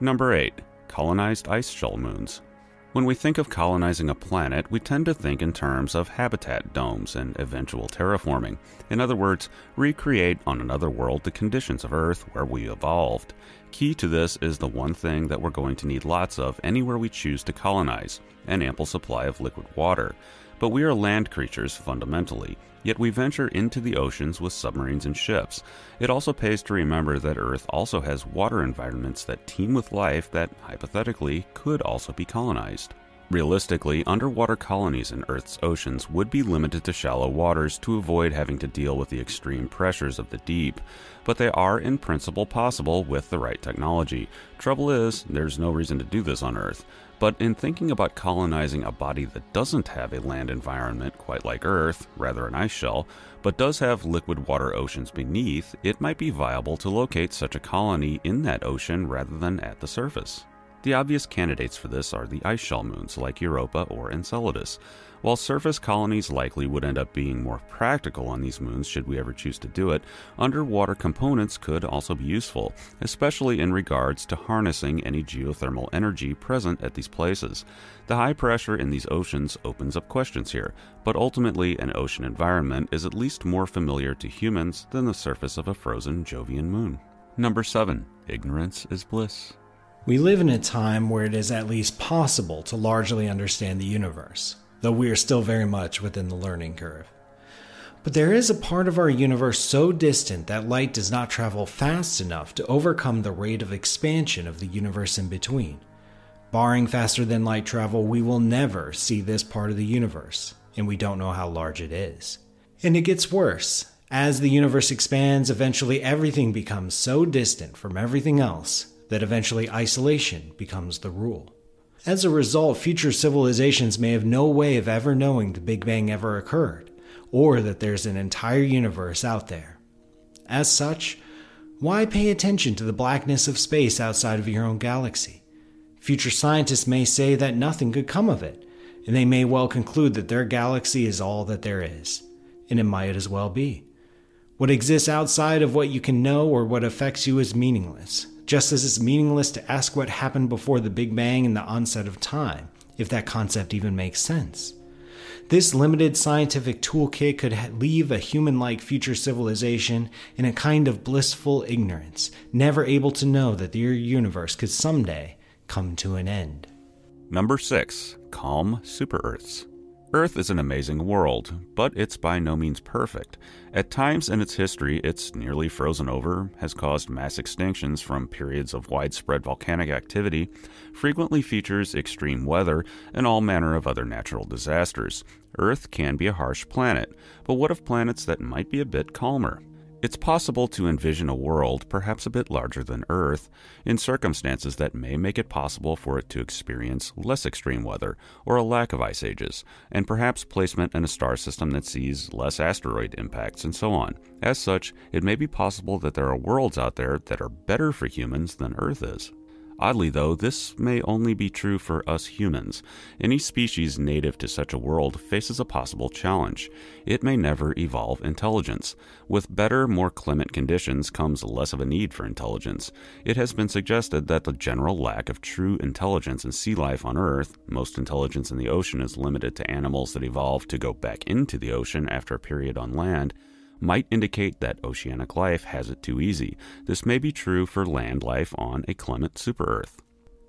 Number 8. Colonized ice shell moons. When we think of colonizing a planet, we tend to think in terms of habitat domes and eventual terraforming. In other words, recreate on another world the conditions of Earth where we evolved. Key to this is the one thing that we're going to need lots of anywhere we choose to colonize an ample supply of liquid water. But we are land creatures fundamentally, yet we venture into the oceans with submarines and ships. It also pays to remember that Earth also has water environments that teem with life that, hypothetically, could also be colonized. Realistically, underwater colonies in Earth's oceans would be limited to shallow waters to avoid having to deal with the extreme pressures of the deep, but they are in principle possible with the right technology. Trouble is, there's no reason to do this on Earth. But in thinking about colonizing a body that doesn't have a land environment quite like Earth, rather an ice shell, but does have liquid water oceans beneath, it might be viable to locate such a colony in that ocean rather than at the surface. The obvious candidates for this are the ice shell moons like Europa or Enceladus. While surface colonies likely would end up being more practical on these moons should we ever choose to do it, underwater components could also be useful, especially in regards to harnessing any geothermal energy present at these places. The high pressure in these oceans opens up questions here, but ultimately, an ocean environment is at least more familiar to humans than the surface of a frozen Jovian moon. Number 7. Ignorance is bliss. We live in a time where it is at least possible to largely understand the universe, though we are still very much within the learning curve. But there is a part of our universe so distant that light does not travel fast enough to overcome the rate of expansion of the universe in between. Barring faster than light travel, we will never see this part of the universe, and we don't know how large it is. And it gets worse. As the universe expands, eventually everything becomes so distant from everything else that eventually isolation becomes the rule. As a result, future civilizations may have no way of ever knowing the Big Bang ever occurred, or that there's an entire universe out there. As such, why pay attention to the blackness of space outside of your own galaxy? Future scientists may say that nothing could come of it, and they may well conclude that their galaxy is all that there is, and it might as well be. What exists outside of what you can know or what affects you is meaningless, just as it's meaningless to ask what happened before the Big Bang and the onset of time, if that concept even makes sense. This limited scientific toolkit could leave a human like future civilization in a kind of blissful ignorance, never able to know that their universe could someday come to an end. Number 6. Calm Super Earths. Earth is an amazing world, but it's by no means perfect. At times in its history, it's nearly frozen over, has caused mass extinctions from periods of widespread volcanic activity, frequently features extreme weather, and all manner of other natural disasters. Earth can be a harsh planet, but what of planets that might be a bit calmer? It's possible to envision a world perhaps a bit larger than Earth in circumstances that may make it possible for it to experience less extreme weather or a lack of ice ages, and perhaps placement in a star system that sees less asteroid impacts and so on. As such, it may be possible that there are worlds out there that are better for humans than Earth is. Oddly, though, this may only be true for us humans. Any species native to such a world faces a possible challenge. It may never evolve intelligence. With better, more clement conditions comes less of a need for intelligence. It has been suggested that the general lack of true intelligence in sea life on Earth, most intelligence in the ocean is limited to animals that evolve to go back into the ocean after a period on land, might indicate that oceanic life has it too easy. This may be true for land life on a clement super Earth.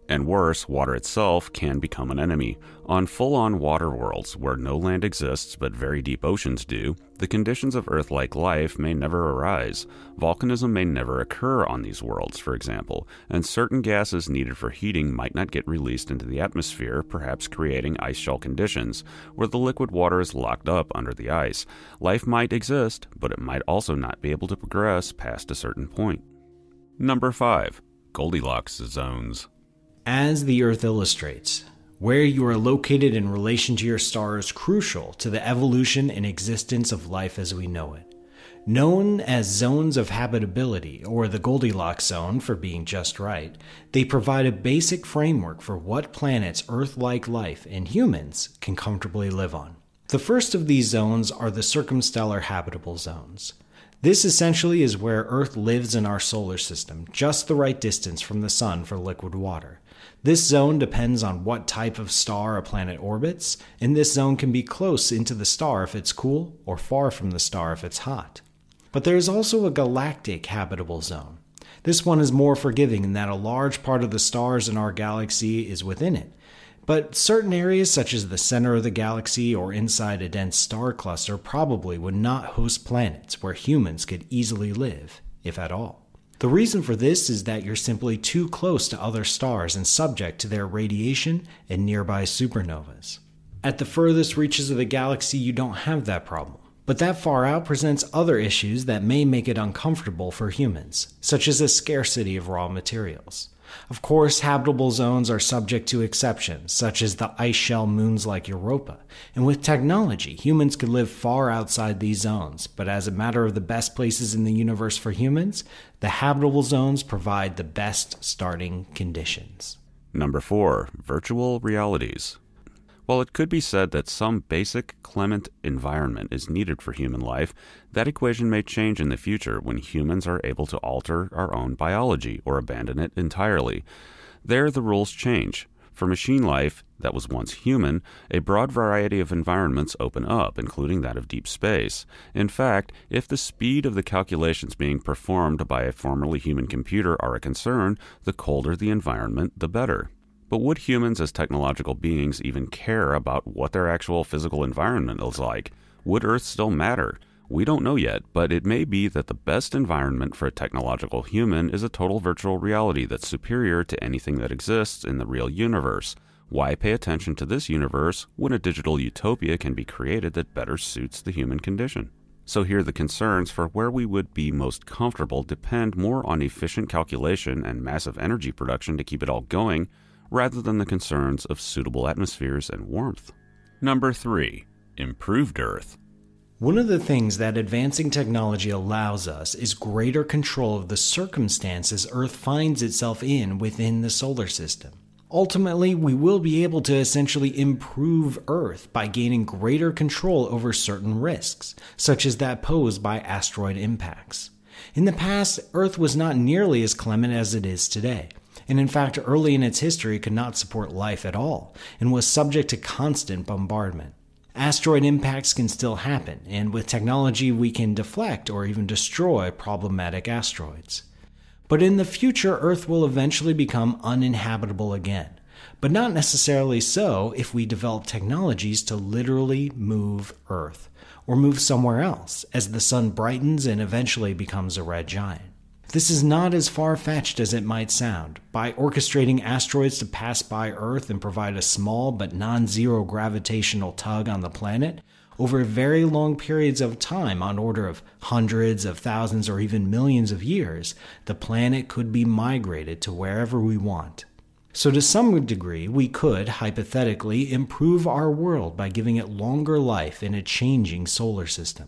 And worse, water itself can become an enemy. On full on water worlds, where no land exists but very deep oceans do, the conditions of Earth like life may never arise. Volcanism may never occur on these worlds, for example, and certain gases needed for heating might not get released into the atmosphere, perhaps creating ice shell conditions, where the liquid water is locked up under the ice. Life might exist, but it might also not be able to progress past a certain point. Number 5. Goldilocks Zones. As the Earth illustrates, where you are located in relation to your star is crucial to the evolution and existence of life as we know it. Known as zones of habitability, or the Goldilocks zone for being just right, they provide a basic framework for what planets Earth like life and humans can comfortably live on. The first of these zones are the circumstellar habitable zones. This essentially is where Earth lives in our solar system, just the right distance from the Sun for liquid water. This zone depends on what type of star a planet orbits, and this zone can be close into the star if it's cool, or far from the star if it's hot. But there is also a galactic habitable zone. This one is more forgiving in that a large part of the stars in our galaxy is within it. But certain areas, such as the center of the galaxy or inside a dense star cluster, probably would not host planets where humans could easily live, if at all. The reason for this is that you're simply too close to other stars and subject to their radiation and nearby supernovas. At the furthest reaches of the galaxy, you don't have that problem. But that far out presents other issues that may make it uncomfortable for humans, such as a scarcity of raw materials. Of course, habitable zones are subject to exceptions, such as the ice shell moons like Europa. And with technology, humans could live far outside these zones. But as a matter of the best places in the universe for humans, the habitable zones provide the best starting conditions. Number four, virtual realities. While it could be said that some basic clement environment is needed for human life, that equation may change in the future when humans are able to alter our own biology or abandon it entirely. There, the rules change. For machine life that was once human, a broad variety of environments open up, including that of deep space. In fact, if the speed of the calculations being performed by a formerly human computer are a concern, the colder the environment, the better. But would humans as technological beings even care about what their actual physical environment is like? Would Earth still matter? We don't know yet, but it may be that the best environment for a technological human is a total virtual reality that's superior to anything that exists in the real universe. Why pay attention to this universe when a digital utopia can be created that better suits the human condition? So, here the concerns for where we would be most comfortable depend more on efficient calculation and massive energy production to keep it all going rather than the concerns of suitable atmospheres and warmth. Number 3. Improved Earth. One of the things that advancing technology allows us is greater control of the circumstances Earth finds itself in within the solar system. Ultimately, we will be able to essentially improve Earth by gaining greater control over certain risks, such as that posed by asteroid impacts. In the past, Earth was not nearly as clement as it is today and in fact, early in its history could not support life at all, and was subject to constant bombardment. Asteroid impacts can still happen, and with technology, we can deflect or even destroy problematic asteroids. But in the future, Earth will eventually become uninhabitable again. But not necessarily so if we develop technologies to literally move Earth, or move somewhere else as the sun brightens and eventually becomes a red giant. This is not as far fetched as it might sound. By orchestrating asteroids to pass by Earth and provide a small but non zero gravitational tug on the planet, over very long periods of time, on order of hundreds of thousands or even millions of years, the planet could be migrated to wherever we want. So, to some degree, we could, hypothetically, improve our world by giving it longer life in a changing solar system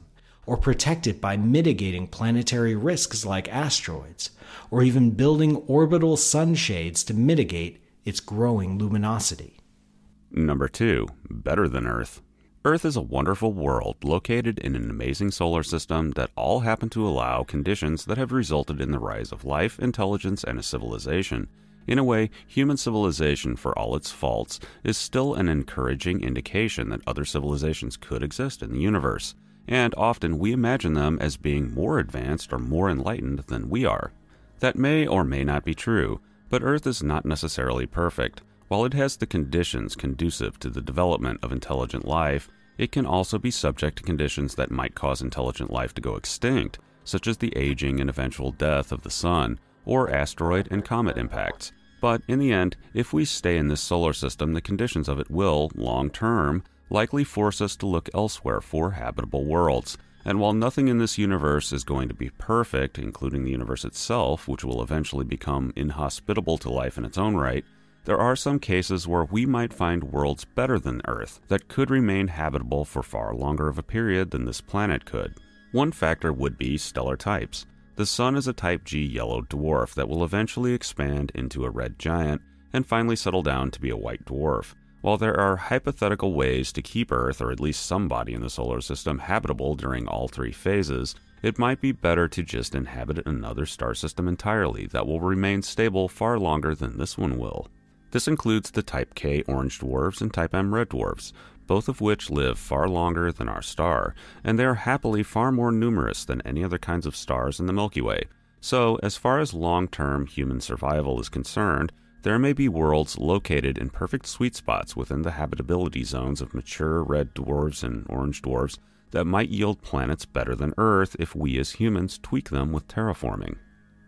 or protect it by mitigating planetary risks like asteroids, or even building orbital sunshades to mitigate its growing luminosity. Number two, better than Earth. Earth is a wonderful world located in an amazing solar system that all happen to allow conditions that have resulted in the rise of life, intelligence, and a civilization. In a way, human civilization, for all its faults, is still an encouraging indication that other civilizations could exist in the universe and often we imagine them as being more advanced or more enlightened than we are. That may or may not be true, but Earth is not necessarily perfect. While it has the conditions conducive to the development of intelligent life, it can also be subject to conditions that might cause intelligent life to go extinct, such as the aging and eventual death of the Sun, or asteroid and comet impacts. But in the end, if we stay in this solar system, the conditions of it will, long term, likely force us to look elsewhere for habitable worlds. And while nothing in this universe is going to be perfect, including the universe itself, which will eventually become inhospitable to life in its own right, there are some cases where we might find worlds better than Earth that could remain habitable for far longer of a period than this planet could. One factor would be stellar types. The Sun is a Type G yellow dwarf that will eventually expand into a red giant and finally settle down to be a white dwarf. While there are hypothetical ways to keep Earth, or at least some body in the solar system, habitable during all three phases, it might be better to just inhabit another star system entirely that will remain stable far longer than this one will. This includes the Type K orange dwarfs and Type M red dwarfs, both of which live far longer than our star, and they are happily far more numerous than any other kinds of stars in the Milky Way. So, as far as long term human survival is concerned, there may be worlds located in perfect sweet spots within the habitability zones of mature red dwarfs and orange dwarfs that might yield planets better than Earth if we as humans tweak them with terraforming.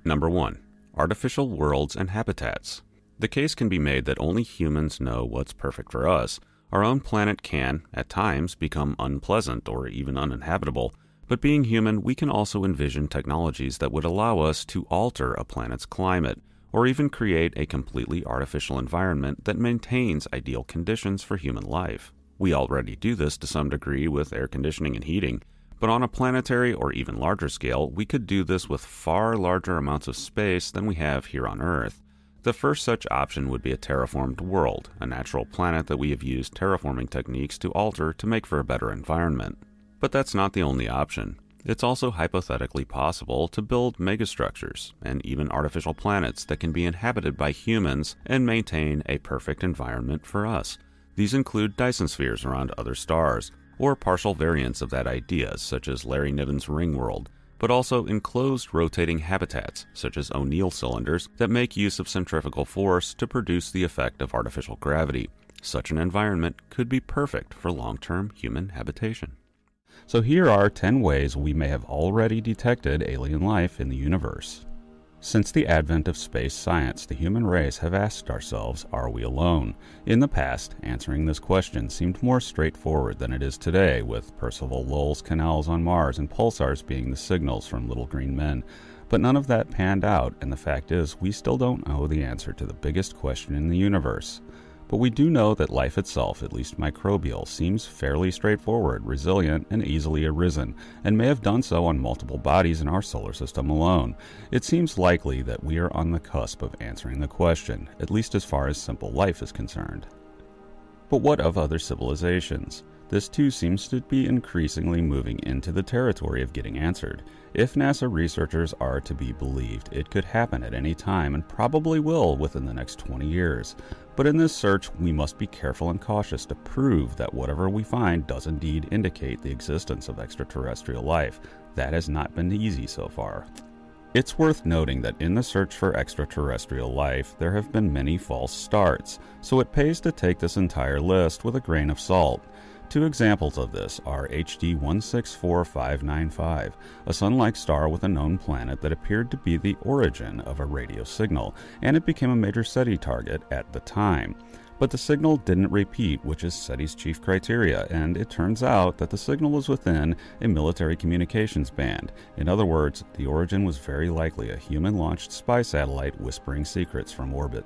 Number 1. Artificial worlds and habitats. The case can be made that only humans know what's perfect for us. Our own planet can, at times, become unpleasant or even uninhabitable, but being human, we can also envision technologies that would allow us to alter a planet's climate, or even create a completely artificial environment that maintains ideal conditions for human life. We already do this to some degree with air conditioning and heating, but on a planetary or even larger scale, we could do this with far larger amounts of space than we have here on Earth. The first such option would be a terraformed world, a natural planet that we have used terraforming techniques to alter to make for a better environment. But that's not the only option. It's also hypothetically possible to build megastructures and even artificial planets that can be inhabited by humans and maintain a perfect environment for us. These include Dyson spheres around other stars, or partial variants of that idea, such as Larry Niven's ring world, but also enclosed rotating habitats, such as O'Neill cylinders, that make use of centrifugal force to produce the effect of artificial gravity. Such an environment could be perfect for long term human habitation. So, here are 10 ways we may have already detected alien life in the universe. Since the advent of space science, the human race have asked ourselves, are we alone? In the past, answering this question seemed more straightforward than it is today, with Percival Lowell's canals on Mars and pulsars being the signals from little green men. But none of that panned out, and the fact is, we still don't know the answer to the biggest question in the universe. But we do know that life itself, at least microbial, seems fairly straightforward, resilient, and easily arisen, and may have done so on multiple bodies in our solar system alone. It seems likely that we are on the cusp of answering the question, at least as far as simple life is concerned. But what of other civilizations? This too seems to be increasingly moving into the territory of getting answered. If NASA researchers are to be believed, it could happen at any time and probably will within the next 20 years. But in this search, we must be careful and cautious to prove that whatever we find does indeed indicate the existence of extraterrestrial life. That has not been easy so far. It's worth noting that in the search for extraterrestrial life, there have been many false starts, so it pays to take this entire list with a grain of salt. Two examples of this are HD 164595, a sun like star with a known planet that appeared to be the origin of a radio signal, and it became a major SETI target at the time. But the signal didn't repeat, which is SETI's chief criteria, and it turns out that the signal was within a military communications band. In other words, the origin was very likely a human launched spy satellite whispering secrets from orbit.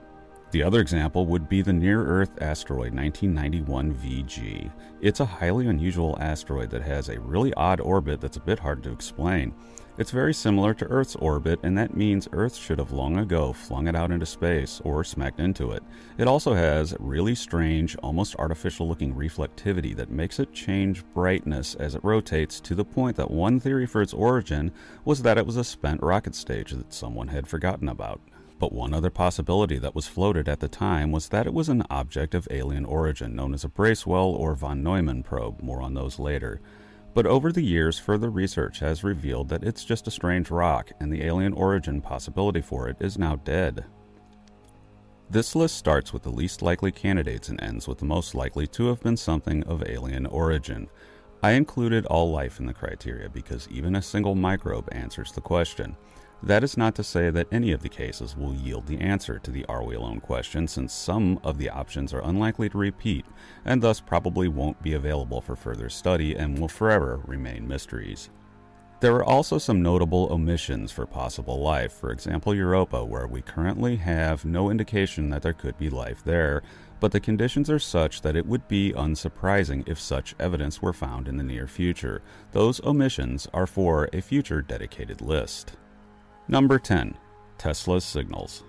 The other example would be the near Earth asteroid 1991 VG. It's a highly unusual asteroid that has a really odd orbit that's a bit hard to explain. It's very similar to Earth's orbit, and that means Earth should have long ago flung it out into space or smacked into it. It also has really strange, almost artificial looking reflectivity that makes it change brightness as it rotates to the point that one theory for its origin was that it was a spent rocket stage that someone had forgotten about. But one other possibility that was floated at the time was that it was an object of alien origin known as a Bracewell or von Neumann probe, more on those later. But over the years, further research has revealed that it's just a strange rock, and the alien origin possibility for it is now dead. This list starts with the least likely candidates and ends with the most likely to have been something of alien origin. I included all life in the criteria because even a single microbe answers the question. That is not to say that any of the cases will yield the answer to the are we alone question, since some of the options are unlikely to repeat and thus probably won't be available for further study and will forever remain mysteries. There are also some notable omissions for possible life, for example, Europa, where we currently have no indication that there could be life there, but the conditions are such that it would be unsurprising if such evidence were found in the near future. Those omissions are for a future dedicated list. Number 10. Tesla's signals.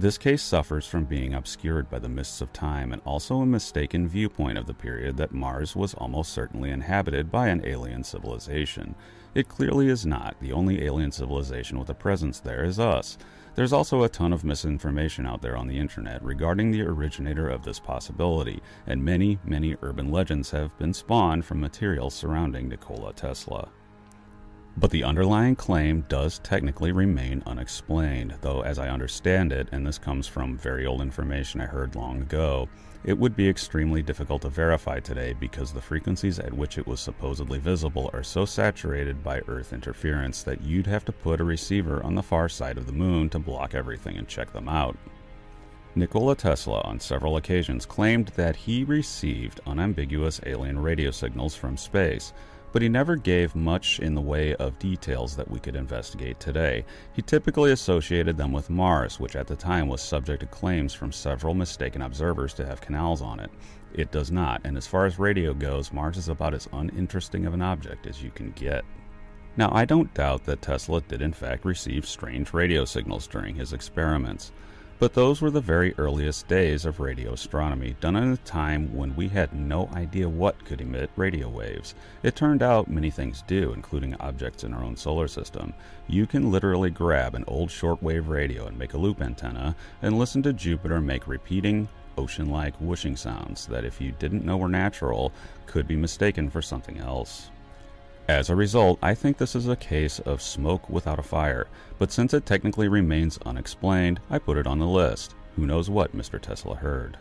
This case suffers from being obscured by the mists of time and also a mistaken viewpoint of the period that Mars was almost certainly inhabited by an alien civilization. It clearly is not. The only alien civilization with a presence there is us. There's also a ton of misinformation out there on the internet regarding the originator of this possibility, and many, many urban legends have been spawned from material surrounding Nikola Tesla. But the underlying claim does technically remain unexplained, though, as I understand it, and this comes from very old information I heard long ago, it would be extremely difficult to verify today because the frequencies at which it was supposedly visible are so saturated by Earth interference that you'd have to put a receiver on the far side of the moon to block everything and check them out. Nikola Tesla, on several occasions, claimed that he received unambiguous alien radio signals from space, but he never gave much in the way of details that we could investigate today. He typically associated them with Mars, which at the time was subject to claims from several mistaken observers to have canals on it. It does not, and as far as radio goes, Mars is about as uninteresting of an object as you can get. Now, I don't doubt that Tesla did in fact receive strange radio signals during his experiments. But those were the very earliest days of radio astronomy, done at a time when we had no idea what could emit radio waves. It turned out many things do, including objects in our own solar system. You can literally grab an old shortwave radio and make a loop antenna, and listen to Jupiter make repeating, ocean like whooshing sounds that, if you didn't know were natural, could be mistaken for something else. As a result, I think this is a case of smoke without a fire, but since it technically remains unexplained, I put it on the list. Who knows what Mr. Tesla heard?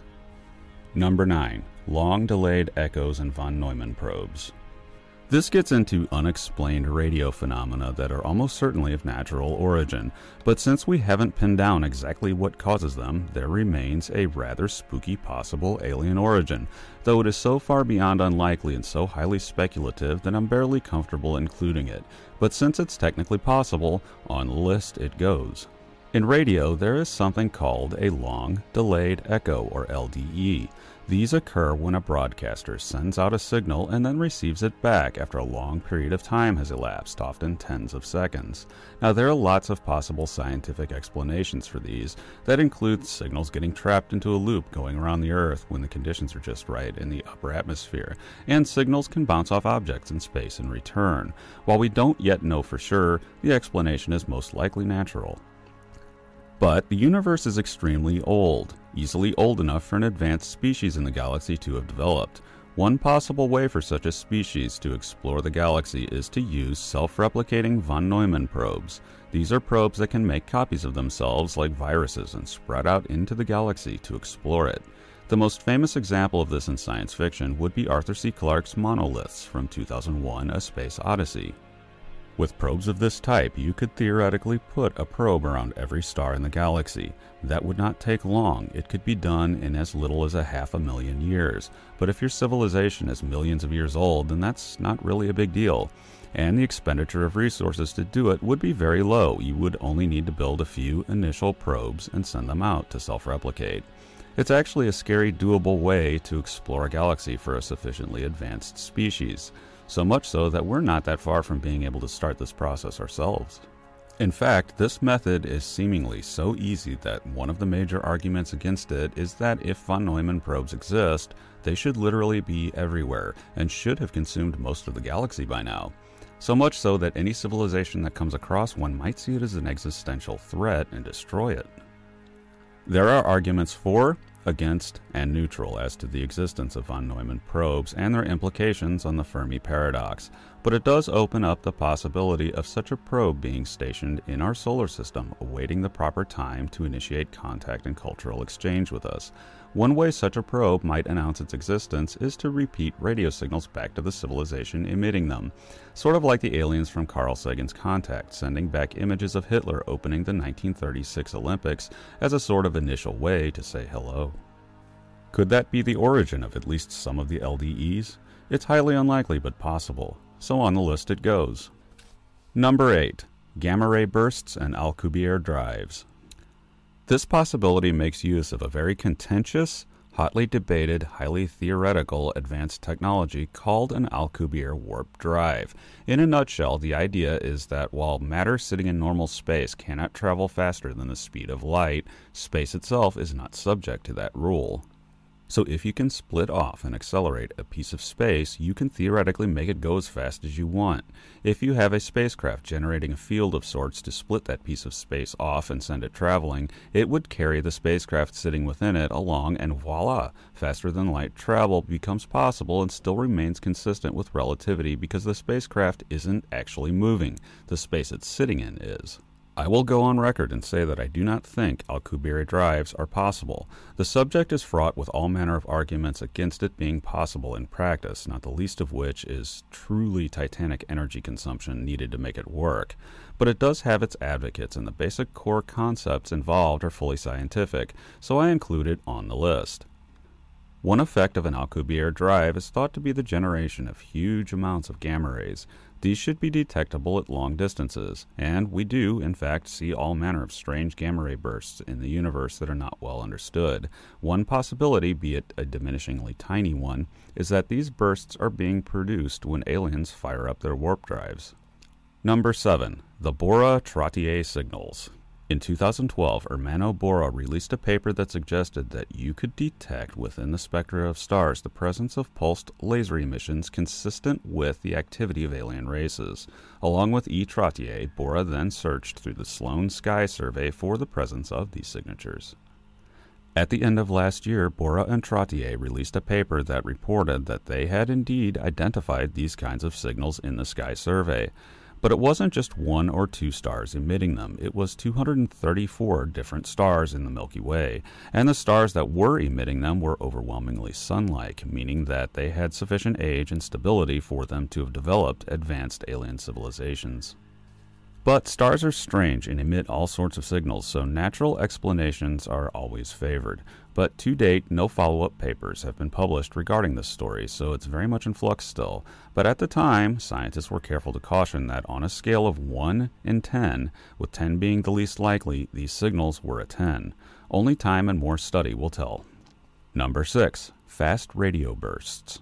Number 9. Long delayed echoes and von Neumann probes. This gets into unexplained radio phenomena that are almost certainly of natural origin, but since we haven't pinned down exactly what causes them, there remains a rather spooky possible alien origin, though it is so far beyond unlikely and so highly speculative that I'm barely comfortable including it. But since it's technically possible, on the list it goes. In radio, there is something called a long delayed echo, or LDE. These occur when a broadcaster sends out a signal and then receives it back after a long period of time has elapsed, often tens of seconds. Now, there are lots of possible scientific explanations for these that include signals getting trapped into a loop going around the Earth when the conditions are just right in the upper atmosphere, and signals can bounce off objects in space and return. While we don't yet know for sure, the explanation is most likely natural. But the universe is extremely old, easily old enough for an advanced species in the galaxy to have developed. One possible way for such a species to explore the galaxy is to use self replicating von Neumann probes. These are probes that can make copies of themselves like viruses and spread out into the galaxy to explore it. The most famous example of this in science fiction would be Arthur C. Clarke's Monoliths from 2001 A Space Odyssey. With probes of this type, you could theoretically put a probe around every star in the galaxy. That would not take long. It could be done in as little as a half a million years. But if your civilization is millions of years old, then that's not really a big deal. And the expenditure of resources to do it would be very low. You would only need to build a few initial probes and send them out to self replicate. It's actually a scary, doable way to explore a galaxy for a sufficiently advanced species so much so that we're not that far from being able to start this process ourselves. In fact, this method is seemingly so easy that one of the major arguments against it is that if von Neumann probes exist, they should literally be everywhere and should have consumed most of the galaxy by now. So much so that any civilization that comes across one might see it as an existential threat and destroy it. There are arguments for against, and neutral as to the existence of von Neumann probes and their implications on the Fermi paradox, but it does open up the possibility of such a probe being stationed in our solar system, awaiting the proper time to initiate contact and cultural exchange with us. One way such a probe might announce its existence is to repeat radio signals back to the civilization emitting them, sort of like the aliens from Carl Sagan's Contact, sending back images of Hitler opening the 1936 Olympics as a sort of initial way to say hello. Could that be the origin of at least some of the LDEs? It's highly unlikely but possible, so on the list it goes. Number 8. Gamma ray bursts and Alcubierre drives. This possibility makes use of a very contentious, hotly debated, highly theoretical advanced technology called an Alcubierre warp drive. In a nutshell, the idea is that while matter sitting in normal space cannot travel faster than the speed of light, space itself is not subject to that rule. So if you can split off and accelerate a piece of space, you can theoretically make it go as fast as you want. If you have a spacecraft generating a field of sorts to split that piece of space off and send it traveling, it would carry the spacecraft sitting within it along and voila, faster than light travel becomes possible and still remains consistent with relativity because the spacecraft isn't actually moving. The space it's sitting in is. I will go on record and say that I do not think Al Alcubierre drives are possible. The subject is fraught with all manner of arguments against it being possible in practice, not the least of which is truly titanic energy consumption needed to make it work. But it does have its advocates, and the basic core concepts involved are fully scientific, so I include it on the list. One effect of an Alcubierre drive is thought to be the generation of huge amounts of gamma rays. These should be detectable at long distances, and we do, in fact, see all manner of strange gamma ray bursts in the universe that are not well understood. One possibility, be it a diminishingly tiny one, is that these bursts are being produced when aliens fire up their warp drives. Number 7. The Borra Trottier Signals. In 2012, Ermanno Borra released a paper that suggested that you could detect within the spectra of stars the presence of pulsed laser emissions consistent with the activity of alien races. Along with E. Trottier, Borra then searched through the Sloan Sky Survey for the presence of these signatures. At the end of last year, Borra and Trottier released a paper that reported that they had indeed identified these kinds of signals in the Sky Survey. But it wasn't just one or two stars emitting them, it was 234 different stars in the Milky Way, and the stars that were emitting them were overwhelmingly sun like, meaning that they had sufficient age and stability for them to have developed advanced alien civilizations. But stars are strange and emit all sorts of signals, so natural explanations are always favored. But to date, no follow up papers have been published regarding this story, so it's very much in flux still. But at the time, scientists were careful to caution that on a scale of 1 in 10, with 10 being the least likely, these signals were a 10. Only time and more study will tell. Number 6. Fast radio bursts.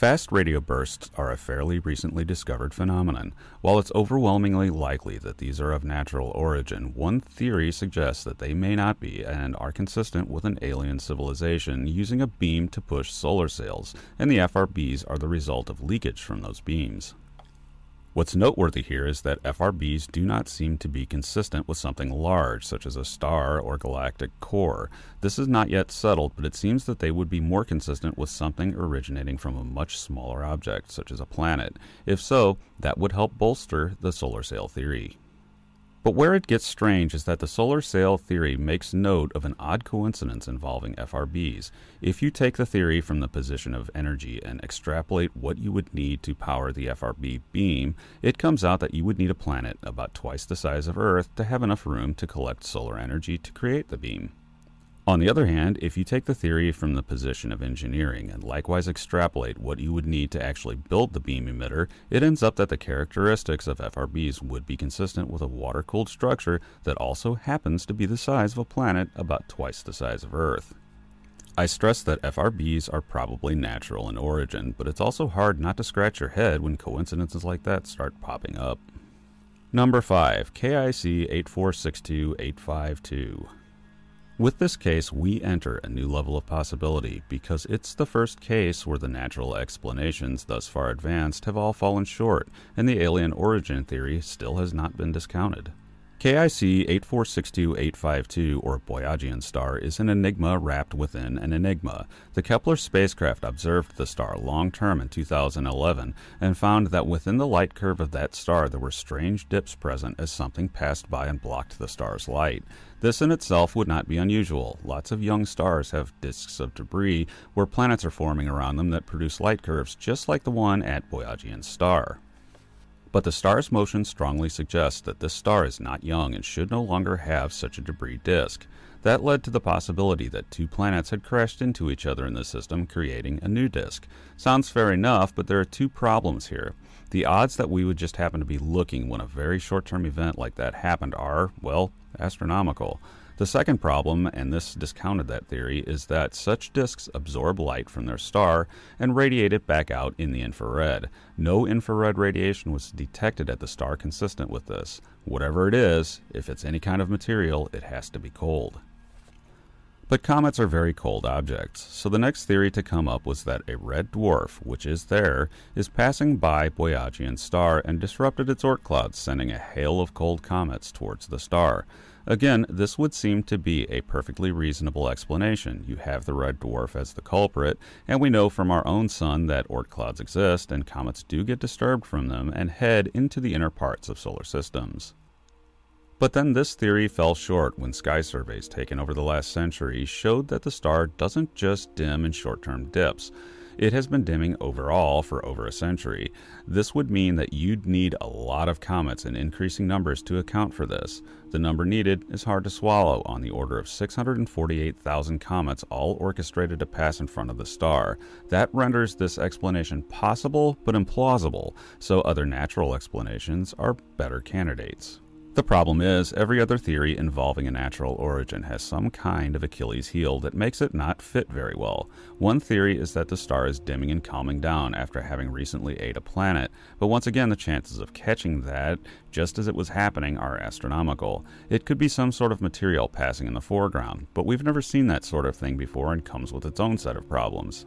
Fast radio bursts are a fairly recently discovered phenomenon. While it's overwhelmingly likely that these are of natural origin, one theory suggests that they may not be and are consistent with an alien civilization using a beam to push solar sails, and the FRBs are the result of leakage from those beams. What's noteworthy here is that FRBs do not seem to be consistent with something large, such as a star or galactic core. This is not yet settled, but it seems that they would be more consistent with something originating from a much smaller object, such as a planet. If so, that would help bolster the solar sail theory. But where it gets strange is that the solar sail theory makes note of an odd coincidence involving FRBs. If you take the theory from the position of energy and extrapolate what you would need to power the FRB beam, it comes out that you would need a planet about twice the size of Earth to have enough room to collect solar energy to create the beam. On the other hand, if you take the theory from the position of engineering and likewise extrapolate what you would need to actually build the beam emitter, it ends up that the characteristics of FRBs would be consistent with a water cooled structure that also happens to be the size of a planet about twice the size of Earth. I stress that FRBs are probably natural in origin, but it's also hard not to scratch your head when coincidences like that start popping up. Number 5, KIC 8462852. With this case, we enter a new level of possibility because it's the first case where the natural explanations thus far advanced have all fallen short, and the alien origin theory still has not been discounted. KIC 8462852, or Boyajian star, is an enigma wrapped within an enigma. The Kepler spacecraft observed the star long term in 2011 and found that within the light curve of that star there were strange dips present as something passed by and blocked the star's light. This in itself would not be unusual. Lots of young stars have disks of debris where planets are forming around them that produce light curves just like the one at Boyajian star. But the star's motion strongly suggests that this star is not young and should no longer have such a debris disk. That led to the possibility that two planets had crashed into each other in the system, creating a new disk. Sounds fair enough, but there are two problems here. The odds that we would just happen to be looking when a very short term event like that happened are, well, astronomical. The second problem, and this discounted that theory, is that such disks absorb light from their star and radiate it back out in the infrared. No infrared radiation was detected at the star consistent with this. Whatever it is, if it's any kind of material, it has to be cold. But comets are very cold objects, so the next theory to come up was that a red dwarf, which is there, is passing by Boyajian star and disrupted its Oort clouds, sending a hail of cold comets towards the star. Again, this would seem to be a perfectly reasonable explanation. You have the red dwarf as the culprit, and we know from our own sun that Oort clouds exist, and comets do get disturbed from them and head into the inner parts of solar systems. But then this theory fell short when sky surveys taken over the last century showed that the star doesn't just dim in short term dips. It has been dimming overall for over a century. This would mean that you'd need a lot of comets in increasing numbers to account for this. The number needed is hard to swallow, on the order of 648,000 comets all orchestrated to pass in front of the star. That renders this explanation possible but implausible, so other natural explanations are better candidates. The problem is, every other theory involving a natural origin has some kind of Achilles heel that makes it not fit very well. One theory is that the star is dimming and calming down after having recently ate a planet, but once again, the chances of catching that just as it was happening are astronomical. It could be some sort of material passing in the foreground, but we've never seen that sort of thing before and comes with its own set of problems.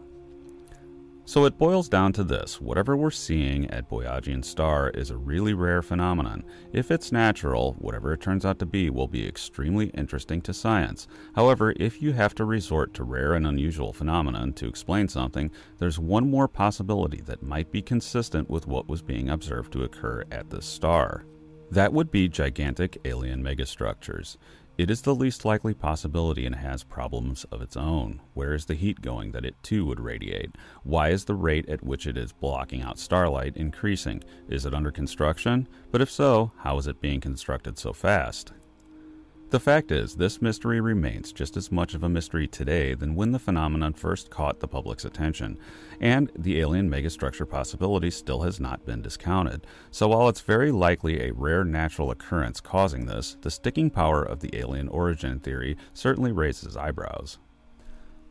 So it boils down to this whatever we're seeing at Boyajian Star is a really rare phenomenon. If it's natural, whatever it turns out to be will be extremely interesting to science. However, if you have to resort to rare and unusual phenomenon to explain something, there's one more possibility that might be consistent with what was being observed to occur at this star. That would be gigantic alien megastructures. It is the least likely possibility and has problems of its own. Where is the heat going that it too would radiate? Why is the rate at which it is blocking out starlight increasing? Is it under construction? But if so, how is it being constructed so fast? The fact is, this mystery remains just as much of a mystery today than when the phenomenon first caught the public's attention, and the alien megastructure possibility still has not been discounted. So, while it's very likely a rare natural occurrence causing this, the sticking power of the alien origin theory certainly raises eyebrows.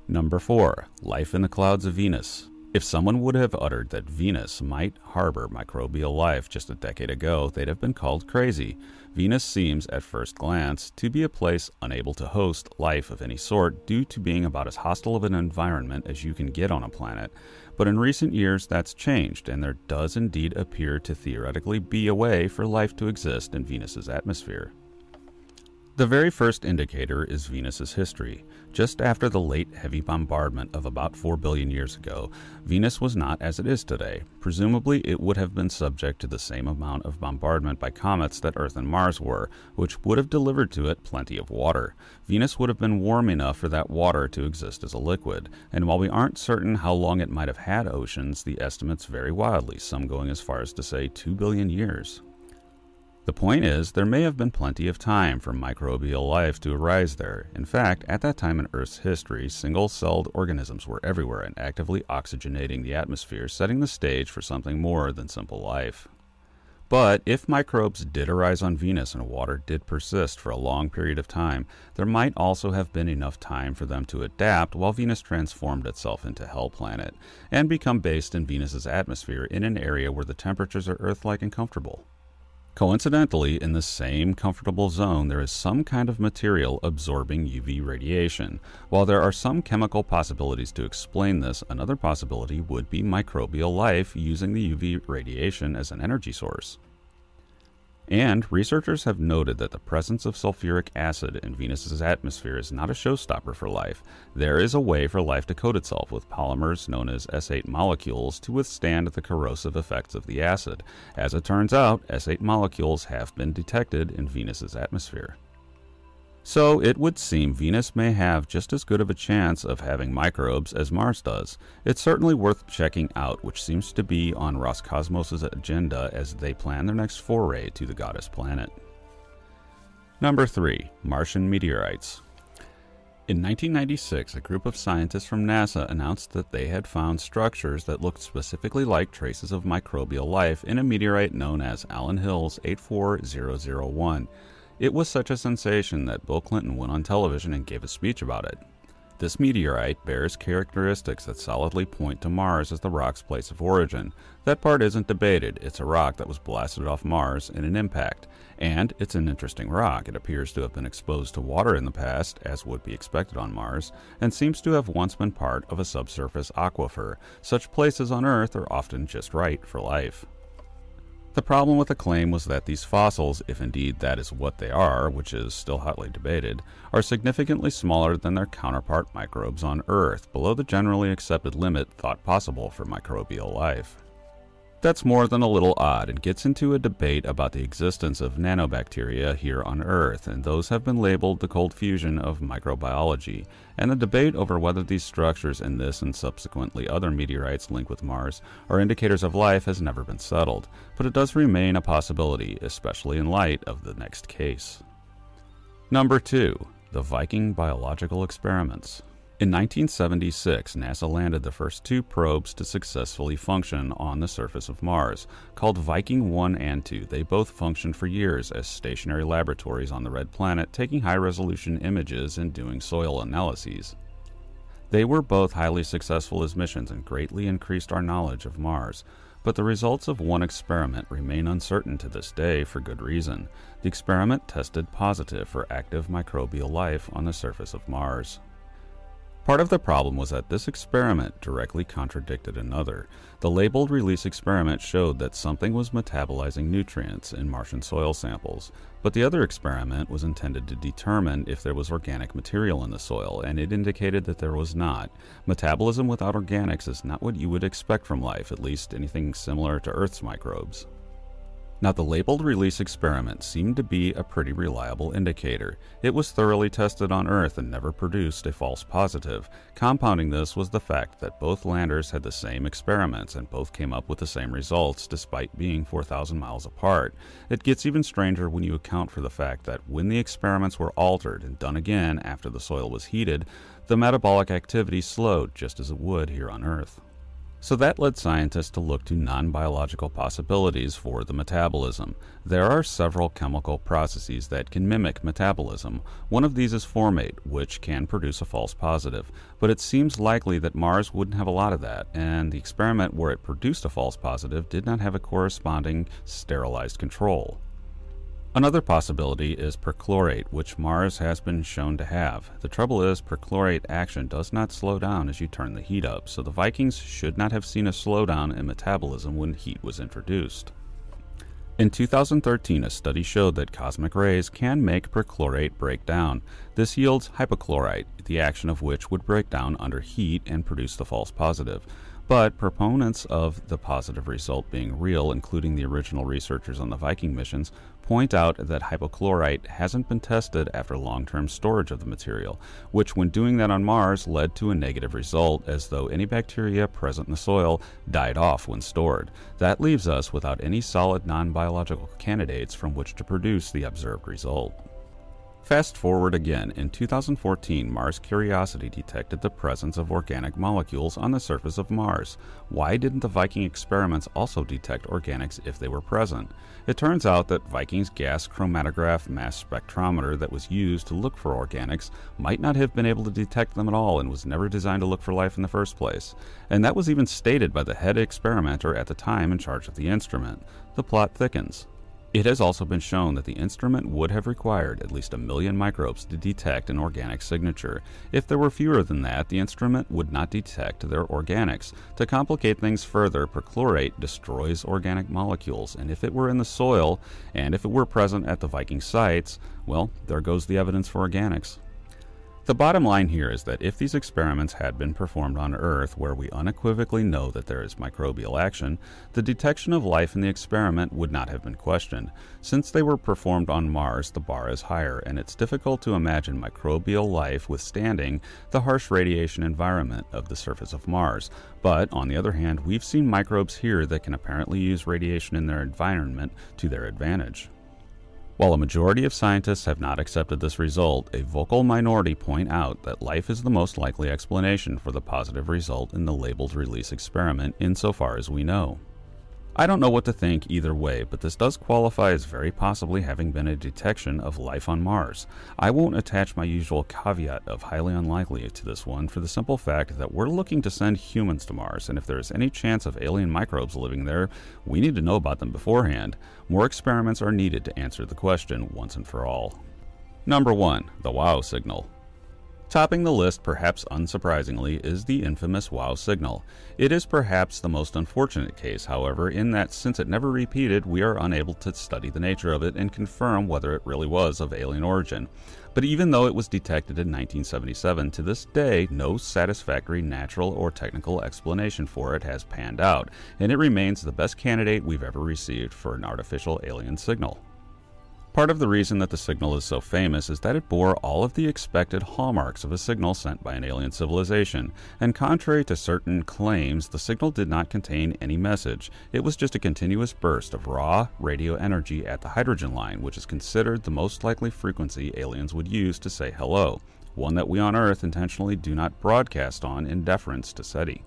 Number 4 Life in the Clouds of Venus. If someone would have uttered that Venus might harbor microbial life just a decade ago, they'd have been called crazy. Venus seems, at first glance, to be a place unable to host life of any sort due to being about as hostile of an environment as you can get on a planet. But in recent years, that's changed, and there does indeed appear to theoretically be a way for life to exist in Venus's atmosphere. The very first indicator is Venus's history. Just after the late heavy bombardment of about 4 billion years ago, Venus was not as it is today. Presumably, it would have been subject to the same amount of bombardment by comets that Earth and Mars were, which would have delivered to it plenty of water. Venus would have been warm enough for that water to exist as a liquid, and while we aren't certain how long it might have had oceans, the estimates vary wildly, some going as far as to say 2 billion years. The point is, there may have been plenty of time for microbial life to arise there. In fact, at that time in Earth's history, single celled organisms were everywhere and actively oxygenating the atmosphere, setting the stage for something more than simple life. But if microbes did arise on Venus and water did persist for a long period of time, there might also have been enough time for them to adapt while Venus transformed itself into Hell Planet and become based in Venus's atmosphere in an area where the temperatures are Earth like and comfortable. Coincidentally, in the same comfortable zone, there is some kind of material absorbing UV radiation. While there are some chemical possibilities to explain this, another possibility would be microbial life using the UV radiation as an energy source. And researchers have noted that the presence of sulfuric acid in Venus's atmosphere is not a showstopper for life. There is a way for life to coat itself with polymers known as S8 molecules to withstand the corrosive effects of the acid. As it turns out, S8 molecules have been detected in Venus's atmosphere. So it would seem Venus may have just as good of a chance of having microbes as Mars does. It's certainly worth checking out, which seems to be on Roscosmos' agenda as they plan their next foray to the goddess planet. Number 3 Martian Meteorites. In 1996, a group of scientists from NASA announced that they had found structures that looked specifically like traces of microbial life in a meteorite known as Allan Hills 84001. It was such a sensation that Bill Clinton went on television and gave a speech about it. This meteorite bears characteristics that solidly point to Mars as the rock's place of origin. That part isn't debated. It's a rock that was blasted off Mars in an impact. And it's an interesting rock. It appears to have been exposed to water in the past, as would be expected on Mars, and seems to have once been part of a subsurface aquifer. Such places on Earth are often just right for life. The problem with the claim was that these fossils, if indeed that is what they are, which is still hotly debated, are significantly smaller than their counterpart microbes on Earth, below the generally accepted limit thought possible for microbial life. That's more than a little odd and gets into a debate about the existence of nanobacteria here on Earth, and those have been labeled the cold fusion of microbiology. And the debate over whether these structures in this and subsequently other meteorites linked with Mars are indicators of life has never been settled, but it does remain a possibility, especially in light of the next case. Number 2. The Viking Biological Experiments. In 1976, NASA landed the first two probes to successfully function on the surface of Mars. Called Viking 1 and 2, they both functioned for years as stationary laboratories on the Red Planet, taking high resolution images and doing soil analyses. They were both highly successful as missions and greatly increased our knowledge of Mars. But the results of one experiment remain uncertain to this day for good reason. The experiment tested positive for active microbial life on the surface of Mars. Part of the problem was that this experiment directly contradicted another. The labeled release experiment showed that something was metabolizing nutrients in Martian soil samples, but the other experiment was intended to determine if there was organic material in the soil, and it indicated that there was not. Metabolism without organics is not what you would expect from life, at least anything similar to Earth's microbes. Now, the labeled release experiment seemed to be a pretty reliable indicator. It was thoroughly tested on Earth and never produced a false positive. Compounding this was the fact that both landers had the same experiments and both came up with the same results despite being 4,000 miles apart. It gets even stranger when you account for the fact that when the experiments were altered and done again after the soil was heated, the metabolic activity slowed just as it would here on Earth. So that led scientists to look to non biological possibilities for the metabolism. There are several chemical processes that can mimic metabolism. One of these is formate, which can produce a false positive. But it seems likely that Mars wouldn't have a lot of that, and the experiment where it produced a false positive did not have a corresponding sterilized control. Another possibility is perchlorate, which Mars has been shown to have. The trouble is, perchlorate action does not slow down as you turn the heat up, so the Vikings should not have seen a slowdown in metabolism when heat was introduced. In 2013, a study showed that cosmic rays can make perchlorate break down. This yields hypochlorite, the action of which would break down under heat and produce the false positive. But proponents of the positive result being real, including the original researchers on the Viking missions, point out that hypochlorite hasn't been tested after long term storage of the material, which, when doing that on Mars, led to a negative result as though any bacteria present in the soil died off when stored. That leaves us without any solid non biological candidates from which to produce the observed result. Fast forward again, in 2014, Mars Curiosity detected the presence of organic molecules on the surface of Mars. Why didn't the Viking experiments also detect organics if they were present? It turns out that Viking's gas chromatograph mass spectrometer that was used to look for organics might not have been able to detect them at all and was never designed to look for life in the first place. And that was even stated by the head experimenter at the time in charge of the instrument. The plot thickens. It has also been shown that the instrument would have required at least a million microbes to detect an organic signature. If there were fewer than that, the instrument would not detect their organics. To complicate things further, perchlorate destroys organic molecules, and if it were in the soil, and if it were present at the Viking sites, well, there goes the evidence for organics. The bottom line here is that if these experiments had been performed on Earth, where we unequivocally know that there is microbial action, the detection of life in the experiment would not have been questioned. Since they were performed on Mars, the bar is higher, and it's difficult to imagine microbial life withstanding the harsh radiation environment of the surface of Mars. But, on the other hand, we've seen microbes here that can apparently use radiation in their environment to their advantage. While a majority of scientists have not accepted this result, a vocal minority point out that life is the most likely explanation for the positive result in the labeled release experiment insofar as we know. I don't know what to think either way, but this does qualify as very possibly having been a detection of life on Mars. I won't attach my usual caveat of highly unlikely to this one for the simple fact that we're looking to send humans to Mars, and if there is any chance of alien microbes living there, we need to know about them beforehand. More experiments are needed to answer the question once and for all. Number 1. The WOW signal. Topping the list, perhaps unsurprisingly, is the infamous WOW signal. It is perhaps the most unfortunate case, however, in that since it never repeated, we are unable to study the nature of it and confirm whether it really was of alien origin. But even though it was detected in 1977, to this day, no satisfactory natural or technical explanation for it has panned out, and it remains the best candidate we've ever received for an artificial alien signal. Part of the reason that the signal is so famous is that it bore all of the expected hallmarks of a signal sent by an alien civilization, and contrary to certain claims, the signal did not contain any message. It was just a continuous burst of raw radio energy at the hydrogen line, which is considered the most likely frequency aliens would use to say hello, one that we on Earth intentionally do not broadcast on in deference to SETI.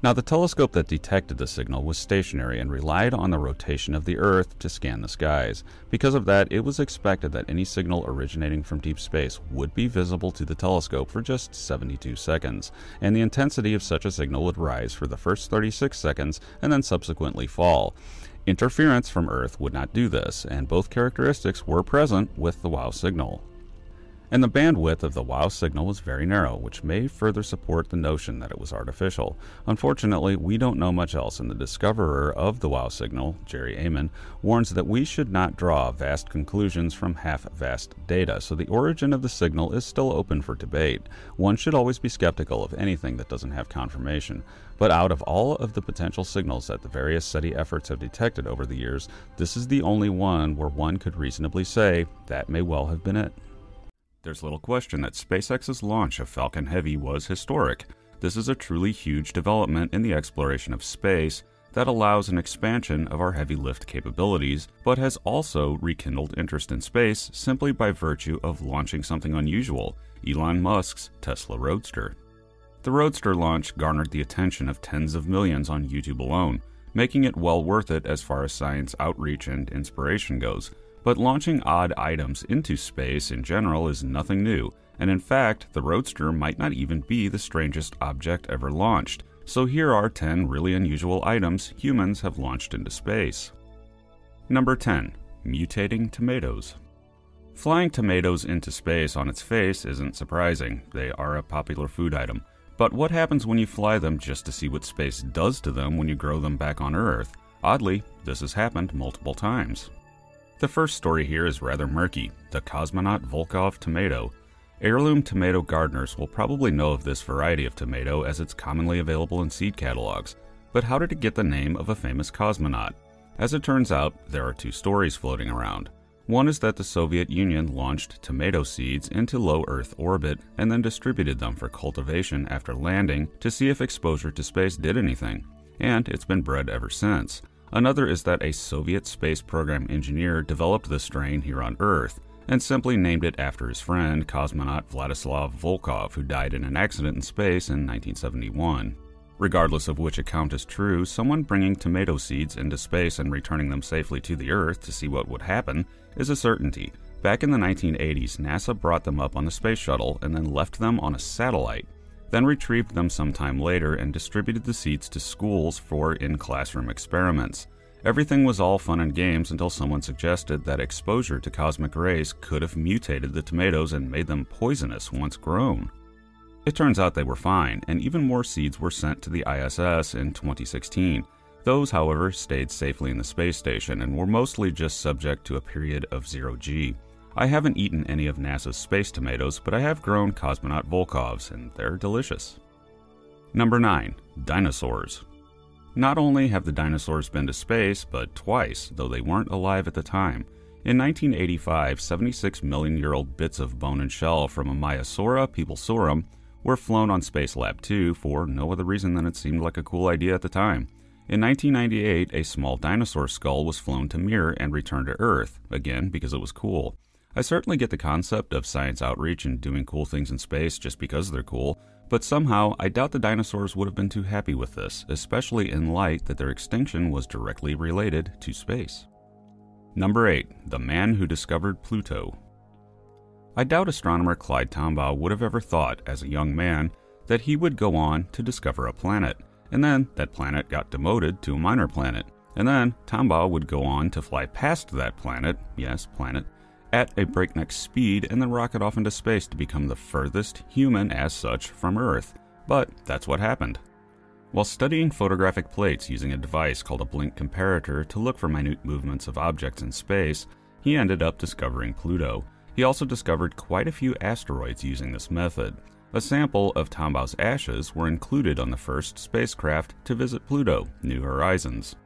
Now, the telescope that detected the signal was stationary and relied on the rotation of the Earth to scan the skies. Because of that, it was expected that any signal originating from deep space would be visible to the telescope for just 72 seconds, and the intensity of such a signal would rise for the first 36 seconds and then subsequently fall. Interference from Earth would not do this, and both characteristics were present with the WOW signal and the bandwidth of the WOW signal was very narrow, which may further support the notion that it was artificial. Unfortunately, we don't know much else, and the discoverer of the WOW signal, Jerry Ehman, warns that we should not draw vast conclusions from half vast data, so the origin of the signal is still open for debate. One should always be skeptical of anything that doesn't have confirmation. But out of all of the potential signals that the various SETI efforts have detected over the years, this is the only one where one could reasonably say that may well have been it. There's little question that SpaceX's launch of Falcon Heavy was historic. This is a truly huge development in the exploration of space that allows an expansion of our heavy lift capabilities, but has also rekindled interest in space simply by virtue of launching something unusual Elon Musk's Tesla Roadster. The Roadster launch garnered the attention of tens of millions on YouTube alone, making it well worth it as far as science outreach and inspiration goes. But launching odd items into space in general is nothing new, and in fact, the Roadster might not even be the strangest object ever launched. So here are 10 really unusual items humans have launched into space. Number 10 Mutating Tomatoes. Flying tomatoes into space on its face isn't surprising, they are a popular food item. But what happens when you fly them just to see what space does to them when you grow them back on Earth? Oddly, this has happened multiple times. The first story here is rather murky the Cosmonaut Volkov tomato. Heirloom tomato gardeners will probably know of this variety of tomato as it's commonly available in seed catalogs. But how did it get the name of a famous cosmonaut? As it turns out, there are two stories floating around. One is that the Soviet Union launched tomato seeds into low Earth orbit and then distributed them for cultivation after landing to see if exposure to space did anything, and it's been bred ever since. Another is that a Soviet space program engineer developed the strain here on Earth and simply named it after his friend, cosmonaut Vladislav Volkov, who died in an accident in space in 1971. Regardless of which account is true, someone bringing tomato seeds into space and returning them safely to the Earth to see what would happen is a certainty. Back in the 1980s, NASA brought them up on the space shuttle and then left them on a satellite then retrieved them sometime later and distributed the seeds to schools for in classroom experiments. Everything was all fun and games until someone suggested that exposure to cosmic rays could have mutated the tomatoes and made them poisonous once grown. It turns out they were fine, and even more seeds were sent to the ISS in 2016. Those, however, stayed safely in the space station and were mostly just subject to a period of zero G. I haven't eaten any of NASA's space tomatoes, but I have grown cosmonaut Volkovs, and they're delicious. Number 9. Dinosaurs. Not only have the dinosaurs been to space, but twice, though they weren't alive at the time. In 1985, 76 million year old bits of bone and shell from a Maiasaura peeblesorum were flown on Space Lab 2 for no other reason than it seemed like a cool idea at the time. In 1998, a small dinosaur skull was flown to Mir and returned to Earth, again because it was cool. I certainly get the concept of science outreach and doing cool things in space just because they're cool, But somehow, I doubt the dinosaurs would have been too happy with this, especially in light that their extinction was directly related to space. Number 8. The Man Who Discovered Pluto. I doubt astronomer Clyde Tombaugh would have ever thought, as a young man, that he would go on to discover a planet, and then that planet got demoted to a minor planet, and then Tombaugh would go on to fly past that planet, yes, planet, at a breakneck speed and then rocket off into space to become the furthest human as such from Earth. But that's what happened. While studying photographic plates using a device called a blink comparator to look for minute movements of objects in space, he ended up discovering Pluto. He also discovered quite a few asteroids using this method. A sample of Tombaugh's ashes were included on the first spacecraft to visit Pluto, New Horizons.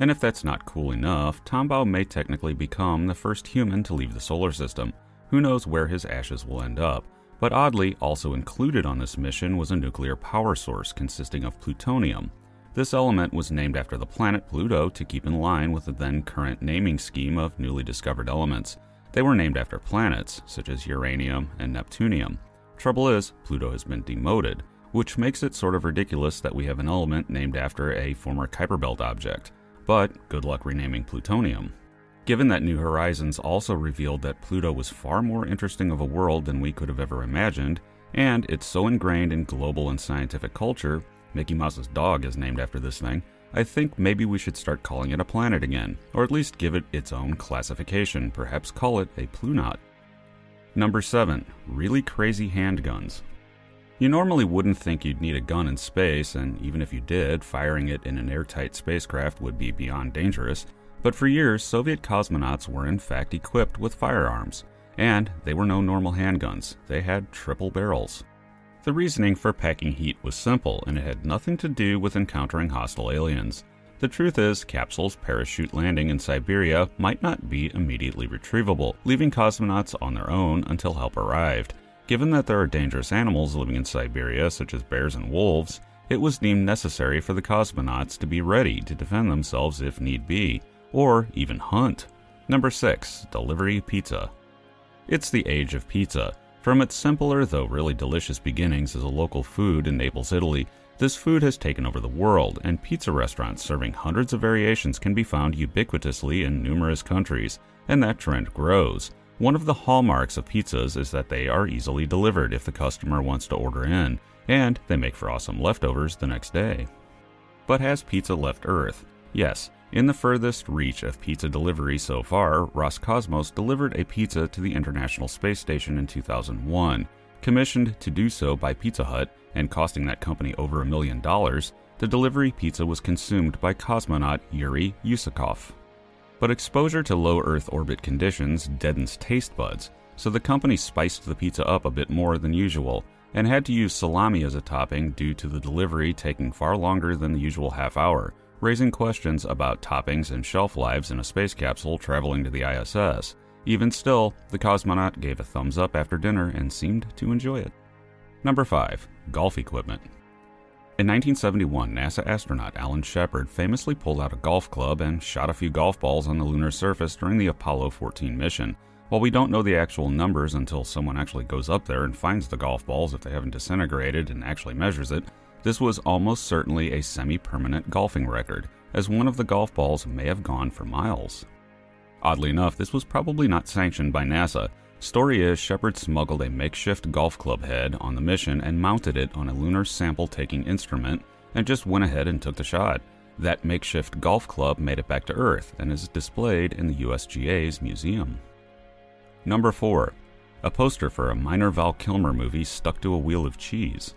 And if that's not cool enough, Tombaugh may technically become the first human to leave the solar system. Who knows where his ashes will end up? But oddly, also included on this mission was a nuclear power source consisting of plutonium. This element was named after the planet Pluto to keep in line with the then current naming scheme of newly discovered elements. They were named after planets, such as uranium and neptunium. Trouble is, Pluto has been demoted, which makes it sort of ridiculous that we have an element named after a former Kuiper Belt object. But good luck renaming plutonium. Given that New Horizons also revealed that Pluto was far more interesting of a world than we could have ever imagined, and it's so ingrained in global and scientific culture, Mickey Mouse's dog is named after this thing, I think maybe we should start calling it a planet again, or at least give it its own classification, perhaps call it a plunot. Number 7. Really crazy handguns. You normally wouldn't think you'd need a gun in space, and even if you did, firing it in an airtight spacecraft would be beyond dangerous. But for years, Soviet cosmonauts were in fact equipped with firearms, and they were no normal handguns, they had triple barrels. The reasoning for packing heat was simple, and it had nothing to do with encountering hostile aliens. The truth is, capsules parachute landing in Siberia might not be immediately retrievable, leaving cosmonauts on their own until help arrived. Given that there are dangerous animals living in Siberia, such as bears and wolves, it was deemed necessary for the cosmonauts to be ready to defend themselves if need be, or even hunt. Number 6. Delivery Pizza. It's the age of pizza. From its simpler though really delicious beginnings as a local food in Naples, Italy, this food has taken over the world, and pizza restaurants serving hundreds of variations can be found ubiquitously in numerous countries, and that trend grows. One of the hallmarks of pizzas is that they are easily delivered if the customer wants to order in, and they make for awesome leftovers the next day. But has pizza left Earth? Yes. In the furthest reach of pizza delivery so far, Roscosmos delivered a pizza to the International Space Station in 2001. Commissioned to do so by Pizza Hut and costing that company over a million dollars, the delivery pizza was consumed by cosmonaut Yuri Usachov. But exposure to low Earth orbit conditions deadens taste buds, so the company spiced the pizza up a bit more than usual and had to use salami as a topping due to the delivery taking far longer than the usual half hour, raising questions about toppings and shelf lives in a space capsule traveling to the ISS. Even still, the cosmonaut gave a thumbs up after dinner and seemed to enjoy it. Number 5. Golf Equipment in 1971, NASA astronaut Alan Shepard famously pulled out a golf club and shot a few golf balls on the lunar surface during the Apollo 14 mission. While we don't know the actual numbers until someone actually goes up there and finds the golf balls if they haven't disintegrated and actually measures it, this was almost certainly a semi permanent golfing record, as one of the golf balls may have gone for miles. Oddly enough, this was probably not sanctioned by NASA, Story is Shepard smuggled a makeshift golf club head on the mission and mounted it on a lunar sample taking instrument and just went ahead and took the shot. That makeshift golf club made it back to Earth and is displayed in the USGA's museum. Number 4. A poster for a minor Val Kilmer movie stuck to a wheel of cheese.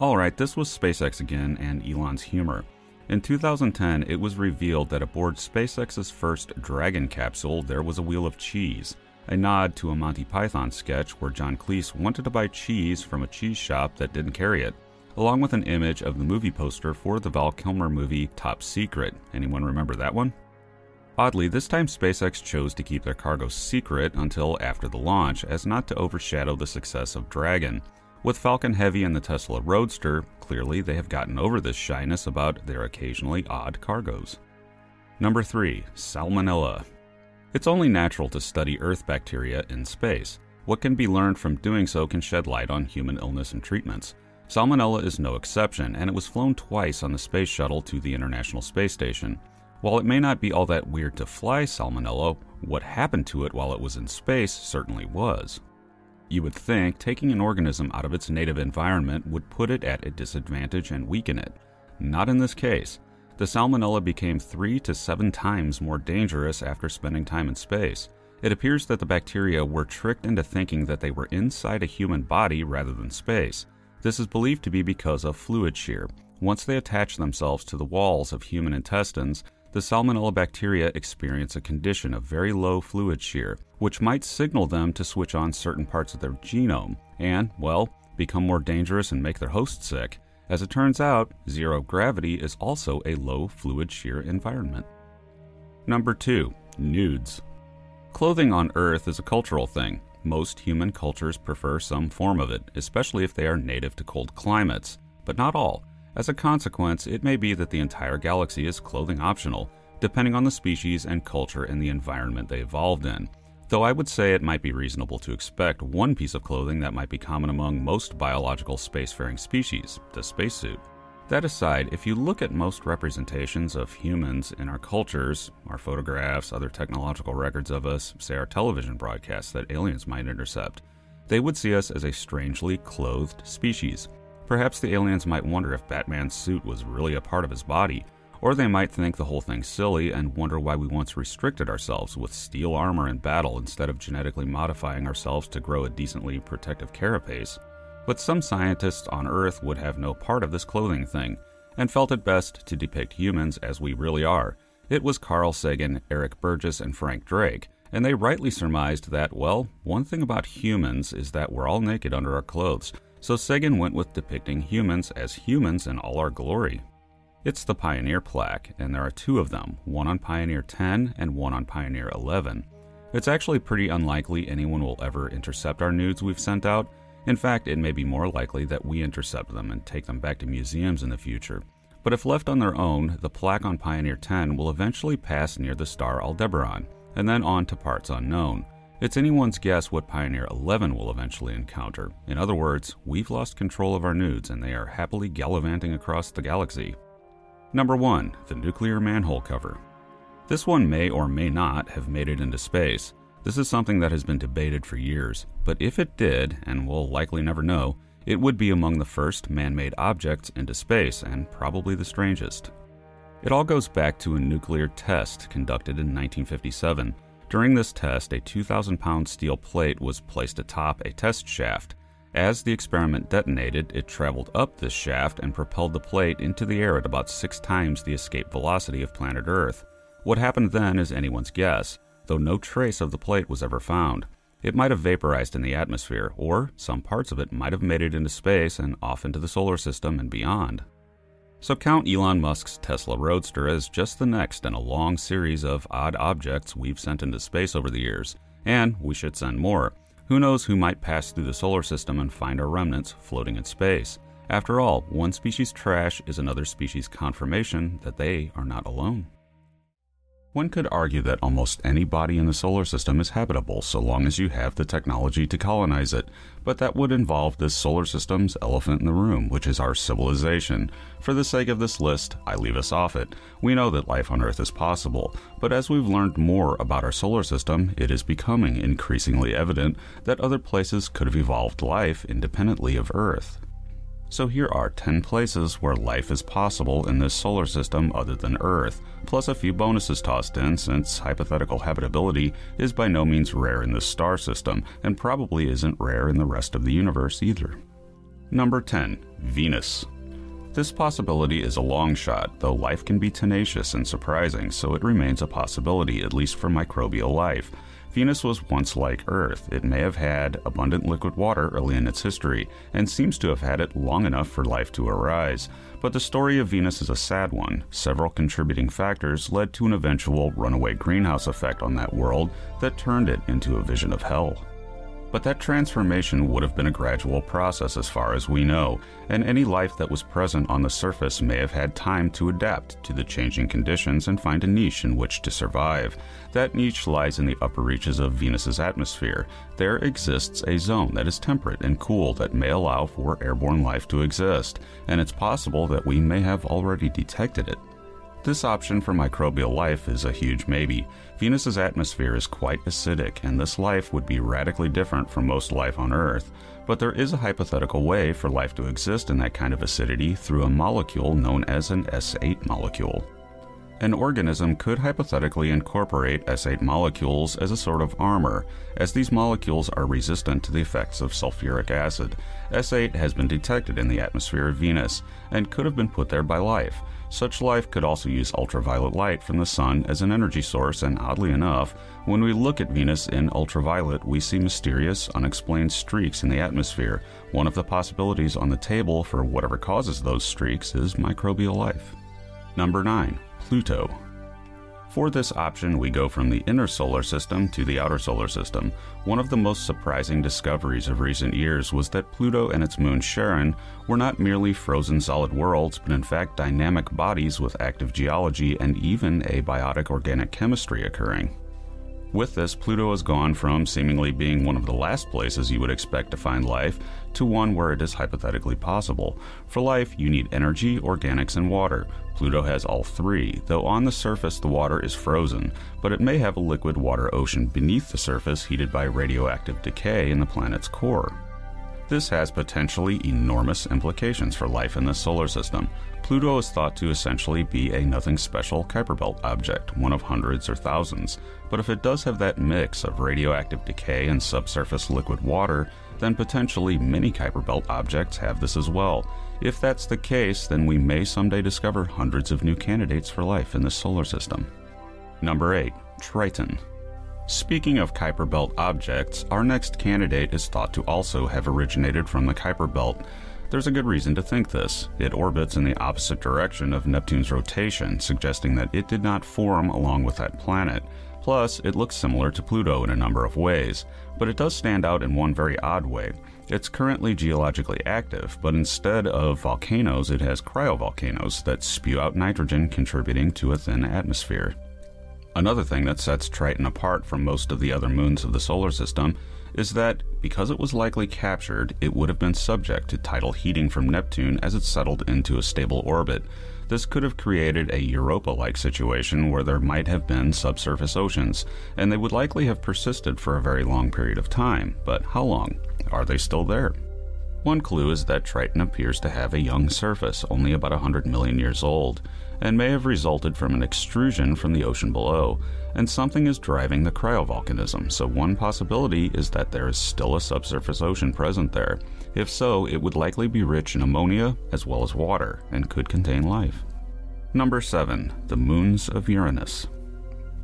Alright, this was SpaceX again and Elon's humor. In 2010, it was revealed that aboard SpaceX's first Dragon capsule, there was a wheel of cheese a nod to a Monty Python sketch where John Cleese wanted to buy cheese from a cheese shop that didn't carry it, along with an image of the movie poster for the Val Kilmer movie Top Secret. Anyone remember that one? Oddly, this time SpaceX chose to keep their cargo secret until after the launch, as not to overshadow the success of Dragon. With Falcon Heavy and the Tesla Roadster, clearly they have gotten over this shyness about their occasionally odd cargoes. Number 3. Salmonella. It's only natural to study Earth bacteria in space. What can be learned from doing so can shed light on human illness and treatments. Salmonella is no exception, and it was flown twice on the space shuttle to the International Space Station. While it may not be all that weird to fly salmonella, what happened to it while it was in space certainly was. You would think taking an organism out of its native environment would put it at a disadvantage and weaken it. Not in this case. The salmonella became three to seven times more dangerous after spending time in space. It appears that the bacteria were tricked into thinking that they were inside a human body rather than space. This is believed to be because of fluid shear. Once they attach themselves to the walls of human intestines, the salmonella bacteria experience a condition of very low fluid shear, which might signal them to switch on certain parts of their genome and, well, become more dangerous and make their host sick. As it turns out, zero gravity is also a low fluid shear environment. Number 2. Nudes. Clothing on Earth is a cultural thing. Most human cultures prefer some form of it, especially if they are native to cold climates, but not all. As a consequence, it may be that the entire galaxy is clothing optional, depending on the species and culture and the environment they evolved in. Though I would say it might be reasonable to expect one piece of clothing that might be common among most biological spacefaring species the spacesuit. That aside, if you look at most representations of humans in our cultures, our photographs, other technological records of us, say our television broadcasts that aliens might intercept, they would see us as a strangely clothed species. Perhaps the aliens might wonder if Batman's suit was really a part of his body, or they might think the whole thing silly and wonder why we once restricted ourselves with steel armor in battle instead of genetically modifying ourselves to grow a decently protective carapace. But some scientists on Earth would have no part of this clothing thing, and felt it best to depict humans as we really are. It was Carl Sagan, Eric Burgess, and Frank Drake, and they rightly surmised that, well, one thing about humans is that we're all naked under our clothes, so Sagan went with depicting humans as humans in all our glory. It's the Pioneer plaque, and there are two of them, one on Pioneer 10 and one on Pioneer 11. It's actually pretty unlikely anyone will ever intercept our nudes we've sent out. In fact, it may be more likely that we intercept them and take them back to museums in the future. But if left on their own, the plaque on Pioneer 10 will eventually pass near the star Aldebaran, and then on to parts unknown. It's anyone's guess what Pioneer 11 will eventually encounter. In other words, we've lost control of our nudes and they are happily gallivanting across the galaxy. Number 1. The Nuclear Manhole Cover. This one may or may not have made it into space. This is something that has been debated for years, but if it did, and we'll likely never know, it would be among the first man made objects into space and probably the strangest. It all goes back to a nuclear test conducted in 1957 during this test, a 2,000 pound steel plate was placed atop a test shaft. As the experiment detonated, it traveled up this shaft and propelled the plate into the air at about six times the escape velocity of planet Earth. What happened then is anyone's guess, though no trace of the plate was ever found. It might have vaporized in the atmosphere, or some parts of it might have made it into space and off into the solar system and beyond. So count Elon Musk's Tesla Roadster as just the next in a long series of odd objects we've sent into space over the years, and we should send more. Who knows who might pass through the solar system and find our remnants floating in space? After all, one species' trash is another species' confirmation that they are not alone. One could argue that almost any body in the solar system is habitable so long as you have the technology to colonize it, but that would involve this solar system's elephant in the room, which is our civilization. For the sake of this list, I leave us off it. We know that life on Earth is possible, but as we've learned more about our solar system, it is becoming increasingly evident that other places could have evolved life independently of Earth. So here are 10 places where life is possible in this solar system other than Earth, plus a few bonuses tossed in since hypothetical habitability is by no means rare in this star system and probably isn't rare in the rest of the universe either. Number 10. Venus. This possibility is a long shot, though life can be tenacious and surprising, so it remains a possibility, at least for microbial life. Venus was once like Earth. It may have had abundant liquid water early in its history, and seems to have had it long enough for life to arise. But the story of Venus is a sad one. Several contributing factors led to an eventual runaway greenhouse effect on that world that turned it into a vision of hell. But that transformation would have been a gradual process as far as we know, and any life that was present on the surface may have had time to adapt to the changing conditions and find a niche in which to survive. That niche lies in the upper reaches of Venus's atmosphere. There exists a zone that is temperate and cool that may allow for airborne life to exist, and it's possible that we may have already detected it. This option for microbial life is a huge maybe. Venus's atmosphere is quite acidic, and this life would be radically different from most life on Earth. But there is a hypothetical way for life to exist in that kind of acidity through a molecule known as an S8 molecule. An organism could hypothetically incorporate S8 molecules as a sort of armor, as these molecules are resistant to the effects of sulfuric acid. S8 has been detected in the atmosphere of Venus and could have been put there by life. Such life could also use ultraviolet light from the sun as an energy source, and oddly enough, when we look at Venus in ultraviolet, we see mysterious, unexplained streaks in the atmosphere. One of the possibilities on the table for whatever causes those streaks is microbial life. Number 9. Pluto. For this option, we go from the inner solar system to the outer solar system. One of the most surprising discoveries of recent years was that Pluto and its moon Charon were not merely frozen solid worlds, but in fact dynamic bodies with active geology and even abiotic organic chemistry occurring. With this, Pluto has gone from seemingly being one of the last places you would expect to find life to one where it is hypothetically possible. For life, you need energy, organics, and water. Pluto has all three, though on the surface the water is frozen, but it may have a liquid water ocean beneath the surface heated by radioactive decay in the planet's core. This has potentially enormous implications for life in the solar system. Pluto is thought to essentially be a nothing special Kuiper Belt object, one of hundreds or thousands. But if it does have that mix of radioactive decay and subsurface liquid water, then potentially many Kuiper Belt objects have this as well. If that's the case, then we may someday discover hundreds of new candidates for life in the solar system. Number 8. Triton. Speaking of Kuiper Belt objects, our next candidate is thought to also have originated from the Kuiper Belt. There's a good reason to think this. It orbits in the opposite direction of Neptune's rotation, suggesting that it did not form along with that planet. Plus, it looks similar to Pluto in a number of ways, but it does stand out in one very odd way. It's currently geologically active, but instead of volcanoes, it has cryovolcanoes that spew out nitrogen, contributing to a thin atmosphere. Another thing that sets Triton apart from most of the other moons of the solar system is that because it was likely captured, it would have been subject to tidal heating from Neptune as it settled into a stable orbit. This could have created a Europa like situation where there might have been subsurface oceans, and they would likely have persisted for a very long period of time. But how long? Are they still there? One clue is that Triton appears to have a young surface, only about 100 million years old and may have resulted from an extrusion from the ocean below, and something is driving the cryovolcanism, so one possibility is that there is still a subsurface ocean present there. If so, it would likely be rich in ammonia as well as water and could contain life. Number 7. The Moons of Uranus.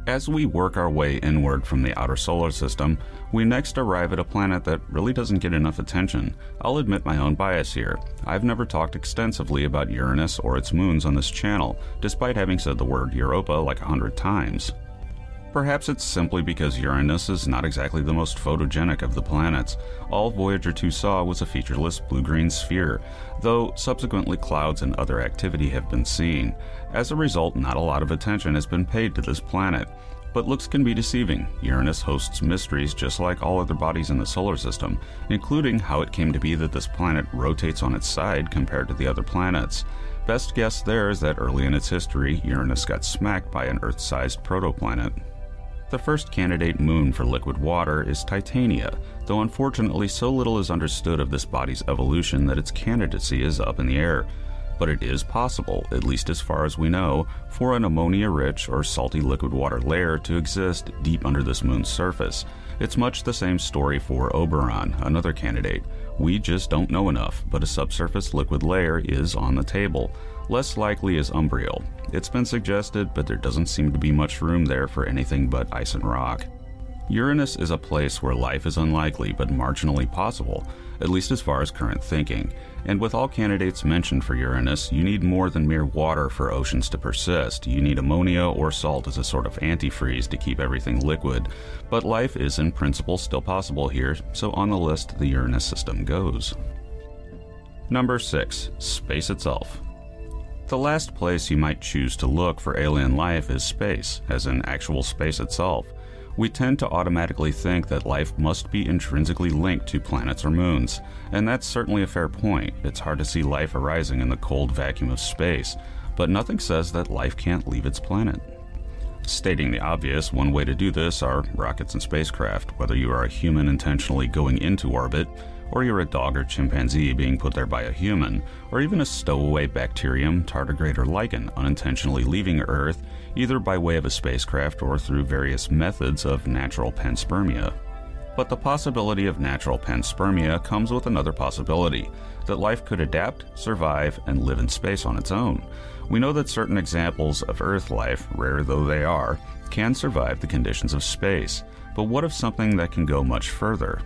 As we work our way inward from the outer solar system, we next arrive at a planet that really doesn't get enough attention. I'll admit my own bias here. I've never talked extensively about Uranus or its moons on this channel, despite having said the word Europa like a hundred times. Perhaps it's simply because Uranus is not exactly the most photogenic of the planets. All Voyager 2 saw was a featureless blue green sphere, though subsequently clouds and other activity have been seen. As a result, not a lot of attention has been paid to this planet. But looks can be deceiving. Uranus hosts mysteries just like all other bodies in the solar system, including how it came to be that this planet rotates on its side compared to the other planets. Best guess there is that early in its history, Uranus got smacked by an Earth sized protoplanet. The first candidate moon for liquid water is Titania, though unfortunately so little is understood of this body's evolution that its candidacy is up in the air but it is possible, at least as far as we know, for an ammonia rich or salty liquid water layer to exist deep under this moon's surface. It's much the same story for Oberon, another candidate. We just don't know enough, but a subsurface liquid layer is on the table. Less likely is Umbriel. It's been suggested, but there doesn't seem to be much room there for anything but ice and rock. Uranus is a place where life is unlikely but marginally possible, at least as far as current thinking. And with all candidates mentioned for Uranus, you need more than mere water for oceans to persist. You need ammonia or salt as a sort of antifreeze to keep everything liquid. But life is, in principle, still possible here, so on the list, the Uranus system goes. Number 6. Space itself. The last place you might choose to look for alien life is space, as in actual space itself. We tend to automatically think that life must be intrinsically linked to planets or moons, and that's certainly a fair point. It's hard to see life arising in the cold vacuum of space, but nothing says that life can't leave its planet. Stating the obvious, one way to do this are rockets and spacecraft, whether you are a human intentionally going into orbit, or you're a dog or chimpanzee being put there by a human, or even a stowaway bacterium, tardigrade, or lichen unintentionally leaving Earth, either by way of a spacecraft or through various methods of natural panspermia. But the possibility of natural panspermia comes with another possibility that life could adapt, survive, and live in space on its own. We know that certain examples of Earth life, rare though they are, can survive the conditions of space. But what if something that can go much further?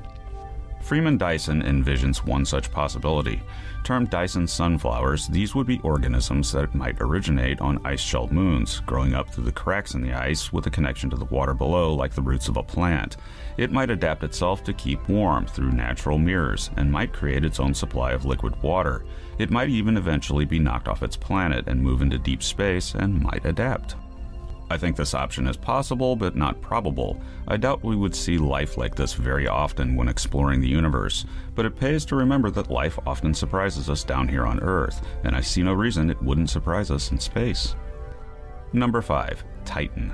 Freeman Dyson envisions one such possibility. Termed Dyson sunflowers, these would be organisms that might originate on ice shelled moons, growing up through the cracks in the ice with a connection to the water below like the roots of a plant. It might adapt itself to keep warm through natural mirrors and might create its own supply of liquid water. It might even eventually be knocked off its planet and move into deep space and might adapt. I think this option is possible, but not probable. I doubt we would see life like this very often when exploring the universe, but it pays to remember that life often surprises us down here on Earth, and I see no reason it wouldn't surprise us in space. Number 5. Titan.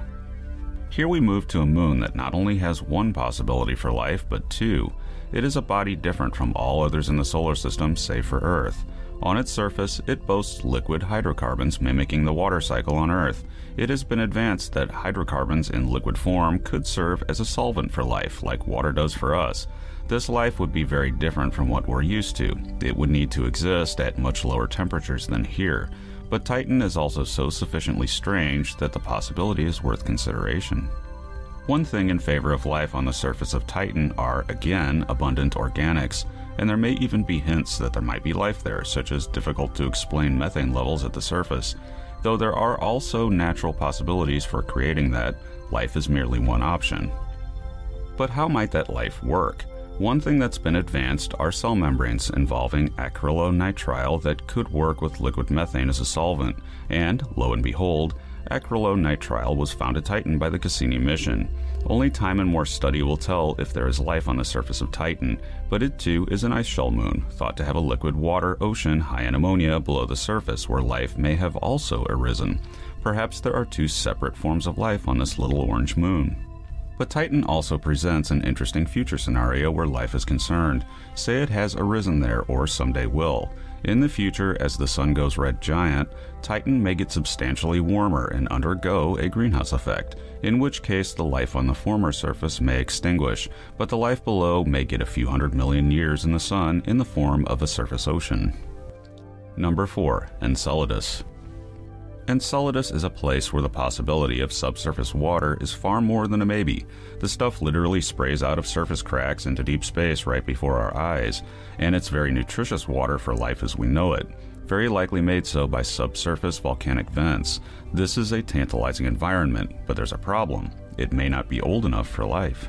Here we move to a moon that not only has one possibility for life, but two. It is a body different from all others in the solar system, save for Earth. On its surface, it boasts liquid hydrocarbons mimicking the water cycle on Earth. It has been advanced that hydrocarbons in liquid form could serve as a solvent for life, like water does for us. This life would be very different from what we're used to. It would need to exist at much lower temperatures than here. But Titan is also so sufficiently strange that the possibility is worth consideration. One thing in favor of life on the surface of Titan are, again, abundant organics and there may even be hints that there might be life there, such as difficult to explain methane levels at the surface. Though there are also natural possibilities for creating that, life is merely one option. But how might that life work? One thing that's been advanced are cell membranes involving acrylonitrile that could work with liquid methane as a solvent, and, lo and behold, acrylonitrile was found at Titan by the Cassini mission. Only time and more study will tell if there is life on the surface of Titan, but it too is an ice shell moon, thought to have a liquid water ocean high in ammonia below the surface where life may have also arisen. Perhaps there are two separate forms of life on this little orange moon. But Titan also presents an interesting future scenario where life is concerned. Say it has arisen there or someday will. In the future, as the sun goes red giant, Titan may get substantially warmer and undergo a greenhouse effect, in which case the life on the former surface may extinguish, but the life below may get a few hundred million years in the sun in the form of a surface ocean. Number 4. Enceladus. Enceladus is a place where the possibility of subsurface water is far more than a maybe. The stuff literally sprays out of surface cracks into deep space right before our eyes, and it's very nutritious water for life as we know it, very likely made so by subsurface volcanic vents. This is a tantalizing environment, but there's a problem. It may not be old enough for life.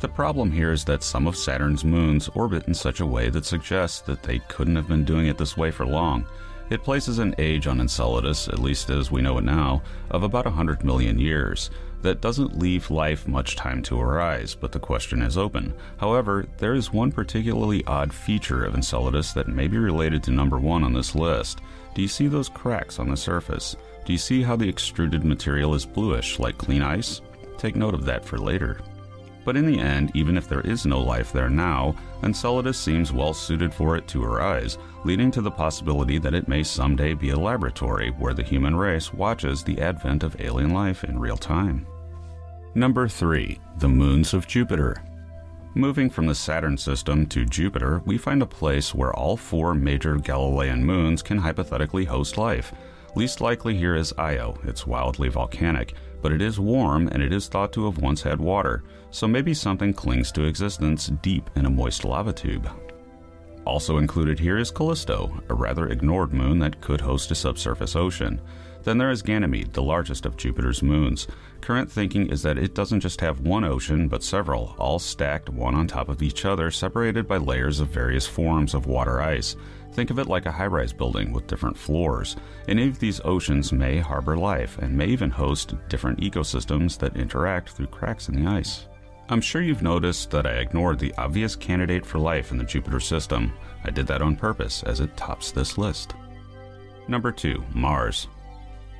The problem here is that some of Saturn's moons orbit in such a way that suggests that they couldn't have been doing it this way for long. It places an age on Enceladus, at least as we know it now, of about 100 million years. That doesn't leave life much time to arise, but the question is open. However, there is one particularly odd feature of Enceladus that may be related to number one on this list. Do you see those cracks on the surface? Do you see how the extruded material is bluish, like clean ice? Take note of that for later. But in the end, even if there is no life there now, Enceladus seems well suited for it to arise, leading to the possibility that it may someday be a laboratory where the human race watches the advent of alien life in real time. Number 3. The Moons of Jupiter. Moving from the Saturn system to Jupiter, we find a place where all four major Galilean moons can hypothetically host life. Least likely here is Io, it's wildly volcanic, but it is warm and it is thought to have once had water, so maybe something clings to existence deep in a moist lava tube. Also included here is Callisto, a rather ignored moon that could host a subsurface ocean. Then there is Ganymede, the largest of Jupiter's moons. Current thinking is that it doesn't just have one ocean, but several, all stacked one on top of each other, separated by layers of various forms of water ice. Think of it like a high rise building with different floors. Any of these oceans may harbor life and may even host different ecosystems that interact through cracks in the ice. I'm sure you've noticed that I ignored the obvious candidate for life in the Jupiter system. I did that on purpose as it tops this list. Number 2. Mars.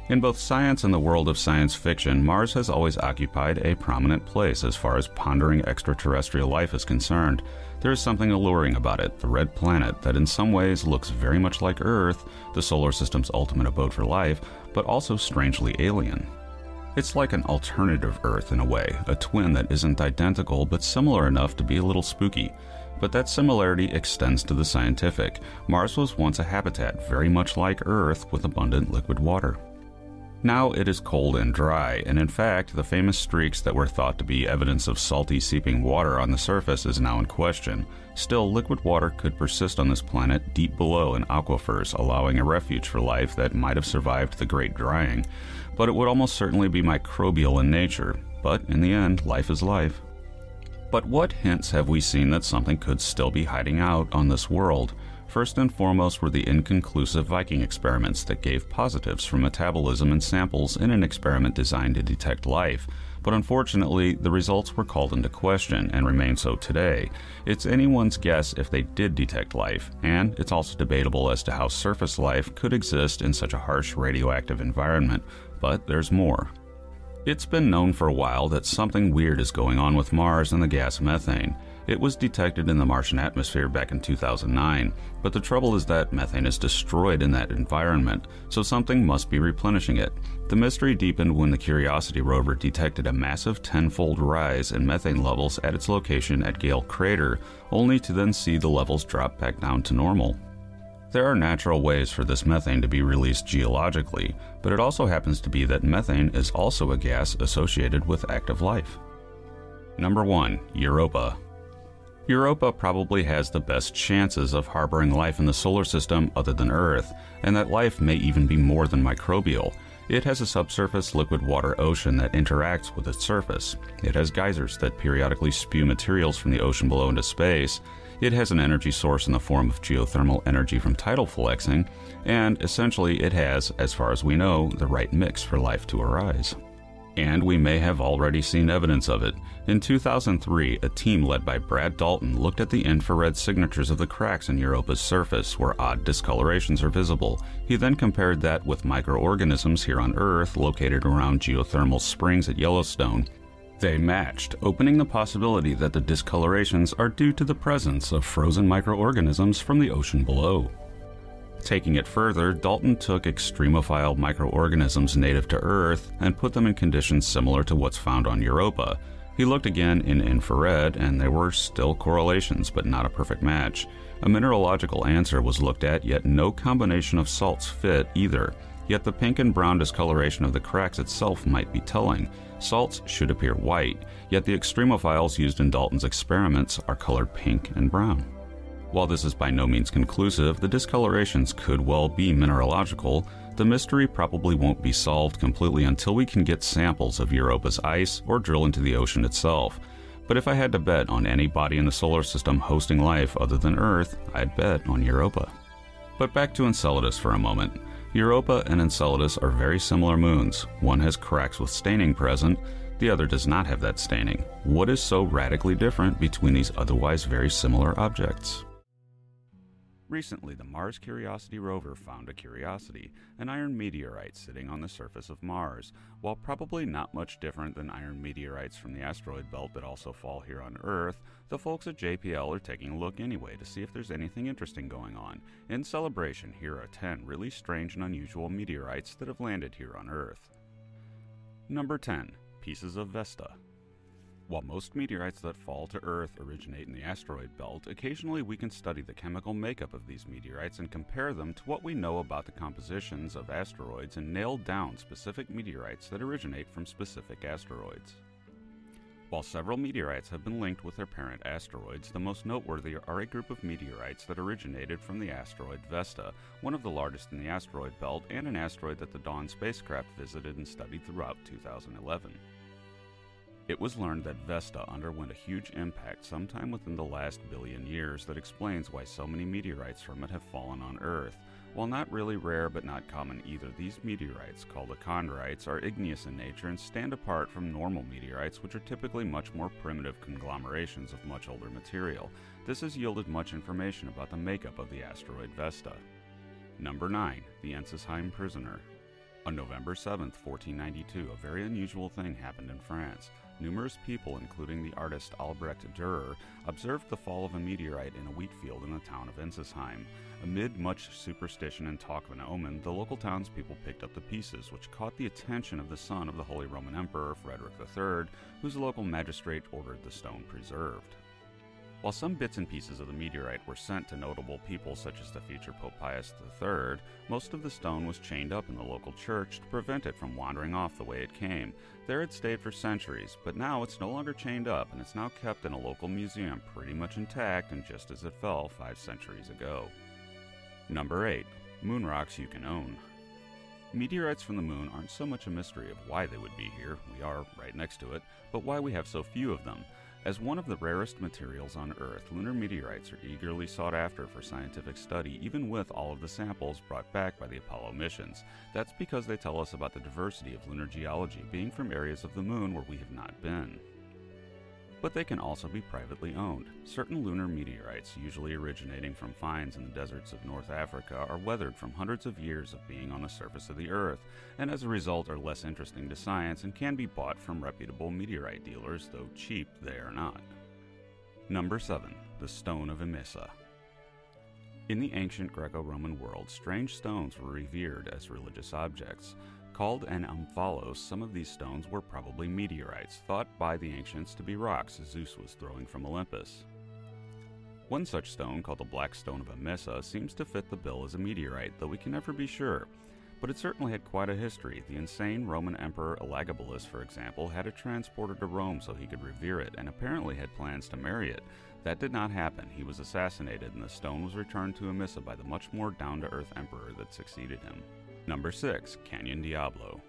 In both science and the world of science fiction, Mars has always occupied a prominent place as far as pondering extraterrestrial life is concerned. There is something alluring about it, the red planet, that in some ways looks very much like Earth, the solar system's ultimate abode for life, but also strangely alien. It's like an alternative Earth in a way, a twin that isn't identical but similar enough to be a little spooky. But that similarity extends to the scientific. Mars was once a habitat very much like Earth with abundant liquid water. Now it is cold and dry, and in fact, the famous streaks that were thought to be evidence of salty seeping water on the surface is now in question. Still, liquid water could persist on this planet deep below in aquifers, allowing a refuge for life that might have survived the Great Drying, but it would almost certainly be microbial in nature. But in the end, life is life. But what hints have we seen that something could still be hiding out on this world? First and foremost were the inconclusive Viking experiments that gave positives for metabolism in samples in an experiment designed to detect life. But unfortunately, the results were called into question and remain so today. It's anyone's guess if they did detect life, and it's also debatable as to how surface life could exist in such a harsh radioactive environment. But there's more. It's been known for a while that something weird is going on with Mars and the gas methane. It was detected in the Martian atmosphere back in 2009, but the trouble is that methane is destroyed in that environment, so something must be replenishing it. The mystery deepened when the Curiosity rover detected a massive tenfold rise in methane levels at its location at Gale Crater, only to then see the levels drop back down to normal. There are natural ways for this methane to be released geologically, but it also happens to be that methane is also a gas associated with active life. Number 1. Europa. Europa probably has the best chances of harboring life in the solar system other than Earth, and that life may even be more than microbial. It has a subsurface liquid water ocean that interacts with its surface. It has geysers that periodically spew materials from the ocean below into space. It has an energy source in the form of geothermal energy from tidal flexing, and essentially it has, as far as we know, the right mix for life to arise and we may have already seen evidence of it. In 2003, a team led by Brad Dalton looked at the infrared signatures of the cracks in Europa's surface where odd discolorations are visible. He then compared that with microorganisms here on Earth located around geothermal springs at Yellowstone. They matched, opening the possibility that the discolorations are due to the presence of frozen microorganisms from the ocean below. Taking it further, Dalton took extremophile microorganisms native to Earth and put them in conditions similar to what's found on Europa. He looked again in infrared, and there were still correlations, but not a perfect match. A mineralogical answer was looked at, yet no combination of salts fit either. Yet the pink and brown discoloration of the cracks itself might be telling. Salts should appear white, yet the extremophiles used in Dalton's experiments are colored pink and brown. While this is by no means conclusive, the discolorations could well be mineralogical. The mystery probably won't be solved completely until we can get samples of Europa's ice or drill into the ocean itself. But if I had to bet on any body in the solar system hosting life other than Earth, I'd bet on Europa. But back to Enceladus for a moment. Europa and Enceladus are very similar moons. One has cracks with staining present, the other does not have that staining. What is so radically different between these otherwise very similar objects? Recently, the Mars Curiosity rover found a curiosity, an iron meteorite sitting on the surface of Mars. While probably not much different than iron meteorites from the asteroid belt that also fall here on Earth, the folks at JPL are taking a look anyway to see if there's anything interesting going on. In celebration, here are 10 really strange and unusual meteorites that have landed here on Earth. Number 10 Pieces of Vesta. While most meteorites that fall to Earth originate in the asteroid belt, occasionally we can study the chemical makeup of these meteorites and compare them to what we know about the compositions of asteroids and nail down specific meteorites that originate from specific asteroids. While several meteorites have been linked with their parent asteroids, the most noteworthy are a group of meteorites that originated from the asteroid Vesta, one of the largest in the asteroid belt and an asteroid that the Dawn spacecraft visited and studied throughout 2011. It was learned that Vesta underwent a huge impact sometime within the last billion years that explains why so many meteorites from it have fallen on Earth. While not really rare but not common either, these meteorites, called chondrites, are igneous in nature and stand apart from normal meteorites, which are typically much more primitive conglomerations of much older material. This has yielded much information about the makeup of the asteroid Vesta. Number 9. The Ensisheim Prisoner. On November 7, 1492, a very unusual thing happened in France. Numerous people, including the artist Albrecht Dürer, observed the fall of a meteorite in a wheat field in the town of Ensisheim. Amid much superstition and talk of an omen, the local townspeople picked up the pieces, which caught the attention of the son of the Holy Roman Emperor Frederick III, whose local magistrate ordered the stone preserved. While some bits and pieces of the meteorite were sent to notable people such as the future Pope Pius III, most of the stone was chained up in the local church to prevent it from wandering off the way it came. There it stayed for centuries, but now it's no longer chained up and it's now kept in a local museum pretty much intact and just as it fell five centuries ago. Number 8. Moon rocks you can own. Meteorites from the moon aren't so much a mystery of why they would be here, we are right next to it, but why we have so few of them. As one of the rarest materials on Earth, lunar meteorites are eagerly sought after for scientific study, even with all of the samples brought back by the Apollo missions. That's because they tell us about the diversity of lunar geology being from areas of the moon where we have not been but they can also be privately owned. Certain lunar meteorites, usually originating from finds in the deserts of North Africa, are weathered from hundreds of years of being on the surface of the Earth, and as a result are less interesting to science and can be bought from reputable meteorite dealers, though cheap they are not. Number 7. The Stone of Emesa. In the ancient Greco Roman world, strange stones were revered as religious objects. Called an omphalos, some of these stones were probably meteorites, thought by the ancients to be rocks Zeus was throwing from Olympus. One such stone, called the Black Stone of Emesa, seems to fit the bill as a meteorite, though we can never be sure. But it certainly had quite a history. The insane Roman Emperor Elagabalus, for example, had it transported to Rome so he could revere it, and apparently had plans to marry it. That did not happen. He was assassinated, and the stone was returned to Emesa by the much more down to earth emperor that succeeded him. Number 6. Canyon Diablo.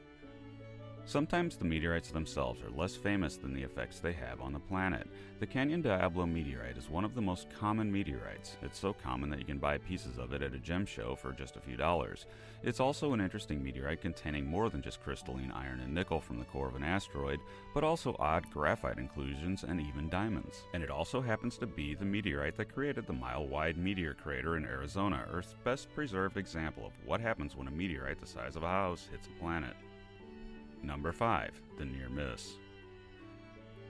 Sometimes the meteorites themselves are less famous than the effects they have on the planet. The Canyon Diablo meteorite is one of the most common meteorites. It's so common that you can buy pieces of it at a gem show for just a few dollars. It's also an interesting meteorite containing more than just crystalline iron and nickel from the core of an asteroid, but also odd graphite inclusions and even diamonds. And it also happens to be the meteorite that created the mile wide meteor crater in Arizona, Earth's best preserved example of what happens when a meteorite the size of a house hits a planet. Number 5. The Near Miss.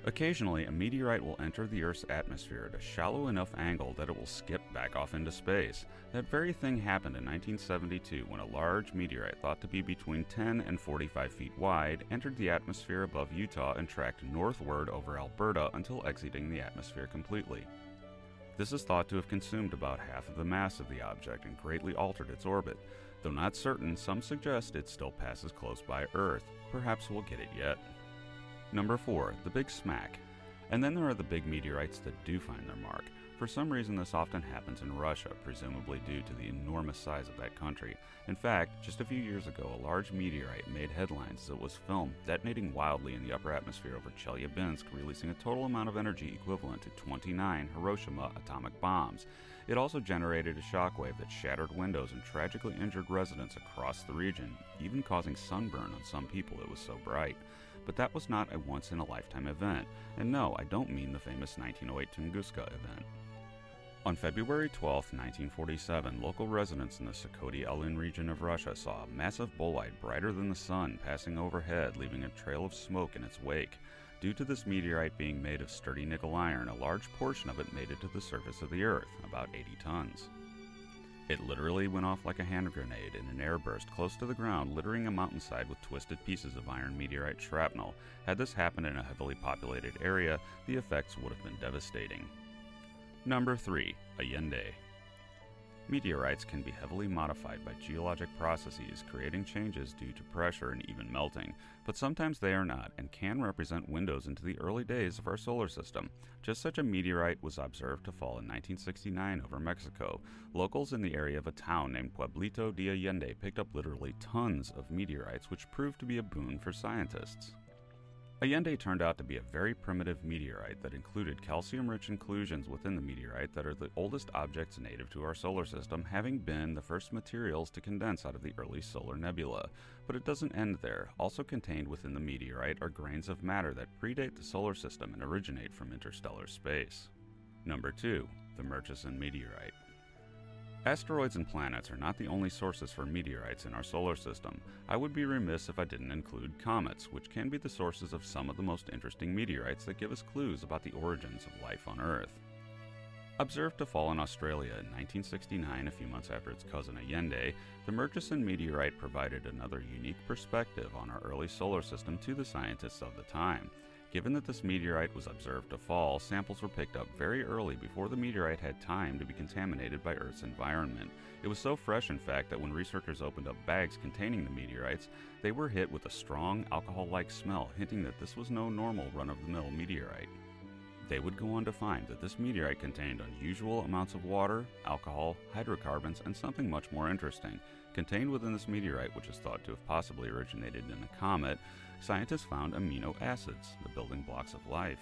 Occasionally, a meteorite will enter the Earth's atmosphere at a shallow enough angle that it will skip back off into space. That very thing happened in 1972 when a large meteorite thought to be between 10 and 45 feet wide entered the atmosphere above Utah and tracked northward over Alberta until exiting the atmosphere completely. This is thought to have consumed about half of the mass of the object and greatly altered its orbit. Though not certain, some suggest it still passes close by Earth. Perhaps we'll get it yet. Number 4. The Big Smack. And then there are the big meteorites that do find their mark. For some reason, this often happens in Russia, presumably due to the enormous size of that country. In fact, just a few years ago, a large meteorite made headlines as it was filmed detonating wildly in the upper atmosphere over Chelyabinsk, releasing a total amount of energy equivalent to 29 Hiroshima atomic bombs. It also generated a shockwave that shattered windows and tragically injured residents across the region, even causing sunburn on some people, it was so bright. But that was not a once in a lifetime event. And no, I don't mean the famous 1908 Tunguska event. On February 12, 1947, local residents in the Sikhote-Alin region of Russia saw a massive bolide brighter than the sun passing overhead, leaving a trail of smoke in its wake. Due to this meteorite being made of sturdy nickel iron, a large portion of it made it to the surface of the Earth, about 80 tons. It literally went off like a hand grenade in an airburst close to the ground, littering a mountainside with twisted pieces of iron meteorite shrapnel. Had this happened in a heavily populated area, the effects would have been devastating. Number 3. Allende. Meteorites can be heavily modified by geologic processes, creating changes due to pressure and even melting, but sometimes they are not and can represent windows into the early days of our solar system. Just such a meteorite was observed to fall in 1969 over Mexico. Locals in the area of a town named Pueblito de Allende picked up literally tons of meteorites, which proved to be a boon for scientists. Allende turned out to be a very primitive meteorite that included calcium rich inclusions within the meteorite that are the oldest objects native to our solar system, having been the first materials to condense out of the early solar nebula. But it doesn't end there. Also contained within the meteorite are grains of matter that predate the solar system and originate from interstellar space. Number 2. The Murchison Meteorite. Asteroids and planets are not the only sources for meteorites in our solar system. I would be remiss if I didn't include comets, which can be the sources of some of the most interesting meteorites that give us clues about the origins of life on Earth. Observed to fall in Australia in 1969, a few months after its cousin Allende, the Murchison meteorite provided another unique perspective on our early solar system to the scientists of the time. Given that this meteorite was observed to fall, samples were picked up very early before the meteorite had time to be contaminated by Earth's environment. It was so fresh, in fact, that when researchers opened up bags containing the meteorites, they were hit with a strong alcohol like smell, hinting that this was no normal run of the mill meteorite. They would go on to find that this meteorite contained unusual amounts of water, alcohol, hydrocarbons, and something much more interesting. Contained within this meteorite, which is thought to have possibly originated in a comet, scientists found amino acids, the building blocks of life.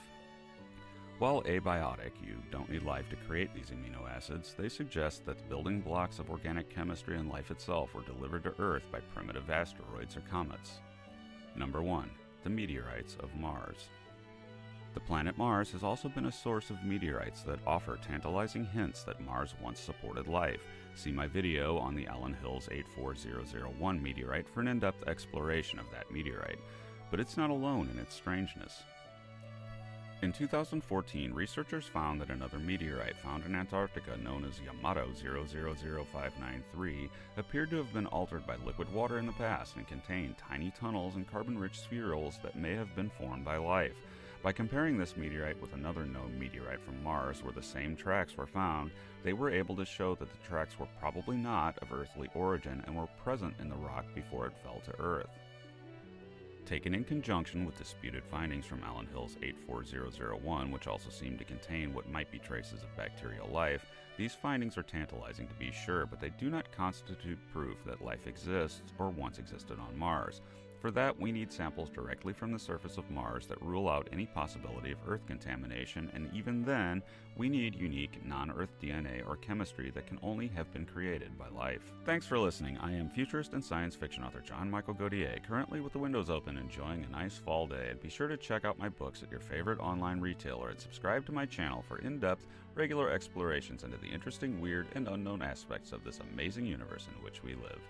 While abiotic, you don't need life to create these amino acids, they suggest that the building blocks of organic chemistry and life itself were delivered to Earth by primitive asteroids or comets. Number 1. The meteorites of Mars. The planet Mars has also been a source of meteorites that offer tantalizing hints that Mars once supported life. See my video on the Allan Hills 84001 meteorite for an in depth exploration of that meteorite. But it's not alone in its strangeness. In 2014, researchers found that another meteorite found in Antarctica, known as Yamato 000593, appeared to have been altered by liquid water in the past and contained tiny tunnels and carbon rich spherules that may have been formed by life. By comparing this meteorite with another known meteorite from Mars where the same tracks were found, they were able to show that the tracks were probably not of earthly origin and were present in the rock before it fell to Earth. Taken in conjunction with disputed findings from Allan Hills 84001, which also seem to contain what might be traces of bacterial life, these findings are tantalizing to be sure, but they do not constitute proof that life exists or once existed on Mars. For that, we need samples directly from the surface of Mars that rule out any possibility of Earth contamination, and even then, we need unique non Earth DNA or chemistry that can only have been created by life. Thanks for listening. I am futurist and science fiction author John Michael Godier, currently with the windows open, enjoying a nice fall day. And be sure to check out my books at your favorite online retailer and subscribe to my channel for in depth, regular explorations into the interesting, weird, and unknown aspects of this amazing universe in which we live.